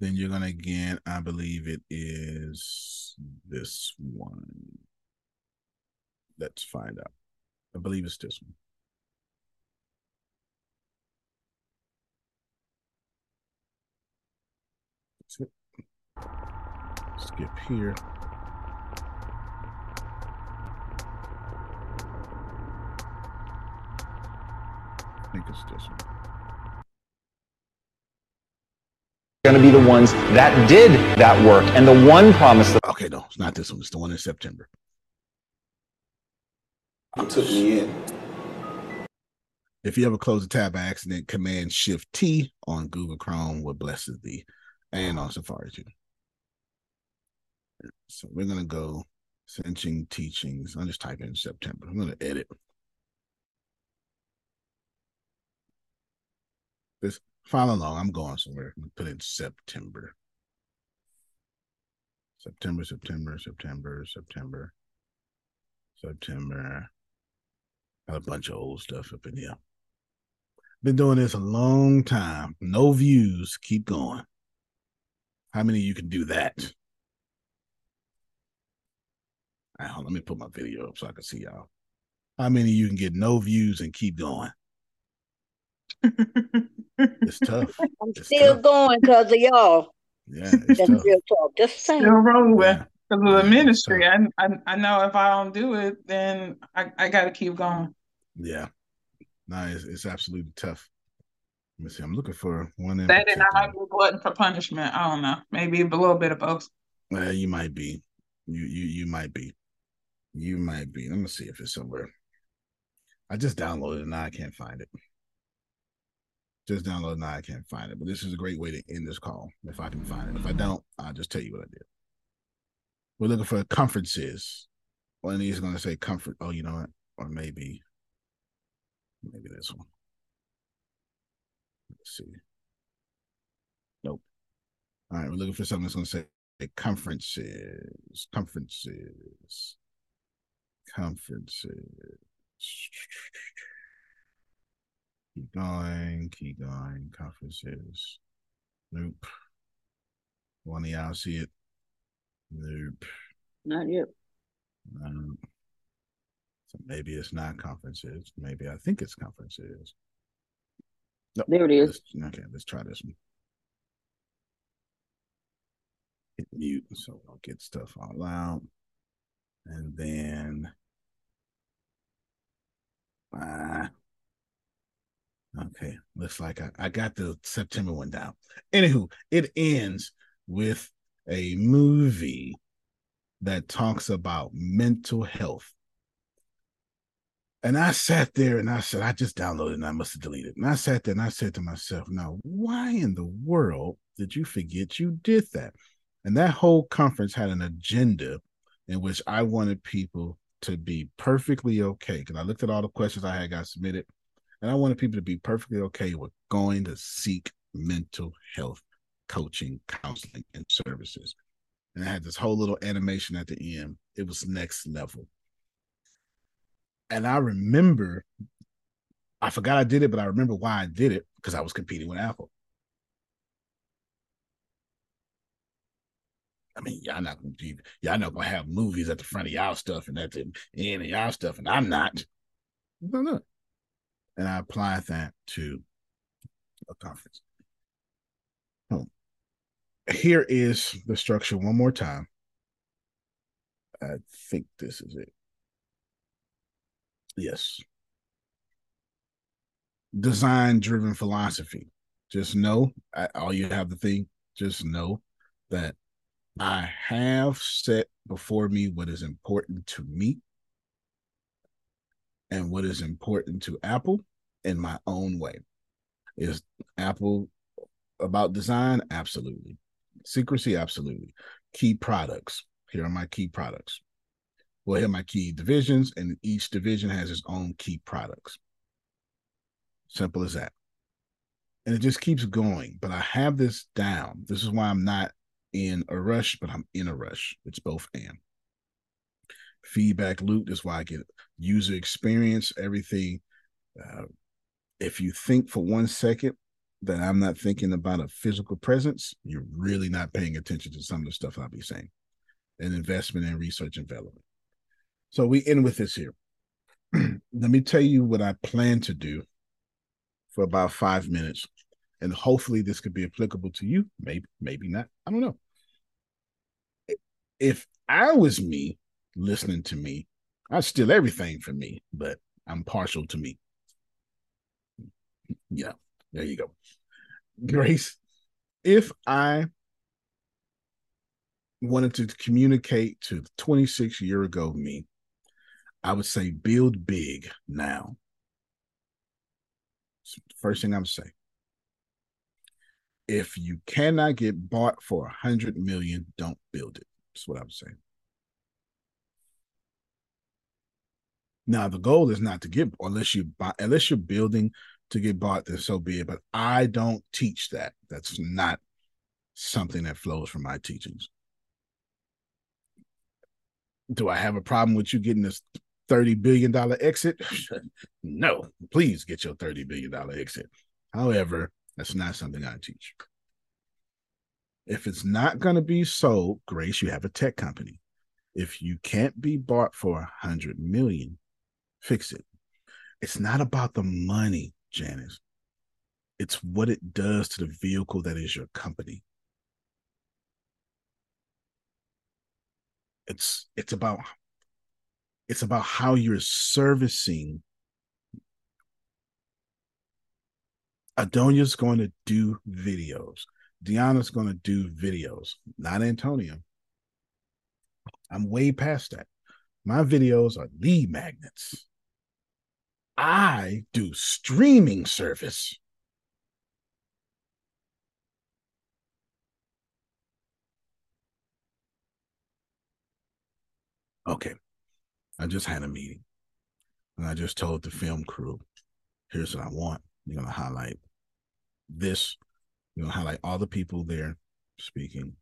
then you're gonna get, I believe it is this one. Let's find out. I believe it's this one. Skip here. I think it's this one. Going to be the ones that did that work, and the one promise. That- okay, no, it's not this one. It's the one in September. You took me in. If you ever close a tab by accident, Command Shift T on Google Chrome will blesses thee, and on Safari too. So we're gonna go Ascension Teachings. I'll just type in September. I'm gonna edit. This follow along. I'm going somewhere. I'm put in September. September, September, September, September, September. Got a bunch of old stuff up in here. Been doing this a long time. No views. Keep going. How many you can do that? Ah, right, let me put my video up so I can see y'all. How many you can get no views and keep going? *laughs* it's tough. *laughs* I'm it's still tough. going because of y'all. Yeah, it's That's tough. real talk. Just saying. Still wrong with because of the ministry. I, I I know if I don't do it, then I, I got to keep going. Yeah, no, it's, it's absolutely tough. Let me see. I'm looking for one. That and I might be glutton for punishment. I don't know. Maybe a little bit of both. Well, you might be. You you you might be. You might be. Let me see if it's somewhere. I just downloaded it now. I can't find it. Just download now. I can't find it. But this is a great way to end this call if I can find it. If I don't, I'll just tell you what I did. We're looking for conferences. One of these is going to say comfort. Oh, you know what? Or maybe, maybe this one. Let's see. Nope. All right, we're looking for something that's going to say conferences. Conferences conferences. Keep going, keep going. Conferences. Nope. One of y'all see it? Nope. Not yet. Um, so maybe it's not conferences. Maybe I think it's conferences. Nope. There it is. Let's, okay, let's try this one. Hit mute so I'll get stuff all out. And then uh, okay, looks like I, I got the September one down. Anywho, it ends with a movie that talks about mental health. And I sat there and I said, I just downloaded and I must have deleted. And I sat there and I said to myself, now, why in the world did you forget you did that? And that whole conference had an agenda in which I wanted people to be perfectly okay because I looked at all the questions I had got submitted, and I wanted people to be perfectly okay with going to seek mental health coaching, counseling, and services. And I had this whole little animation at the end. It was next level. And I remember, I forgot I did it, but I remember why I did it because I was competing with Apple. I mean, y'all not gonna be, y'all not gonna have movies at the front of y'all stuff and at the end of y'all stuff, and I'm not. No, no. And I apply that to a conference. Here is the structure one more time. I think this is it. Yes. Design driven philosophy. Just know, I, all you have to think, just know that I have set before me what is important to me and what is important to Apple in my own way. Is Apple about design? Absolutely. Secrecy? Absolutely. Key products. Here are my key products. Well, here are my key divisions, and each division has its own key products. Simple as that. And it just keeps going. But I have this down. This is why I'm not in a rush, but I'm in a rush. It's both and. Feedback loop is why I get user experience, everything. Uh, if you think for one second that I'm not thinking about a physical presence, you're really not paying attention to some of the stuff I'll be saying. An investment in research and development. So we end with this here. *clears throat* Let me tell you what I plan to do for about five minutes. And hopefully this could be applicable to you. Maybe, maybe not. I don't know. If I was me listening to me, I'd steal everything from me, but I'm partial to me. Yeah, there you go. Grace, if I wanted to communicate to 26 year ago me, I would say build big now. First thing I'm saying. If you cannot get bought for a hundred million, don't build it. That's what I'm saying. Now the goal is not to get unless you buy unless you're building to get bought, then so be it. But I don't teach that. That's not something that flows from my teachings. Do I have a problem with you getting this $30 billion exit? *laughs* no, please get your $30 billion exit. However, that's not something I teach. If it's not going to be sold, Grace, you have a tech company. If you can't be bought for a hundred million, fix it. It's not about the money, Janice. It's what it does to the vehicle that is your company. It's it's about it's about how you're servicing. Adonia's going to do videos. Deanna's going to do videos, not Antonio. I'm way past that. My videos are lead magnets. I do streaming service. Okay. I just had a meeting and I just told the film crew, here's what I want. You're going to highlight this. You're going to highlight all the people there speaking.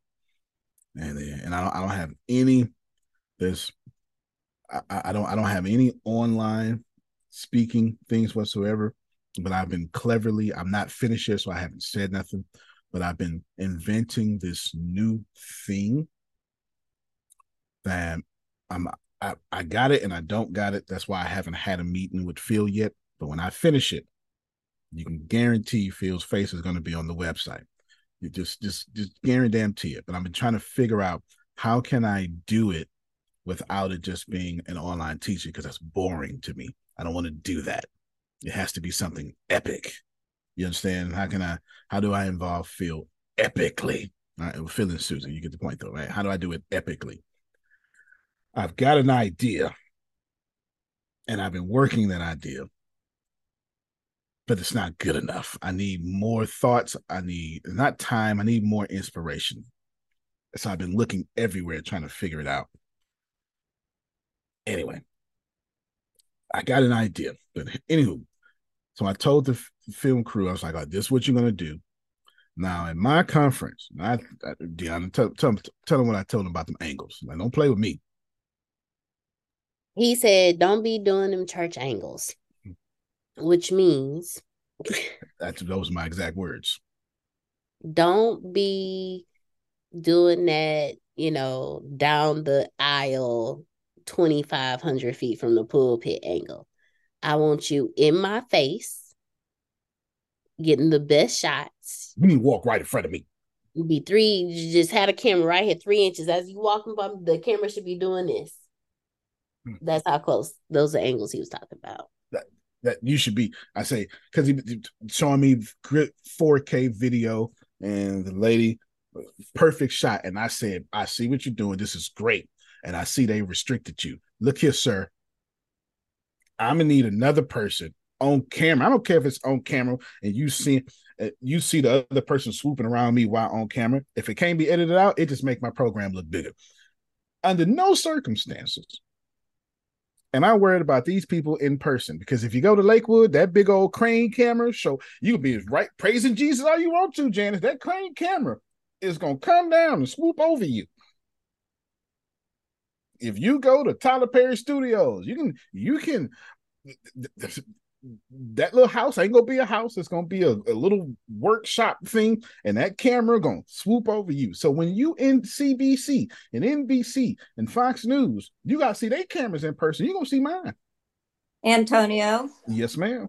And then, and I don't, I don't have any, there's, I, I don't, I don't have any online speaking things whatsoever, but I've been cleverly, I'm not finished yet, so I haven't said nothing, but I've been inventing this new thing that I'm I, I got it and I don't got it. That's why I haven't had a meeting with Phil yet. But when I finish it, you can guarantee Phil's face is going to be on the website. You just just just guarantee it. But I've been trying to figure out how can I do it without it just being an online teaching because that's boring to me. I don't want to do that. It has to be something epic. You understand? How can I how do I involve Phil epically? All right, and Susan, you get the point though, right? How do I do it epically? I've got an idea and I've been working that idea, but it's not good enough. I need more thoughts. I need not time, I need more inspiration. So I've been looking everywhere trying to figure it out. Anyway, I got an idea. But anywho, so I told the f- film crew, I was like, oh, this is what you're going to do. Now, in my conference, I, I Deanna, tell, tell, tell them what I told them about them angles. Like, don't play with me. He said, "Don't be doing them church angles," which means *laughs* that's those are my exact words. Don't be doing that, you know, down the aisle 2,500 feet from the pulpit angle. I want you in my face, getting the best shots. You need to walk right in front of me. Be three, you just had a camera right here, three inches. As you walking by, the camera should be doing this. Hmm. That's how close those are angles he was talking about. That that you should be. I say because he showing me 4K video and the lady perfect shot, and I said, I see what you're doing. This is great, and I see they restricted you. Look here, sir. I'm gonna need another person on camera. I don't care if it's on camera and you see uh, you see the other person swooping around me while on camera. If it can't be edited out, it just make my program look bigger. Under no circumstances. And I'm worried about these people in person because if you go to Lakewood, that big old crane camera show you can be right praising Jesus all you want to, Janice. That crane camera is gonna come down and swoop over you if you go to Tyler Perry Studios, you can you can that little house ain't gonna be a house. It's gonna be a, a little workshop thing, and that camera gonna swoop over you. So when you in CBC and NBC and Fox News, you gotta see their cameras in person. You gonna see mine. Antonio. Yes, ma'am.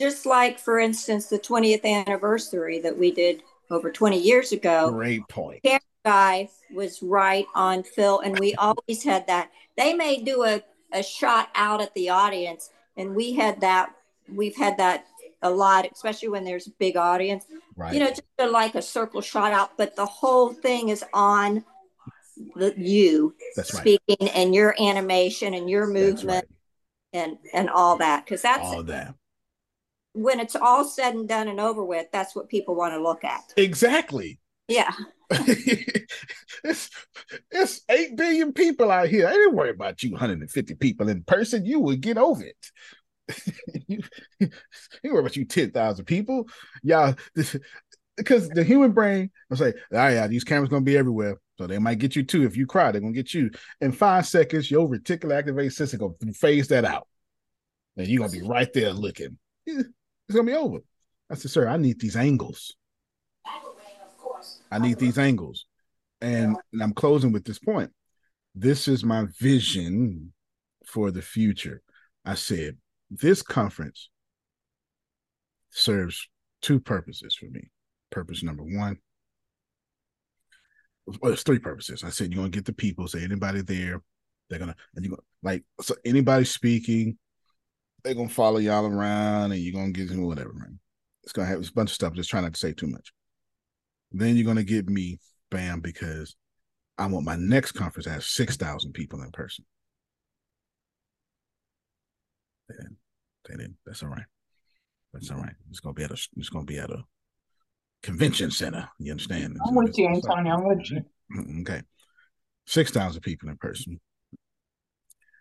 Just like, for instance, the 20th anniversary that we did over 20 years ago. Great point guy was right on Phil, and we always had that. They may do a, a shot out at the audience, and we had that. We've had that a lot, especially when there's a big audience. Right. You know, just a, like a circle shot out, but the whole thing is on the you that's speaking right. and your animation and your movement right. and and all that because that's all that when it's all said and done and over with that's what people want to look at exactly yeah *laughs* it's it's eight billion people out here. I didn't worry about you 150 people in person. You would get over it. *laughs* you, worry about you 10,000 people. Y'all, *laughs* because the human brain, I'm say, oh yeah, these cameras gonna be everywhere. So they might get you too. If you cry, they're gonna get you. In five seconds, your reticular activated system gonna phase that out. And you're gonna be right there looking. It's gonna be over. I said, sir, I need these angles. I need these angles. And, and I'm closing with this point. This is my vision for the future. I said, this conference serves two purposes for me. Purpose number one, well, it's three purposes. I said, you're going to get the people, say anybody there, they're going to, and you're going to, like, so anybody speaking, they're going to follow y'all around and you're going to get whatever, man. It's going to have a bunch of stuff. Just trying not to say too much. Then you're gonna get me, bam, because I want my next conference to have six thousand people in person. Then, then that's all right. That's all right. It's gonna be at a. It's gonna be at a convention center. You understand? I'm with you, Antonio. I'm with you. Mm, okay, six thousand people in person.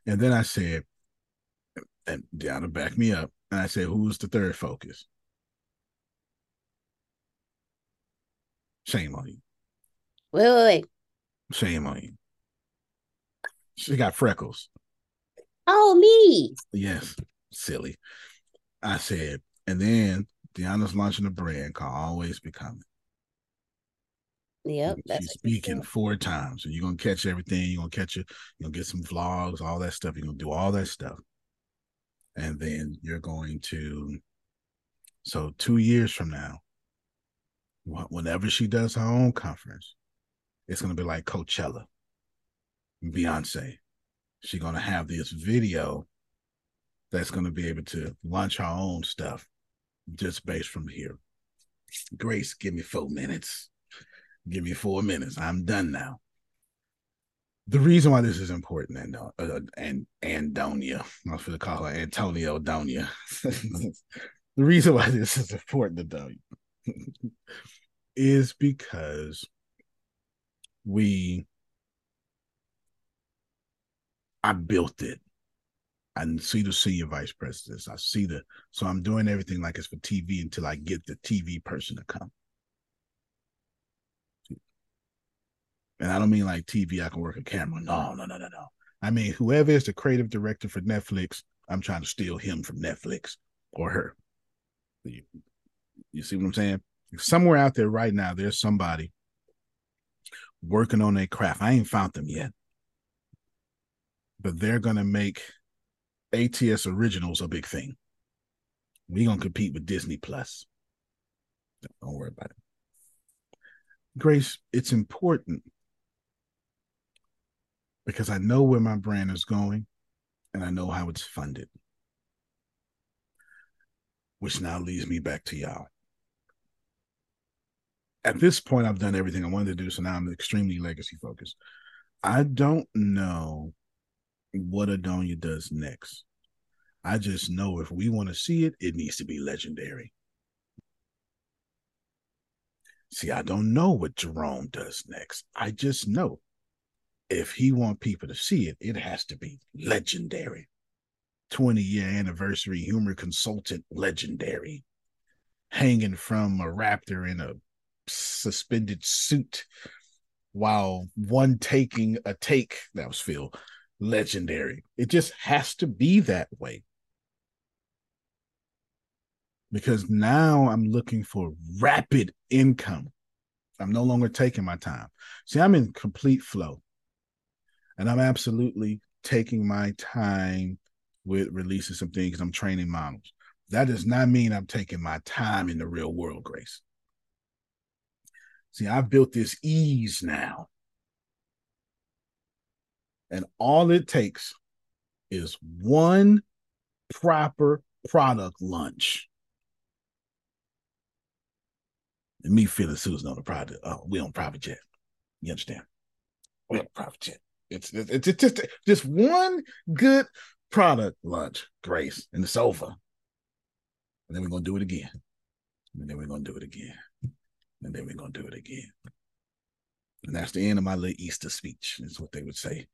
And then I said, and Deanna back me up, and I said, "Who's the third focus?" Shame on you. Wait, wait, wait. Shame on you. She got freckles. Oh, me. Yes, silly. I said, and then Deanna's launching a brand called Always Becoming. Yep. She's speaking four times. And you're gonna catch everything. You're gonna catch it. You're gonna get some vlogs, all that stuff. You're gonna do all that stuff. And then you're going to so two years from now, whenever she does her own conference, it's gonna be like Coachella, Beyonce. She's gonna have this video that's gonna be able to launch her own stuff just based from here. Grace, give me four minutes. Give me four minutes. I'm done now. The reason why this is important, and uh, and Andonia, I was going to call her Antonio Donia. *laughs* the reason why this is important know *laughs* is because we I built it. I see the senior vice presidents. I see the so I'm doing everything like it's for TV until I get the TV person to come. And I don't mean like TV, I can work a camera. No, no, no, no, no. I mean, whoever is the creative director for Netflix, I'm trying to steal him from Netflix or her. You, see what I'm saying? somewhere out there right now, there's somebody working on their craft. I ain't found them yet. But they're gonna make ATS originals a big thing. We're gonna compete with Disney Plus. Don't worry about it. Grace, it's important because I know where my brand is going and I know how it's funded. Which now leads me back to y'all. At this point, I've done everything I wanted to do, so now I'm extremely legacy focused. I don't know what Adonia does next. I just know if we want to see it, it needs to be legendary. See, I don't know what Jerome does next. I just know if he want people to see it, it has to be legendary. 20 year anniversary humor consultant legendary. Hanging from a raptor in a suspended suit while one taking a take that was Phil legendary. It just has to be that way. Because now I'm looking for rapid income. I'm no longer taking my time. See, I'm in complete flow. And I'm absolutely taking my time with releasing some things. I'm training models. That does not mean I'm taking my time in the real world, Grace. See, I've built this ease now. And all it takes is one proper product lunch. And me feeling Susan on the private, uh, we on private jet. You understand? We on private jet. It's, it's, it's just just one good product lunch, Grace, and it's over. And then we're gonna do it again. And then we're gonna do it again. And then we're gonna do it again. And that's the end of my little Easter speech, is what they would say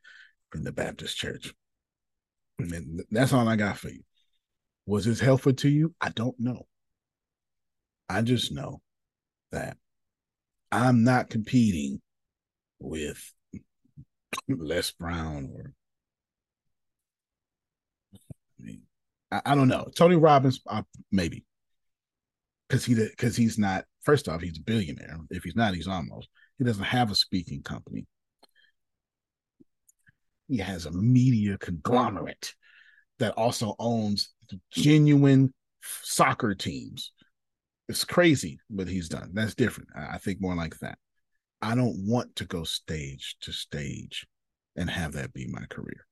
in the Baptist church. And that's all I got for you. Was this helpful to you? I don't know. I just know that I'm not competing with Les Brown or I mean, I, I don't know. Tony Robbins, uh, maybe because he because he's not. First off, he's a billionaire. If he's not, he's almost. He doesn't have a speaking company. He has a media conglomerate that also owns genuine soccer teams. It's crazy what he's done. That's different. I think more like that. I don't want to go stage to stage and have that be my career.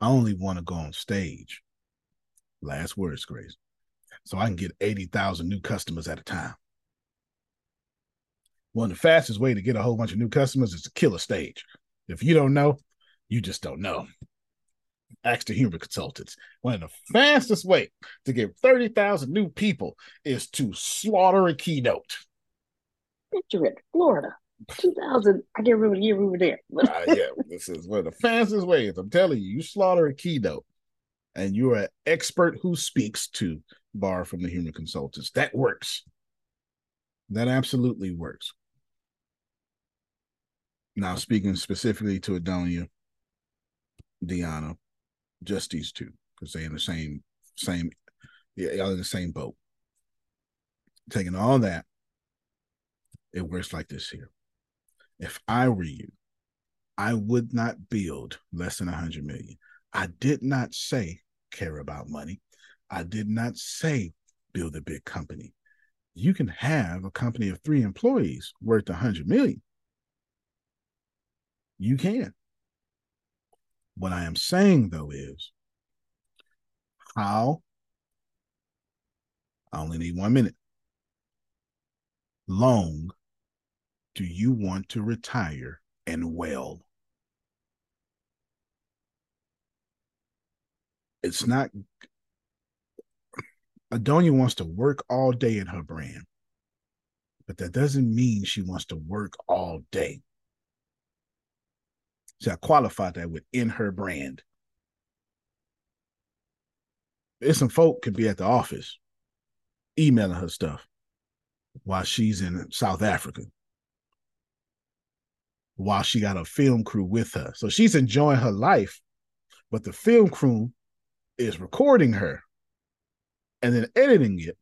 I only want to go on stage. Last words, Grace. So I can get 80,000 new customers at a time. One of the fastest way to get a whole bunch of new customers is to kill a stage. If you don't know, you just don't know. Ask the humor consultants. One of the fastest way to get 30,000 new people is to slaughter a keynote. Picture it, Florida. 2000, I can't remember the year we were there. *laughs* uh, yeah, this is one of the fastest ways. I'm telling you, you slaughter a keynote and you're an expert who speaks to bar from the human consultants. That works. That absolutely works. Now, speaking specifically to Adonia, Deanna, just these two, because they're in the same, same, y'all in the same boat. Taking all that, it works like this here. If I were you, I would not build less than a hundred million. I did not say care about money. I did not say build a big company. You can have a company of three employees worth a hundred million. You can. What I am saying though is how I only need one minute. Long do you want to retire and well? It's not, Adonia wants to work all day in her brand, but that doesn't mean she wants to work all day. See, I qualified that with in her brand. There's some folk could be at the office emailing her stuff while she's in South Africa while she got a film crew with her. So she's enjoying her life, but the film crew is recording her and then editing it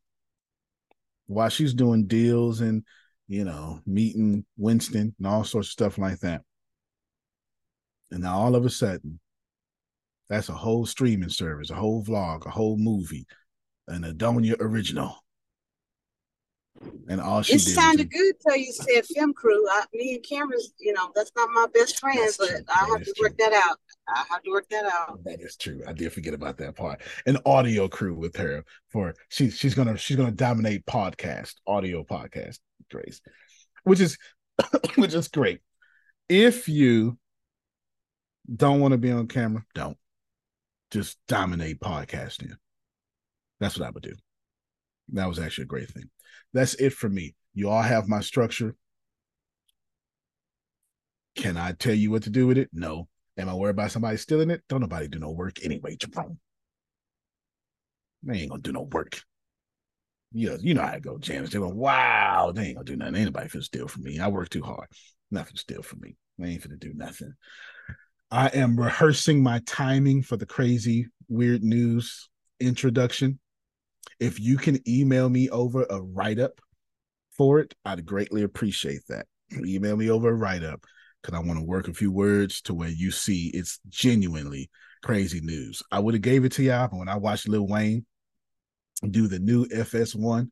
while she's doing deals and you know, meeting Winston and all sorts of stuff like that. And now all of a sudden, that's a whole streaming service, a whole vlog, a whole movie, an Adonia original. And all she it sounded good till you said film crew. I, me and Cameron's, you know, that's not my best friend, that's but. I have to work that out. I have to work that out. That is true. I did forget about that part. An audio crew with her for she she's gonna she's gonna dominate podcast, audio podcast, Grace. Which is *coughs* which is great. If you don't want to be on camera, don't. Just dominate podcasting. That's what I would do. That was actually a great thing. That's it for me. You all have my structure. Can I tell you what to do with it? No. Am I worried about somebody stealing it? Don't nobody do no work anyway, Jerome. They ain't gonna do no work. You know, you know how I go, James. They go, wow, they ain't gonna do nothing. Anybody for steal from me. I work too hard. Nothing steal from me. They ain't gonna do nothing. I am rehearsing my timing for the crazy, weird news introduction. If you can email me over a write up for it, I'd greatly appreciate that. Email me over a write up because I want to work a few words to where you see it's genuinely crazy news. I would have gave it to y'all, but when I watched Lil Wayne do the new FS1,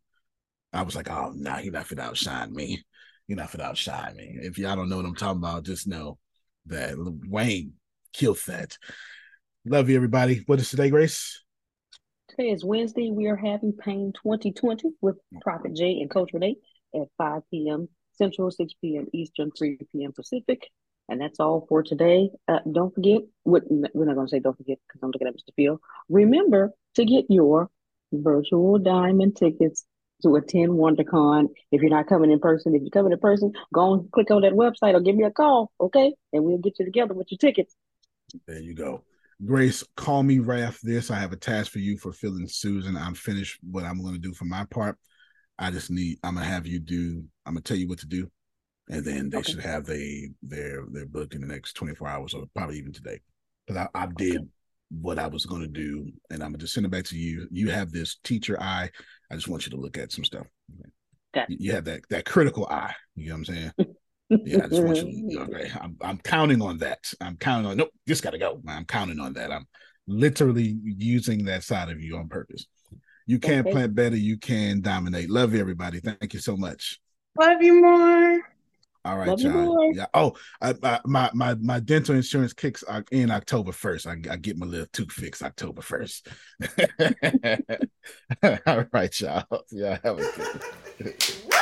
I was like, oh no, nah, you're not finna outshine me. You're not finna outshine me. If y'all don't know what I'm talking about, just know that Lil Wayne killed that. Love you, everybody. What is today, Grace? Today is Wednesday. We are having Pain 2020 with Prophet J and Coach Renee at 5 p.m. Central, 6 p.m. Eastern, 3 p.m. Pacific. And that's all for today. Uh, don't forget, we're not going to say don't forget because I'm looking at Mr. Phil. Remember to get your virtual diamond tickets to attend WonderCon. If you're not coming in person, if you're coming in person, go and click on that website or give me a call, okay? And we'll get you together with your tickets. There you go. Grace, call me after this. I have a task for you for filling Susan. I'm finished what I'm going to do for my part. I just need. I'm gonna have you do. I'm gonna tell you what to do, and then they okay. should have they their their book in the next 24 hours or probably even today. Because I, I did okay. what I was going to do, and I'm gonna just send it back to you. You have this teacher eye. I just want you to look at some stuff. Okay. You have that that critical eye. You know what I'm saying? yeah, I just want you. *laughs* Okay, I'm, I'm counting on that. I'm counting on. Nope, just gotta go. I'm counting on that. I'm literally using that side of you on purpose. You can okay. plant better. You can dominate. Love you, everybody. Thank you so much. Love you more. All right, John. Yeah. Oh, I, I, my my my dental insurance kicks in October first. I, I get my little tooth fixed October first. *laughs* All right, y'all. Yeah, have a good. *laughs*